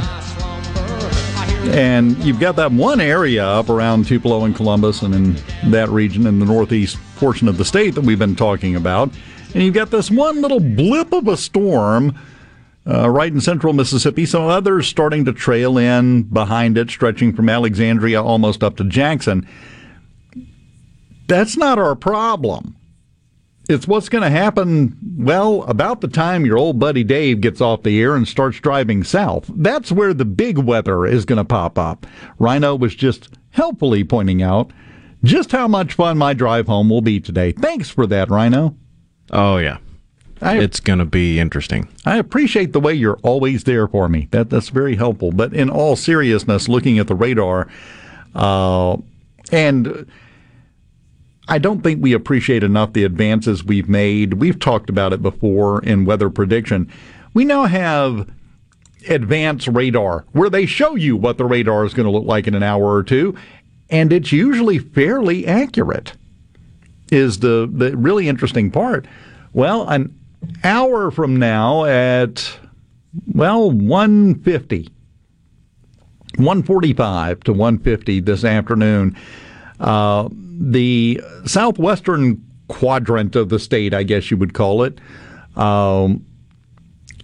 S4: and you've got that one area up around Tupelo and Columbus and in that region in the northeast portion of the state that we've been talking about. And you've got this one little blip of a storm uh, right in central Mississippi. Some others starting to trail in behind it, stretching from Alexandria almost up to Jackson. That's not our problem. It's what's going to happen, well, about the time your old buddy Dave gets off the air and starts driving south. That's where the big weather is going to pop up. Rhino was just helpfully pointing out just how much fun my drive home will be today. Thanks for that, Rhino.
S14: Oh, yeah.
S4: I-
S14: it's going to be interesting.
S4: I appreciate the way you're always there for me. That that's very helpful. But in all seriousness, looking at the radar, uh, and I don't think we appreciate enough the advances we've made. We've talked about it before in weather prediction. We now have advanced radar where they show you what the radar is going to look like in an hour or two, and it's usually fairly accurate. Is the the really interesting part? Well, an hour from now at well 150 145 to 150 this afternoon uh, the southwestern quadrant of the state i guess you would call it um,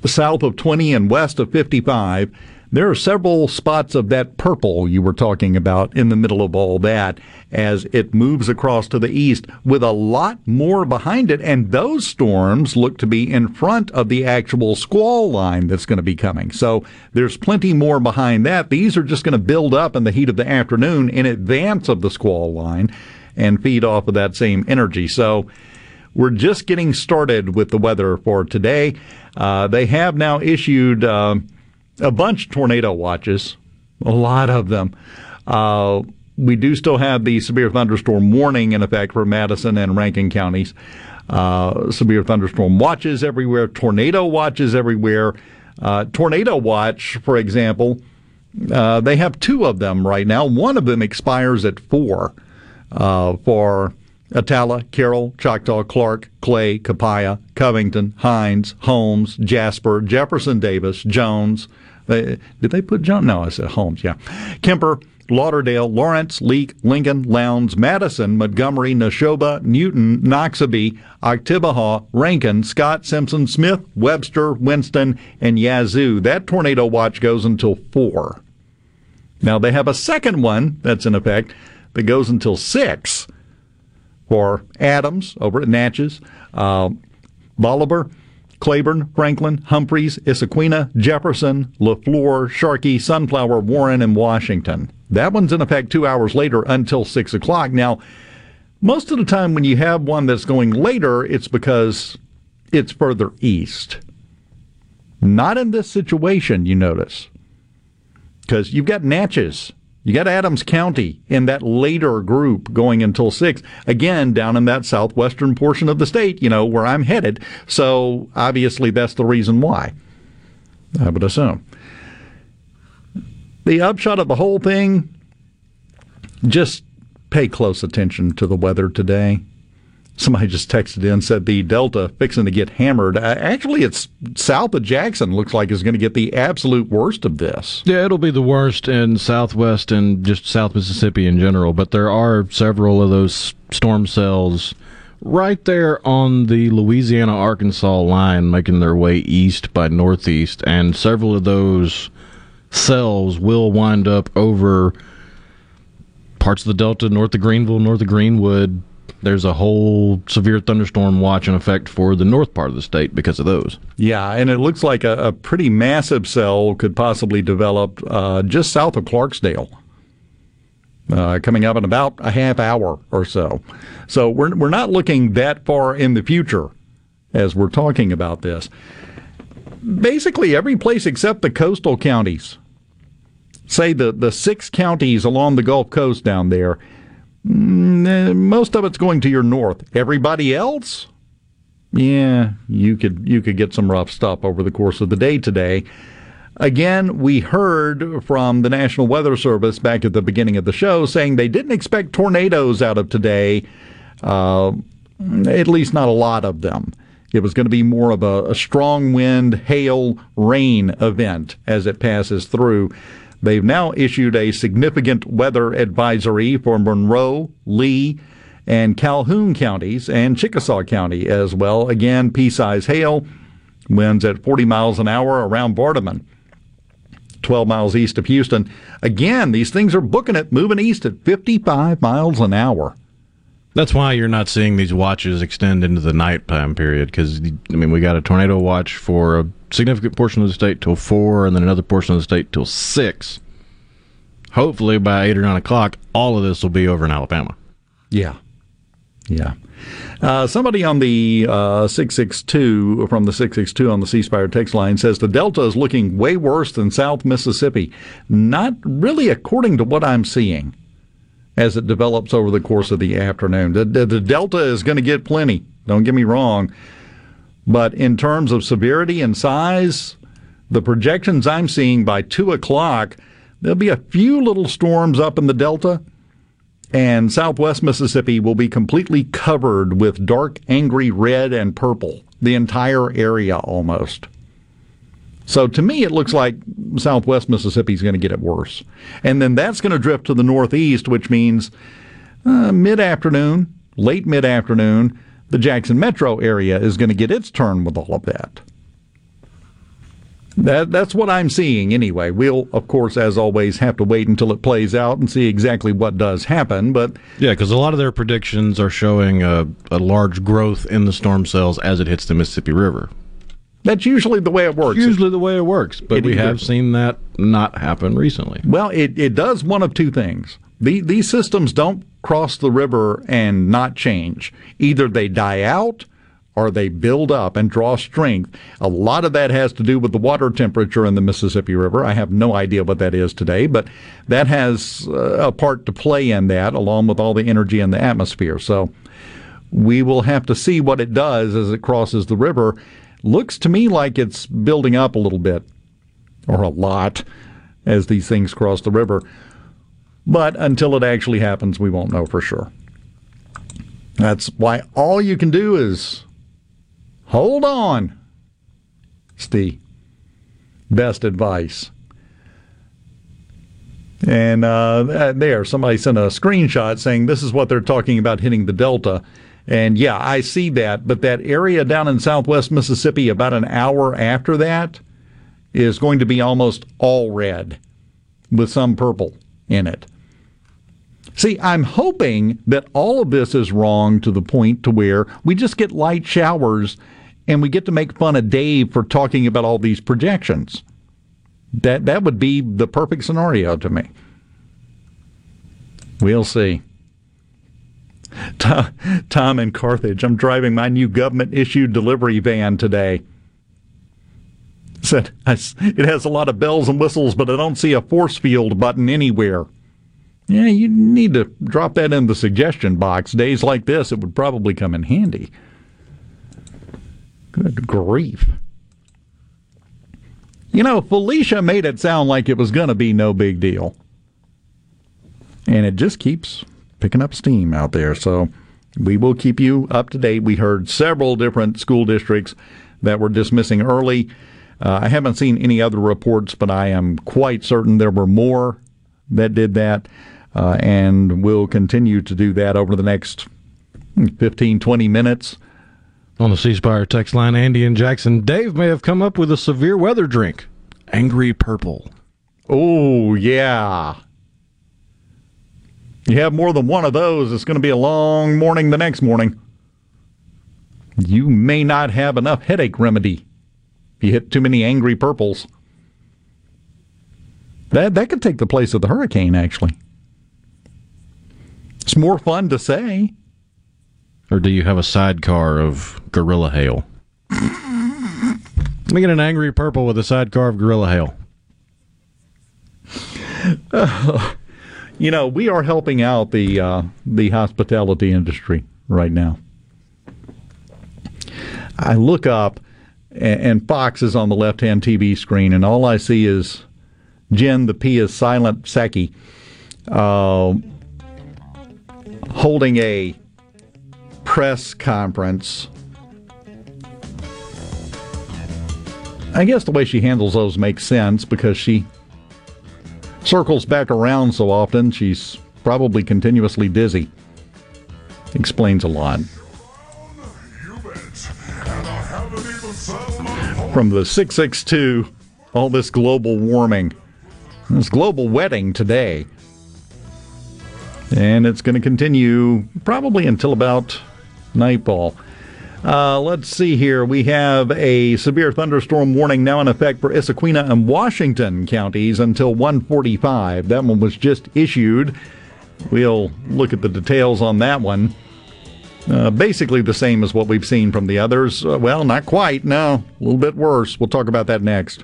S4: south of 20 and west of 55 there are several spots of that purple you were talking about in the middle of all that as it moves across to the east with a lot more behind it. And those storms look to be in front of the actual squall line that's going to be coming. So there's plenty more behind that. These are just going to build up in the heat of the afternoon in advance of the squall line and feed off of that same energy. So we're just getting started with the weather for today. Uh, they have now issued uh, a bunch of tornado watches, a lot of them. Uh, we do still have the severe thunderstorm warning in effect for Madison and Rankin counties. Uh, severe thunderstorm watches everywhere, tornado watches everywhere. Uh, tornado watch, for example, uh, they have two of them right now. One of them expires at four uh, for Attala, Carroll, Choctaw, Clark, Clay, Copiah, Covington, Hinds, Holmes, Jasper, Jefferson Davis, Jones. They, did they put Jones? No, I said Holmes, yeah. Kemper, Lauderdale, Lawrence, Leake, Lincoln, Lowndes, Madison, Montgomery, Neshoba, Newton, Noxubee, Oktibbeha, Rankin, Scott, Simpson, Smith, Webster, Winston, and Yazoo. That tornado watch goes until 4. Now they have a second one that's in effect that goes until 6 for Adams over at Natchez, uh, Bolivar, Claiborne, Franklin, Humphreys, Issaquena, Jefferson, LeFlore, Sharkey, Sunflower, Warren, and Washington. That one's in effect two hours later until 6 o'clock. Now, most of the time when you have one that's going later, it's because it's further east. Not in this situation, you notice. Because you've got Natchez, you got Adams County in that later group going until 6. Again, down in that southwestern portion of the state, you know, where I'm headed. So obviously that's the reason why, I would assume. The upshot of the whole thing just pay close attention to the weather today. Somebody just texted in said the Delta fixing to get hammered. Uh, actually, it's south of Jackson. Looks like is going to get the absolute worst of this.
S14: Yeah, it'll be the worst in Southwest and just South Mississippi in general. But there are several of those storm cells right there on the Louisiana Arkansas line, making their way east by northeast, and several of those cells will wind up over parts of the Delta, north of Greenville, north of Greenwood there's a whole severe thunderstorm watch in effect for the north part of the state because of those.
S4: Yeah, and it looks like a, a pretty massive cell could possibly develop uh, just south of Clarksdale. Uh, coming up in about a half hour or so. So we're, we're not looking that far in the future as we're talking about this. Basically, every place except the coastal counties, say the, the six counties along the Gulf Coast down there, most of it's going to your north. Everybody else, yeah, you could you could get some rough stuff over the course of the day today. Again, we heard from the National Weather Service back at the beginning of the show saying they didn't expect tornadoes out of today, uh, at least not a lot of them. It was going to be more of a, a strong wind, hail, rain event as it passes through. They've now issued a significant weather advisory for Monroe, Lee, and Calhoun counties and Chickasaw County as well. Again, pea size hail, winds at 40 miles an hour around Vardaman. 12 miles east of Houston. Again, these things are booking it, moving east at 55 miles an hour.
S14: That's why you're not seeing these watches extend into the nighttime period because, I mean, we got a tornado watch for a significant portion of the state till 4 and then another portion of the state till 6. Hopefully by 8 or 9 o'clock, all of this will be over in Alabama.
S4: Yeah. Yeah. Uh, somebody on the uh, 662 from the 662 on the C Spire text line says the Delta is looking way worse than South Mississippi. Not really according to what I'm seeing as it develops over the course of the afternoon. The, the, the Delta is going to get plenty. Don't get me wrong. But in terms of severity and size, the projections I'm seeing by 2 o'clock, there'll be a few little storms up in the Delta, and southwest Mississippi will be completely covered with dark, angry red and purple, the entire area almost. So to me, it looks like southwest Mississippi is going to get it worse. And then that's going to drift to the northeast, which means uh, mid afternoon, late mid afternoon, the Jackson metro area is going to get its turn with all of that. That, that's what I'm seeing anyway. We'll, of course, as always, have to wait until it plays out and see exactly what does happen. But
S14: yeah, because a lot of their predictions are showing a, a large growth in the storm cells as it hits the Mississippi River.
S4: That's usually the way it works.
S14: Usually the way it works, but
S4: It
S14: we
S4: either-
S14: have seen that not happen recently.
S4: Well, it, it does one of two things. The, these systems don't cross the river and not change. Either they die out or they build up and draw strength. A lot of that has to do with the water temperature in the Mississippi River. I have no idea what that is today, but that has uh, a part to play in that, along with all the energy in the atmosphere. So we will have to see what it does as it crosses the river. Looks to me like it's building up a little bit, or a lot, as these things cross the river. But until it actually happens, we won't know for sure. That's why all you can do is hold on. It's the best advice. And uh, there, somebody sent a screenshot saying this is what they're talking about hitting the Delta. And yeah, I see that. But that area down in southwest Mississippi, about an hour after that, is going to be almost all red with some purple in it. See, I'm hoping that all of this is wrong to the point to where we just get light showers and we get to make fun of Dave for talking about all these projections. That that would be the perfect scenario to me. We'll see. Tom, in Carthage, I'm driving my new government issued delivery van today. Said it has a lot of bells and whistles, but I don't see a force field button anywhere. Yeah, you need to drop that in the suggestion box. Days like this, it would probably come in handy. Good grief. You know, Felicia made it sound like it was going to be no big deal. And it just keeps picking up steam out there. So we will keep you up to date. We heard several different school districts that were dismissing early. Uh, I haven't seen any other reports, but I am quite certain there were more that did that uh, and will continue to do that over the next 15, 20 minutes.
S14: On the C Spire text line, Andy and Jackson, Dave may have come up with a severe weather drink. Angry Purple.
S4: Oh, yeah. You have more than one of those, it's going to be a long morning the next morning. You may not have enough headache remedy if you hit too many angry purples. That that could take the place of the hurricane, actually. It's more fun to say.
S14: Or do you have a sidecar of Gorilla Hail? Let me get an angry purple with a sidecar of Gorilla Hail.
S4: Uh, you know, we are helping out the uh, the hospitality industry right now. I look up, and, and Fox is on the left hand TV screen, and all I see is Jen, the P is silent, Psaki, uh, holding a press conference. I guess the way she handles those makes sense because she circles back around so often, she's probably continuously dizzy. Explains a lot. From the 662, all this global warming, this global wedding today. And it's going to continue probably until about nightfall. Uh, let's see here. We have a severe thunderstorm warning now in effect for Issaquena and Washington counties until 145. That one was just issued. We'll look at the details on that one. Uh, basically the same as what we've seen from the others. Uh, well, not quite. No, a little bit worse. We'll talk about that next.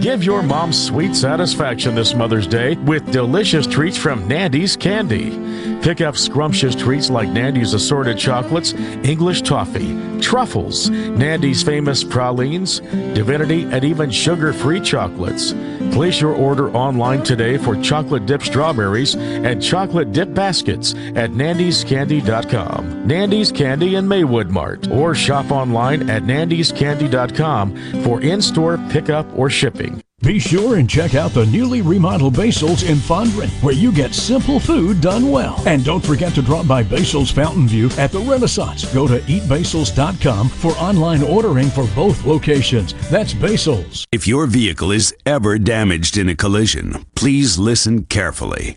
S14: Give your mom sweet satisfaction this Mother's Day with delicious treats from Nandy's Candy. Pick up scrumptious treats like Nandy's assorted chocolates, English toffee, truffles, Nandy's famous pralines, divinity, and even sugar free chocolates. Place your order online today for chocolate dip strawberries and chocolate dip baskets at nandyscandy.com. Nandy's Candy in Maywood Mart or shop online at nandyscandy.com for in store pickup or shipping.
S22: Be sure and check out the newly remodeled Basil's in Fondren, where you get simple food done well. And don't forget to drop by Basil's Fountain View at the Renaissance. Go to eatbasils.com for online ordering for both locations. That's Basil's.
S62: If your vehicle is ever damaged in a collision, please listen carefully.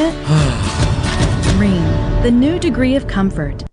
S63: it? Rheem, the new degree of comfort.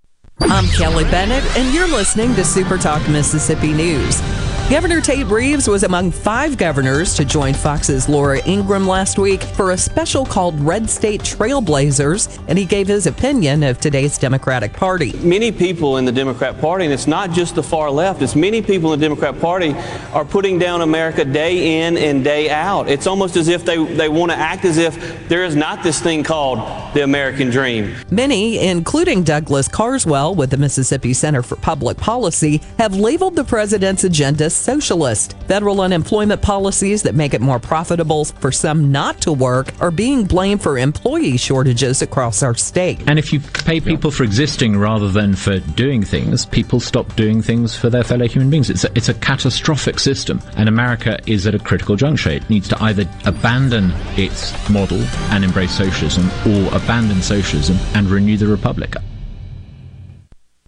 S25: I'm Kelly Bennett, and you're listening to Super Talk Mississippi News. Governor Tate Reeves was among five governors to join Fox's Laura Ingraham last week for a special called Red State Trailblazers, and he gave his opinion of today's Democratic Party.
S64: Many people in the Democrat Party, and it's not just the far left, it's many people in the Democrat Party are putting down America day in and day out. It's almost as if they, they want to act as if there is not this thing called the American dream.
S25: Many, including Douglas Carswell with the Mississippi Center for Public Policy, have labeled the president's agenda socialist. Federal unemployment policies that make it more profitable for some not to work are being blamed for employee shortages across our state.
S65: And if you pay people for existing rather than for doing things, people stop doing things for their fellow human beings. It's a, it's a catastrophic system, and America is at a critical juncture. It needs to either abandon its model and embrace socialism, or abandon socialism and renew the republic.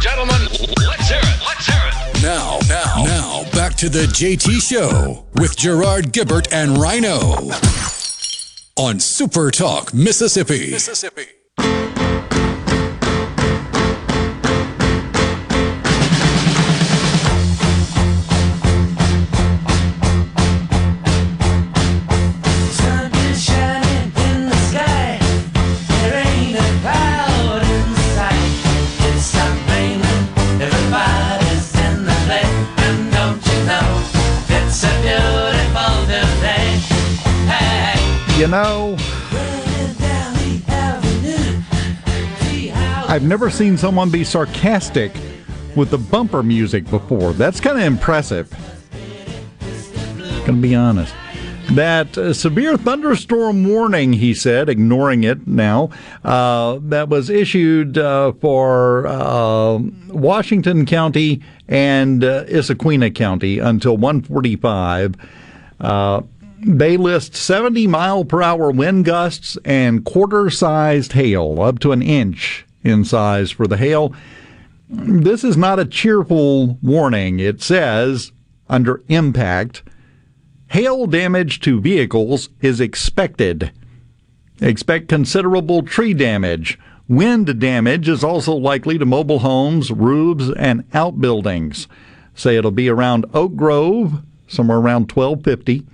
S66: Gentlemen, let's hear it. Let's hear it.
S1: Now, now, now, back to the JT Show with Gerard Gibert and Rhino on Super Talk, Mississippi.
S66: Mississippi.
S4: You know, I've never seen someone be sarcastic with the bumper music before. That's kind of impressive. Gonna be honest. That uh, severe thunderstorm warning, he said, ignoring it now, uh, that was issued uh, for uh, Washington County and uh, Issaquena County until 145. They list 70 mile per hour wind gusts and quarter sized hail, up to an inch in size for the hail. This is not a cheerful warning. It says, under impact, hail damage to vehicles is expected. Expect considerable tree damage. Wind damage is also likely to mobile homes, roofs, and outbuildings. Say it'll be around Oak Grove, somewhere around 1250.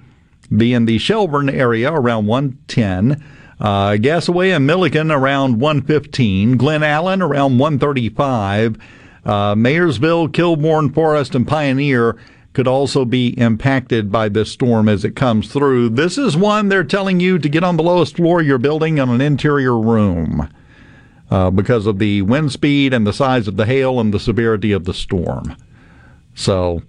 S4: Be in the Shelburne area around 110. Uh, Gasaway and Milliken around 115. Glen Allan around 135. Uh, Mayersville, Kilbourne, Forest, and Pioneer could also be impacted by this storm as it comes through. This is one they're telling you to get on the lowest floor of your building on an interior room uh, because of the wind speed and the size of the hail and the severity of the storm. So,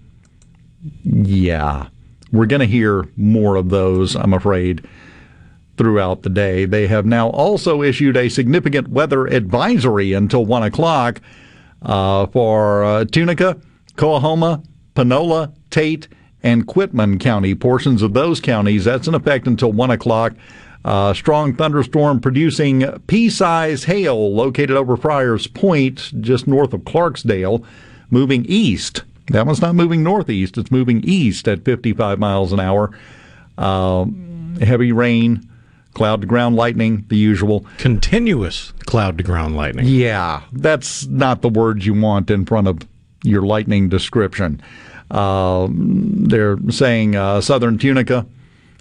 S4: yeah, we're going to hear more of those, I'm afraid, throughout the day. They have now also issued a significant weather advisory until 1 o'clock uh, for uh, Tunica, Coahoma, Panola, Tate, and Quitman County. Portions of those counties, that's in effect until 1 o'clock. Uh, strong thunderstorm producing pea-sized hail located over Friars Point, just north of Clarksdale, moving east. That one's not moving northeast; it's moving east at 55 miles an hour. Uh, heavy rain, cloud to ground lightning, the usual.
S14: Continuous cloud to ground lightning.
S4: Yeah, that's not the words you want in front of your lightning description. Uh, they're saying uh, southern Tunica,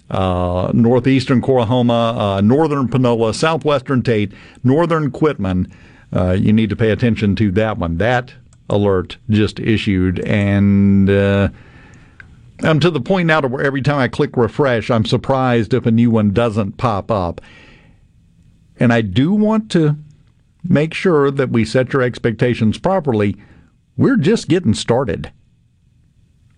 S4: uh, northeastern Coahoma, uh, northern Panola, southwestern Tate, northern Quitman. Uh, you need to pay attention to that one. That alert just issued, and uh, I'm to the point now to where every time I click refresh, I'm surprised if a new one doesn't pop up. And I do want to make sure that we set your expectations properly. We're just getting started.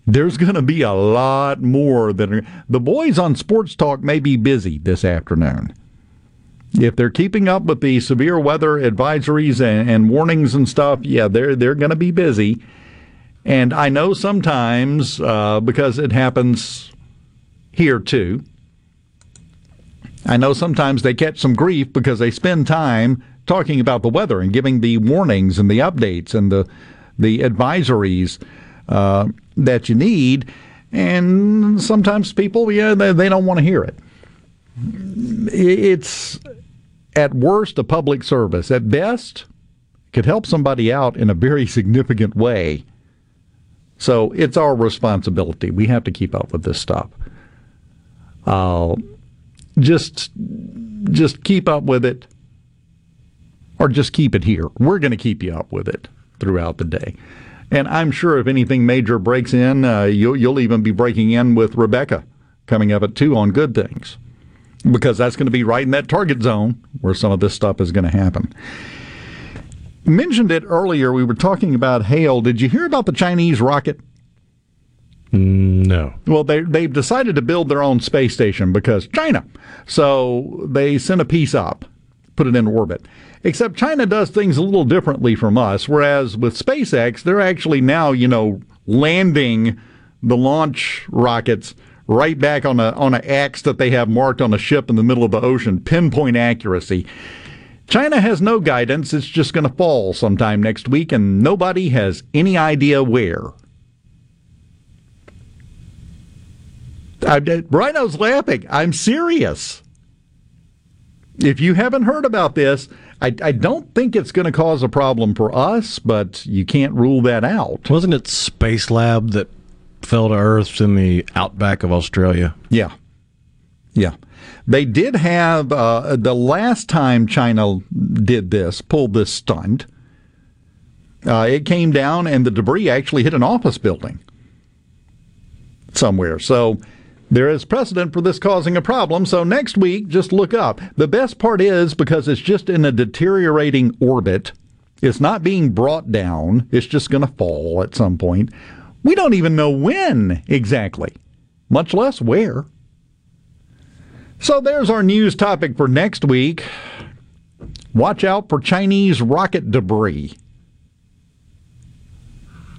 S4: There's going to be a lot more than the boys on Sports Talk may be busy this afternoon. If they're keeping up with the severe weather advisories and, and warnings and stuff, yeah, they're they're going to be busy. And I know sometimes uh, because it happens here too. I know sometimes they catch some grief because they spend time talking about the weather and giving the warnings and the updates and the the advisories uh, that you need. And sometimes people, yeah, they, they don't want to hear it. It's at worst a public service. At best, could help somebody out in a very significant way. So it's our responsibility. We have to keep up with this stuff. Uh, just, just keep up with it, or just keep it here. We're going to keep you up with it throughout the day. And I'm sure if anything major breaks in, uh, you'll, you'll even be breaking in with Rebecca coming up at 2 on Good Things. Because that's going to be right in that target zone where some of this stuff is going to happen. Mentioned it earlier. We were talking about hail. Did you hear about the Chinese rocket?
S14: Mm, no.
S4: Well, they they've decided to build their own space station because China. So they sent a piece up, put it in orbit. Except China does things a little differently from us. Whereas with SpaceX, they're actually now, you know, landing the launch rockets right back on a on an X that they have marked on a ship in the middle of the ocean, pinpoint accuracy. China has no guidance. It's just going to fall sometime next week, and nobody has any idea where. I, Rhino's laughing. I'm serious. If you haven't heard about this, I, I don't think it's going to cause a problem for us, but you can't rule that out.
S14: Wasn't it Space Lab that fell to Earth in the outback of Australia?
S4: Yeah. Yeah. They did have, uh, the last time China did this, pulled this stunt, uh, it came down and the debris actually hit an office building somewhere. So there is precedent for this causing a problem. So next week, just look up. The best part is because it's just in a deteriorating orbit, it's not being brought down, it's just going to fall at some point. We don't even know when exactly, much less where. So there's our news topic for next week. Watch out for Chinese rocket debris.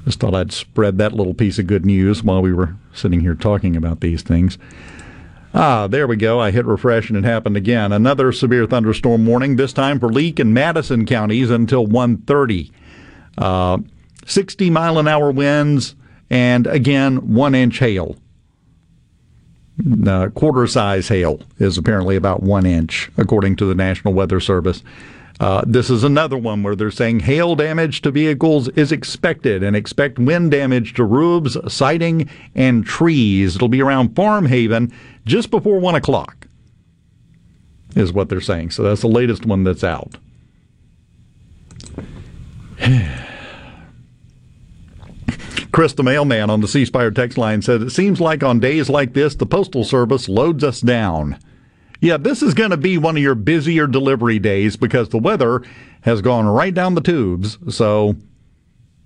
S4: Just thought I'd spread that little piece of good news while we were sitting here talking about these things. Ah, there we go. I hit refresh and it happened again. Another severe thunderstorm warning, this time for Leake and Madison counties until 1.30. Uh, 60 mile an hour winds and again, one inch hail. Uh, quarter size hail is apparently about one inch, according to the National Weather Service. Uh, this is another one where they're saying hail damage to vehicles is expected and expect wind damage to roofs, siding, and trees. It'll be around Farmhaven just before 1 o'clock, is what they're saying. So that's the latest one that's out. Chris, the mailman on the C Spire text line, said, It seems like on days like this, the Postal Service loads us down. Yeah, this is going to be one of your busier delivery days because the weather has gone right down the tubes. So,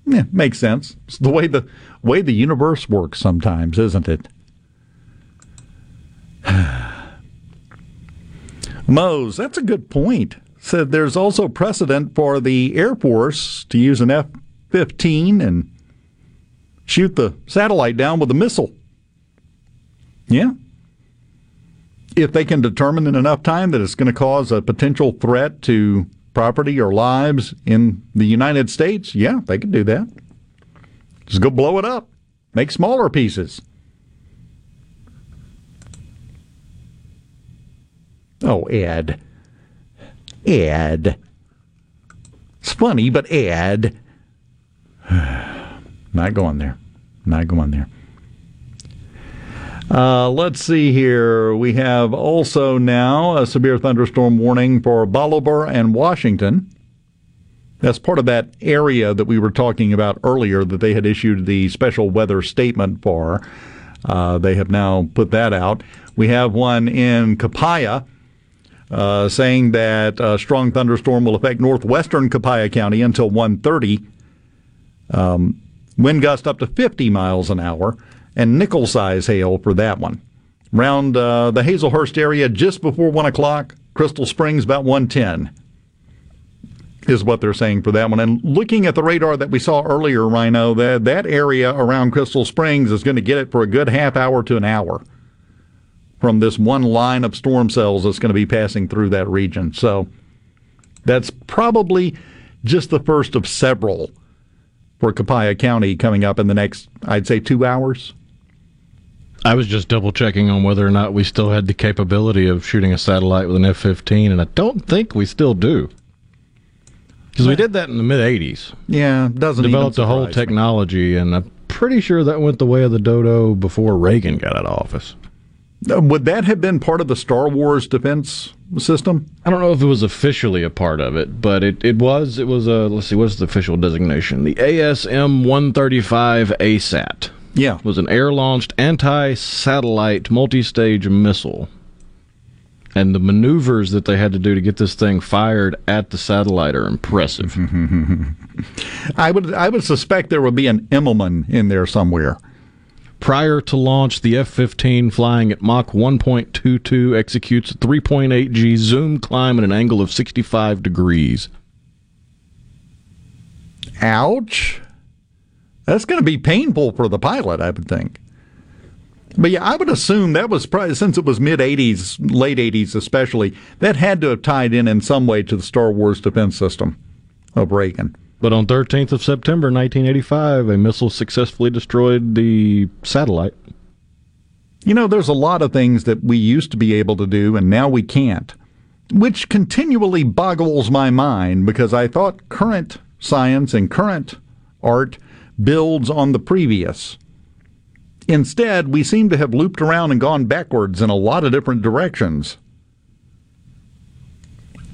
S4: yeah, makes sense. It's the way the way the universe works sometimes, isn't it? Mose, that's a good point. Said there's also precedent for the Air Force to use an F 15 and shoot the satellite down with a missile. Yeah, if they can determine in enough time that it's going to cause a potential threat to property or lives in the United States, yeah, they can do that. Just go blow it up, make smaller pieces. Oh, Ed. Ed. It's funny, but Ed. Not going there. Not going there. Uh, let's see here. We have also now a severe thunderstorm warning for Bolivar and Washington. That's part of that area that we were talking about earlier that they had issued the special weather statement for. Uh, they have now put that out. We have one in Copiah. uh, saying that a strong thunderstorm will affect northwestern Copiah County until 1:30. Um, wind gust up to 50 miles an hour and nickel size hail for that one. Around uh, the Hazlehurst area just before 1 o'clock, Crystal Springs about 110 is what they're saying for that one. And looking at the radar that we saw earlier, Rhino, that, that area around Crystal Springs is going to get it for a good half hour to an hour from this one line of storm cells that's going to be passing through that region. So that's probably just the first of several for Copiah County coming up in the next, I'd say, two hours.
S14: I was just double checking on whether or not we still had the capability of shooting a satellite with an F 15, and I don't think we still do. Because we did that in the mid 80s.
S4: Yeah, doesn't
S14: Developed a whole technology, and I'm pretty sure that went the way of the dodo before Reagan got out of office.
S4: Would that have been part of the Star Wars defense system?
S14: I don't know if it was officially a part of it, but it, it was. It was a, let's see, what's the official designation? The ASM 135 ASAT.
S4: Yeah.
S14: Was an air launched anti satellite multi stage missile. And the maneuvers that they had to do to get this thing fired at the satellite are impressive.
S4: I would I would suspect there would be an Immelmann in there somewhere.
S14: Prior to launch, the F 15 flying at Mach 1.22 executes a 3.8 G zoom climb at an angle of 65 degrees.
S4: Ouch. That's going to be painful for the pilot, I would think. But yeah, I would assume that was probably, since it was mid 80s, late 80s especially, that had to have tied in in some way to the Star Wars defense system of Reagan.
S14: But on 13th of September 1985, a missile successfully destroyed the satellite.
S4: You know, there's a lot of things that we used to be able to do and now we can't, which continually boggles my mind because I thought current science and current art builds on the previous. Instead, we seem to have looped around and gone backwards in a lot of different directions.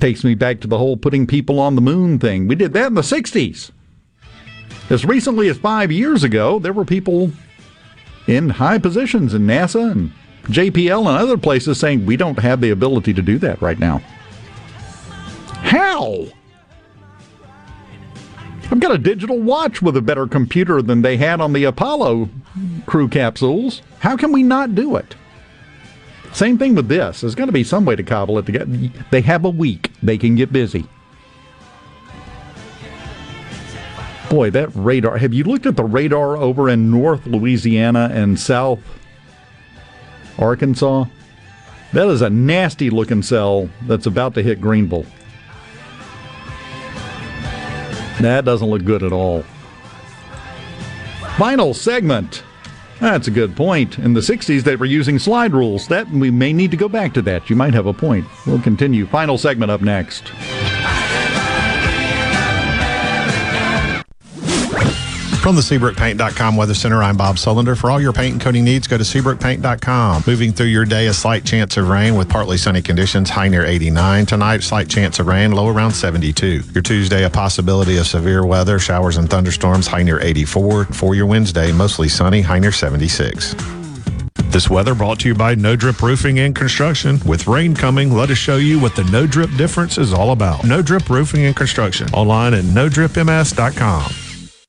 S4: Takes me back to the whole putting people on the moon thing. We did that in the 60s. As recently as five years ago, there were people in high positions in NASA and JPL and other places saying we don't have the ability to do that right now. How? I've got a digital watch with a better computer than they had on the Apollo crew capsules. How can we not do it? Same thing with this. There's got to be some way to cobble it together. They have a week. They can get busy. Boy, that radar. Have you looked at the radar over in North Louisiana and South Arkansas? That is a nasty looking cell that's about to hit Greenville. That doesn't look good at all. Final segment. That's a good point. In the 60s, they were using slide rules. That we may need to go back to that. You might have a point. We'll continue. Final segment up next.
S9: From the SeabrookPaint.com Weather Center, I'm Bob Sullender. For all your paint and coating needs, go to SeabrookPaint.com. Moving through your day, a slight chance of rain with partly sunny conditions, high near 89. Tonight, slight chance of rain, low around 72. Your Tuesday, a possibility of severe weather, showers and thunderstorms, high near 84. For your Wednesday, mostly sunny, high near 76. This weather brought to you by No Drip Roofing and Construction. With rain coming, let us show you what the No Drip difference is all about. No Drip Roofing and Construction. Online at NoDripMS.com.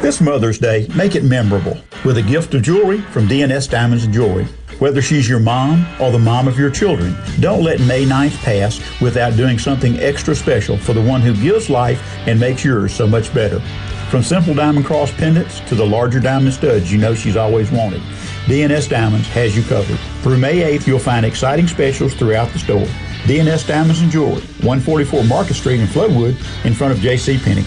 S67: This Mother's Day, make it memorable with a gift of jewelry from DNS Diamonds and Jewelry. Whether she's your mom or the mom of your children, don't let May 9th pass without doing something extra special for the one who gives life and makes yours so much better. From simple diamond cross pendants to the larger diamond studs you know she's always wanted, DNS Diamonds has you covered. Through May 8th, you'll find exciting specials throughout the store. DNS Diamonds and Jewelry, 144 Market Street in Flowood, in front of J.C. Penney.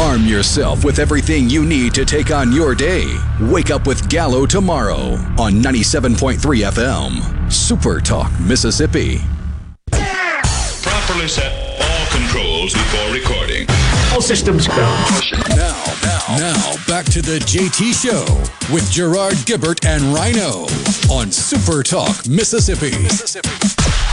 S1: Arm yourself with everything you need to take on your day. Wake up with Gallo tomorrow on 97.3 FM. Super Talk, Mississippi.
S68: Properly set all controls before recording.
S69: All systems go.
S1: Now, now, now, back to the JT Show with Gerard Gibert and Rhino on Super Talk, Mississippi. Mississippi.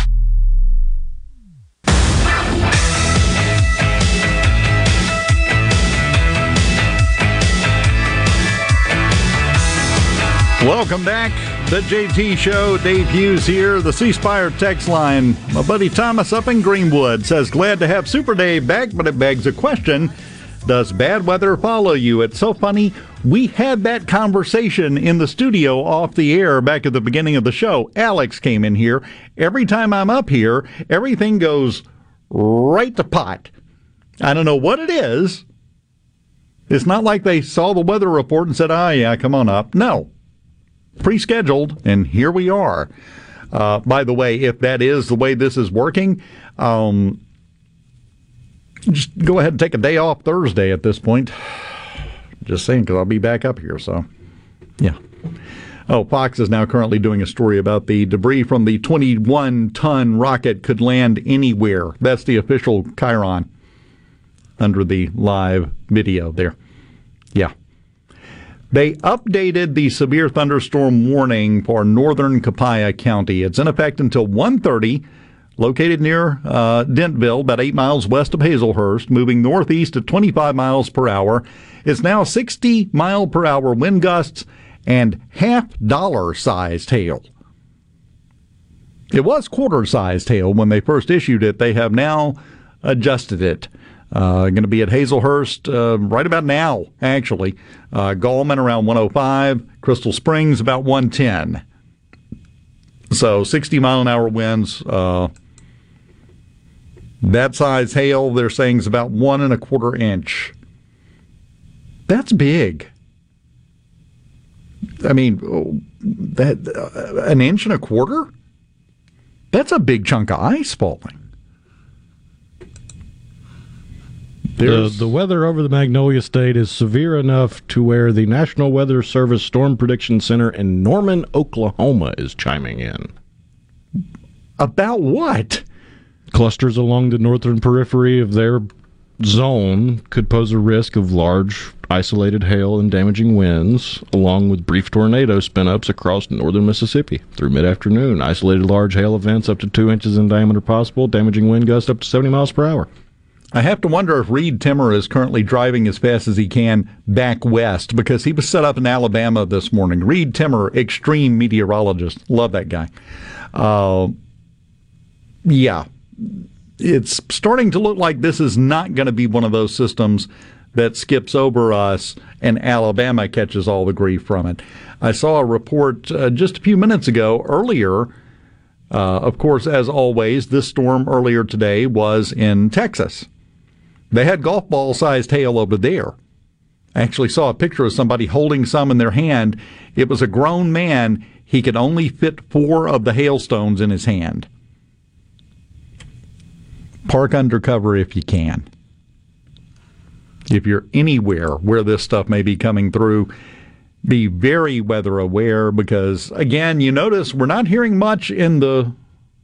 S4: Welcome back. The JT Show. Dave Hughes here. The C Spire text line. My buddy Thomas up in Greenwood says, Glad to have Super Dave back, but it begs a question. Does bad weather follow you? It's so funny. We had that conversation in the studio off the air back at the beginning of the show. Alex came in here. Every time I'm up here, everything goes right to pot. I don't know what it is. It's not like they saw the weather report and said, oh, yeah, come on up. No, pre scheduled, and here we are. Uh, by the way, if that is the way this is working, um, just go ahead and take a day off Thursday at this point. Just saying, because I'll be back up here. So, yeah. Oh, Fox is now currently doing a story about the debris from the 21 ton rocket could land anywhere. That's the official Chiron under the live video there. Yeah. They updated the severe thunderstorm warning for northern Copiah County. It's in effect until 1:30. Located near uh, Dentville, about eight miles west of Hazlehurst, moving northeast at 25 miles per hour. It's now 60 mile per hour wind gusts and half dollar sized hail. It was quarter sized hail when they first issued it. They have now adjusted it. Uh, going to be at Hazlehurst uh, right about now, actually. Uh, Gallman around 105, Crystal Springs about 110. So 60 mile an hour winds. Uh, that size hail, they're saying, is about one and a quarter inch. That's big. I mean, that uh, an inch and a quarter. That's a big chunk of ice falling.
S14: The, the weather over the Magnolia State is severe enough to where the National Weather Service Storm Prediction Center in Norman, Oklahoma is chiming in.
S4: About what?
S14: Clusters along the northern periphery of their zone could pose a risk of large, isolated hail and damaging winds, along with brief tornado spin-ups across northern Mississippi through mid-afternoon. Isolated large hail events up to two inches in diameter possible, damaging wind gusts up to 70 miles per hour.
S4: I have to wonder if Reed Timmer is currently driving as fast as he can back west because he was set up in Alabama this morning. Reed Timmer, extreme meteorologist. Love that guy. Uh, yeah. It's starting to look like this is not going to be one of those systems that skips over us and Alabama catches all the grief from it. I saw a report uh, just a few minutes ago earlier. Uh, of course, as always, this storm earlier today was in Texas. They had golf ball sized hail over there. I actually saw a picture of somebody holding some in their hand. It was a grown man. He could only fit four of the hailstones in his hand. Park undercover if you can. If you're anywhere where this stuff may be coming through, be very weather aware because again, you notice we're not hearing much in the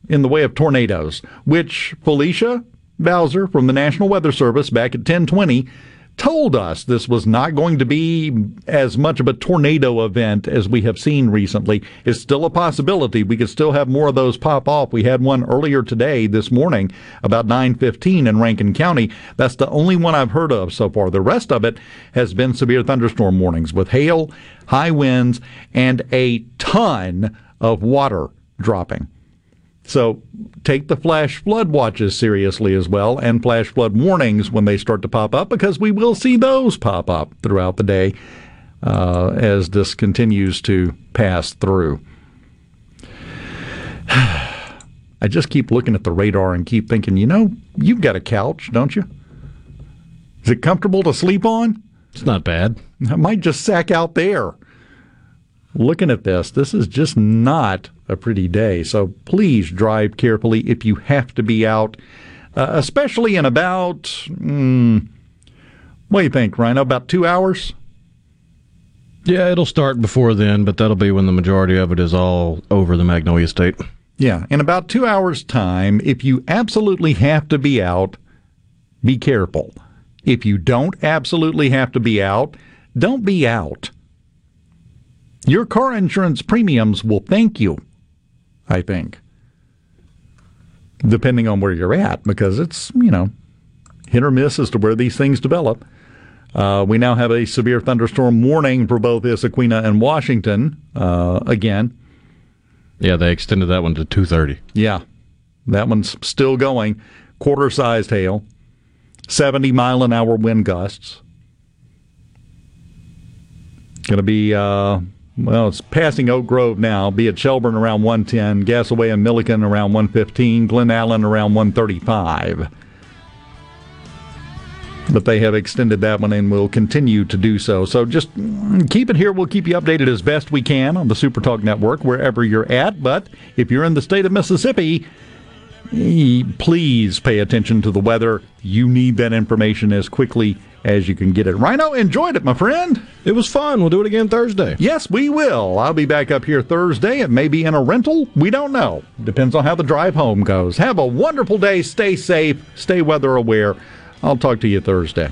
S4: in the way of tornadoes, which Felicia Bowser from the National Weather Service back at 1020 told us this was not going to be as much of a tornado event as we have seen recently. It's still a possibility. We could still have more of those pop off. We had one earlier today, this morning, about 9:15 in Rankin County. That's the only one I've heard of so far. The rest of it has been severe thunderstorm warnings with hail, high winds, and a ton of water dropping. So take the flash flood watches seriously as well and flash flood warnings when they start to pop up because we will see those pop up throughout the day uh, as this continues to pass through. I just keep looking at the radar and keep thinking, you know, you've got a couch, don't you? Is it comfortable to sleep on?
S14: It's not bad.
S4: I might just sack out there. Looking at this, this is just not a pretty day. So please drive carefully if you have to be out, uh, especially in about mm, What do you think, Rhino? About two hours?
S14: Yeah, it'll start before then, but that'll be when the majority of it is all over the Magnolia State.
S4: Yeah, in about two hours' time, if you absolutely have to be out, be careful. If you don't absolutely have to be out, don't be out. Your car insurance premiums will thank you, I think, depending on where you're at, because it's, you know, hit or miss as to where these things develop. Uh, we now have a severe thunderstorm warning for both Issaquena and Washington uh, again.
S14: Yeah, they extended that one to 2:30.
S4: Yeah, that one's still going. Quarter-sized hail, 70 mile an hour wind gusts. Going to be uh, well, it's passing Oak Grove now. Be at Shelburne around 110, Gasaway and Milliken around 115, Glen Allan around 135 but they have extended that one and will continue to do so. So just keep it here. We'll keep you updated as best we can on the Super Talk Network, wherever you're at. But if you're in the state of Mississippi, please pay attention to the weather. You need that information as quickly as you can get it. Rhino, enjoyed it, my friend.
S14: It was fun. We'll do it again Thursday.
S4: Yes, we will. I'll be back up here Thursday. It may be in a rental. We don't know. Depends on how the drive home goes. Have a wonderful day. Stay safe. Stay weather aware. I'll talk to you Thursday.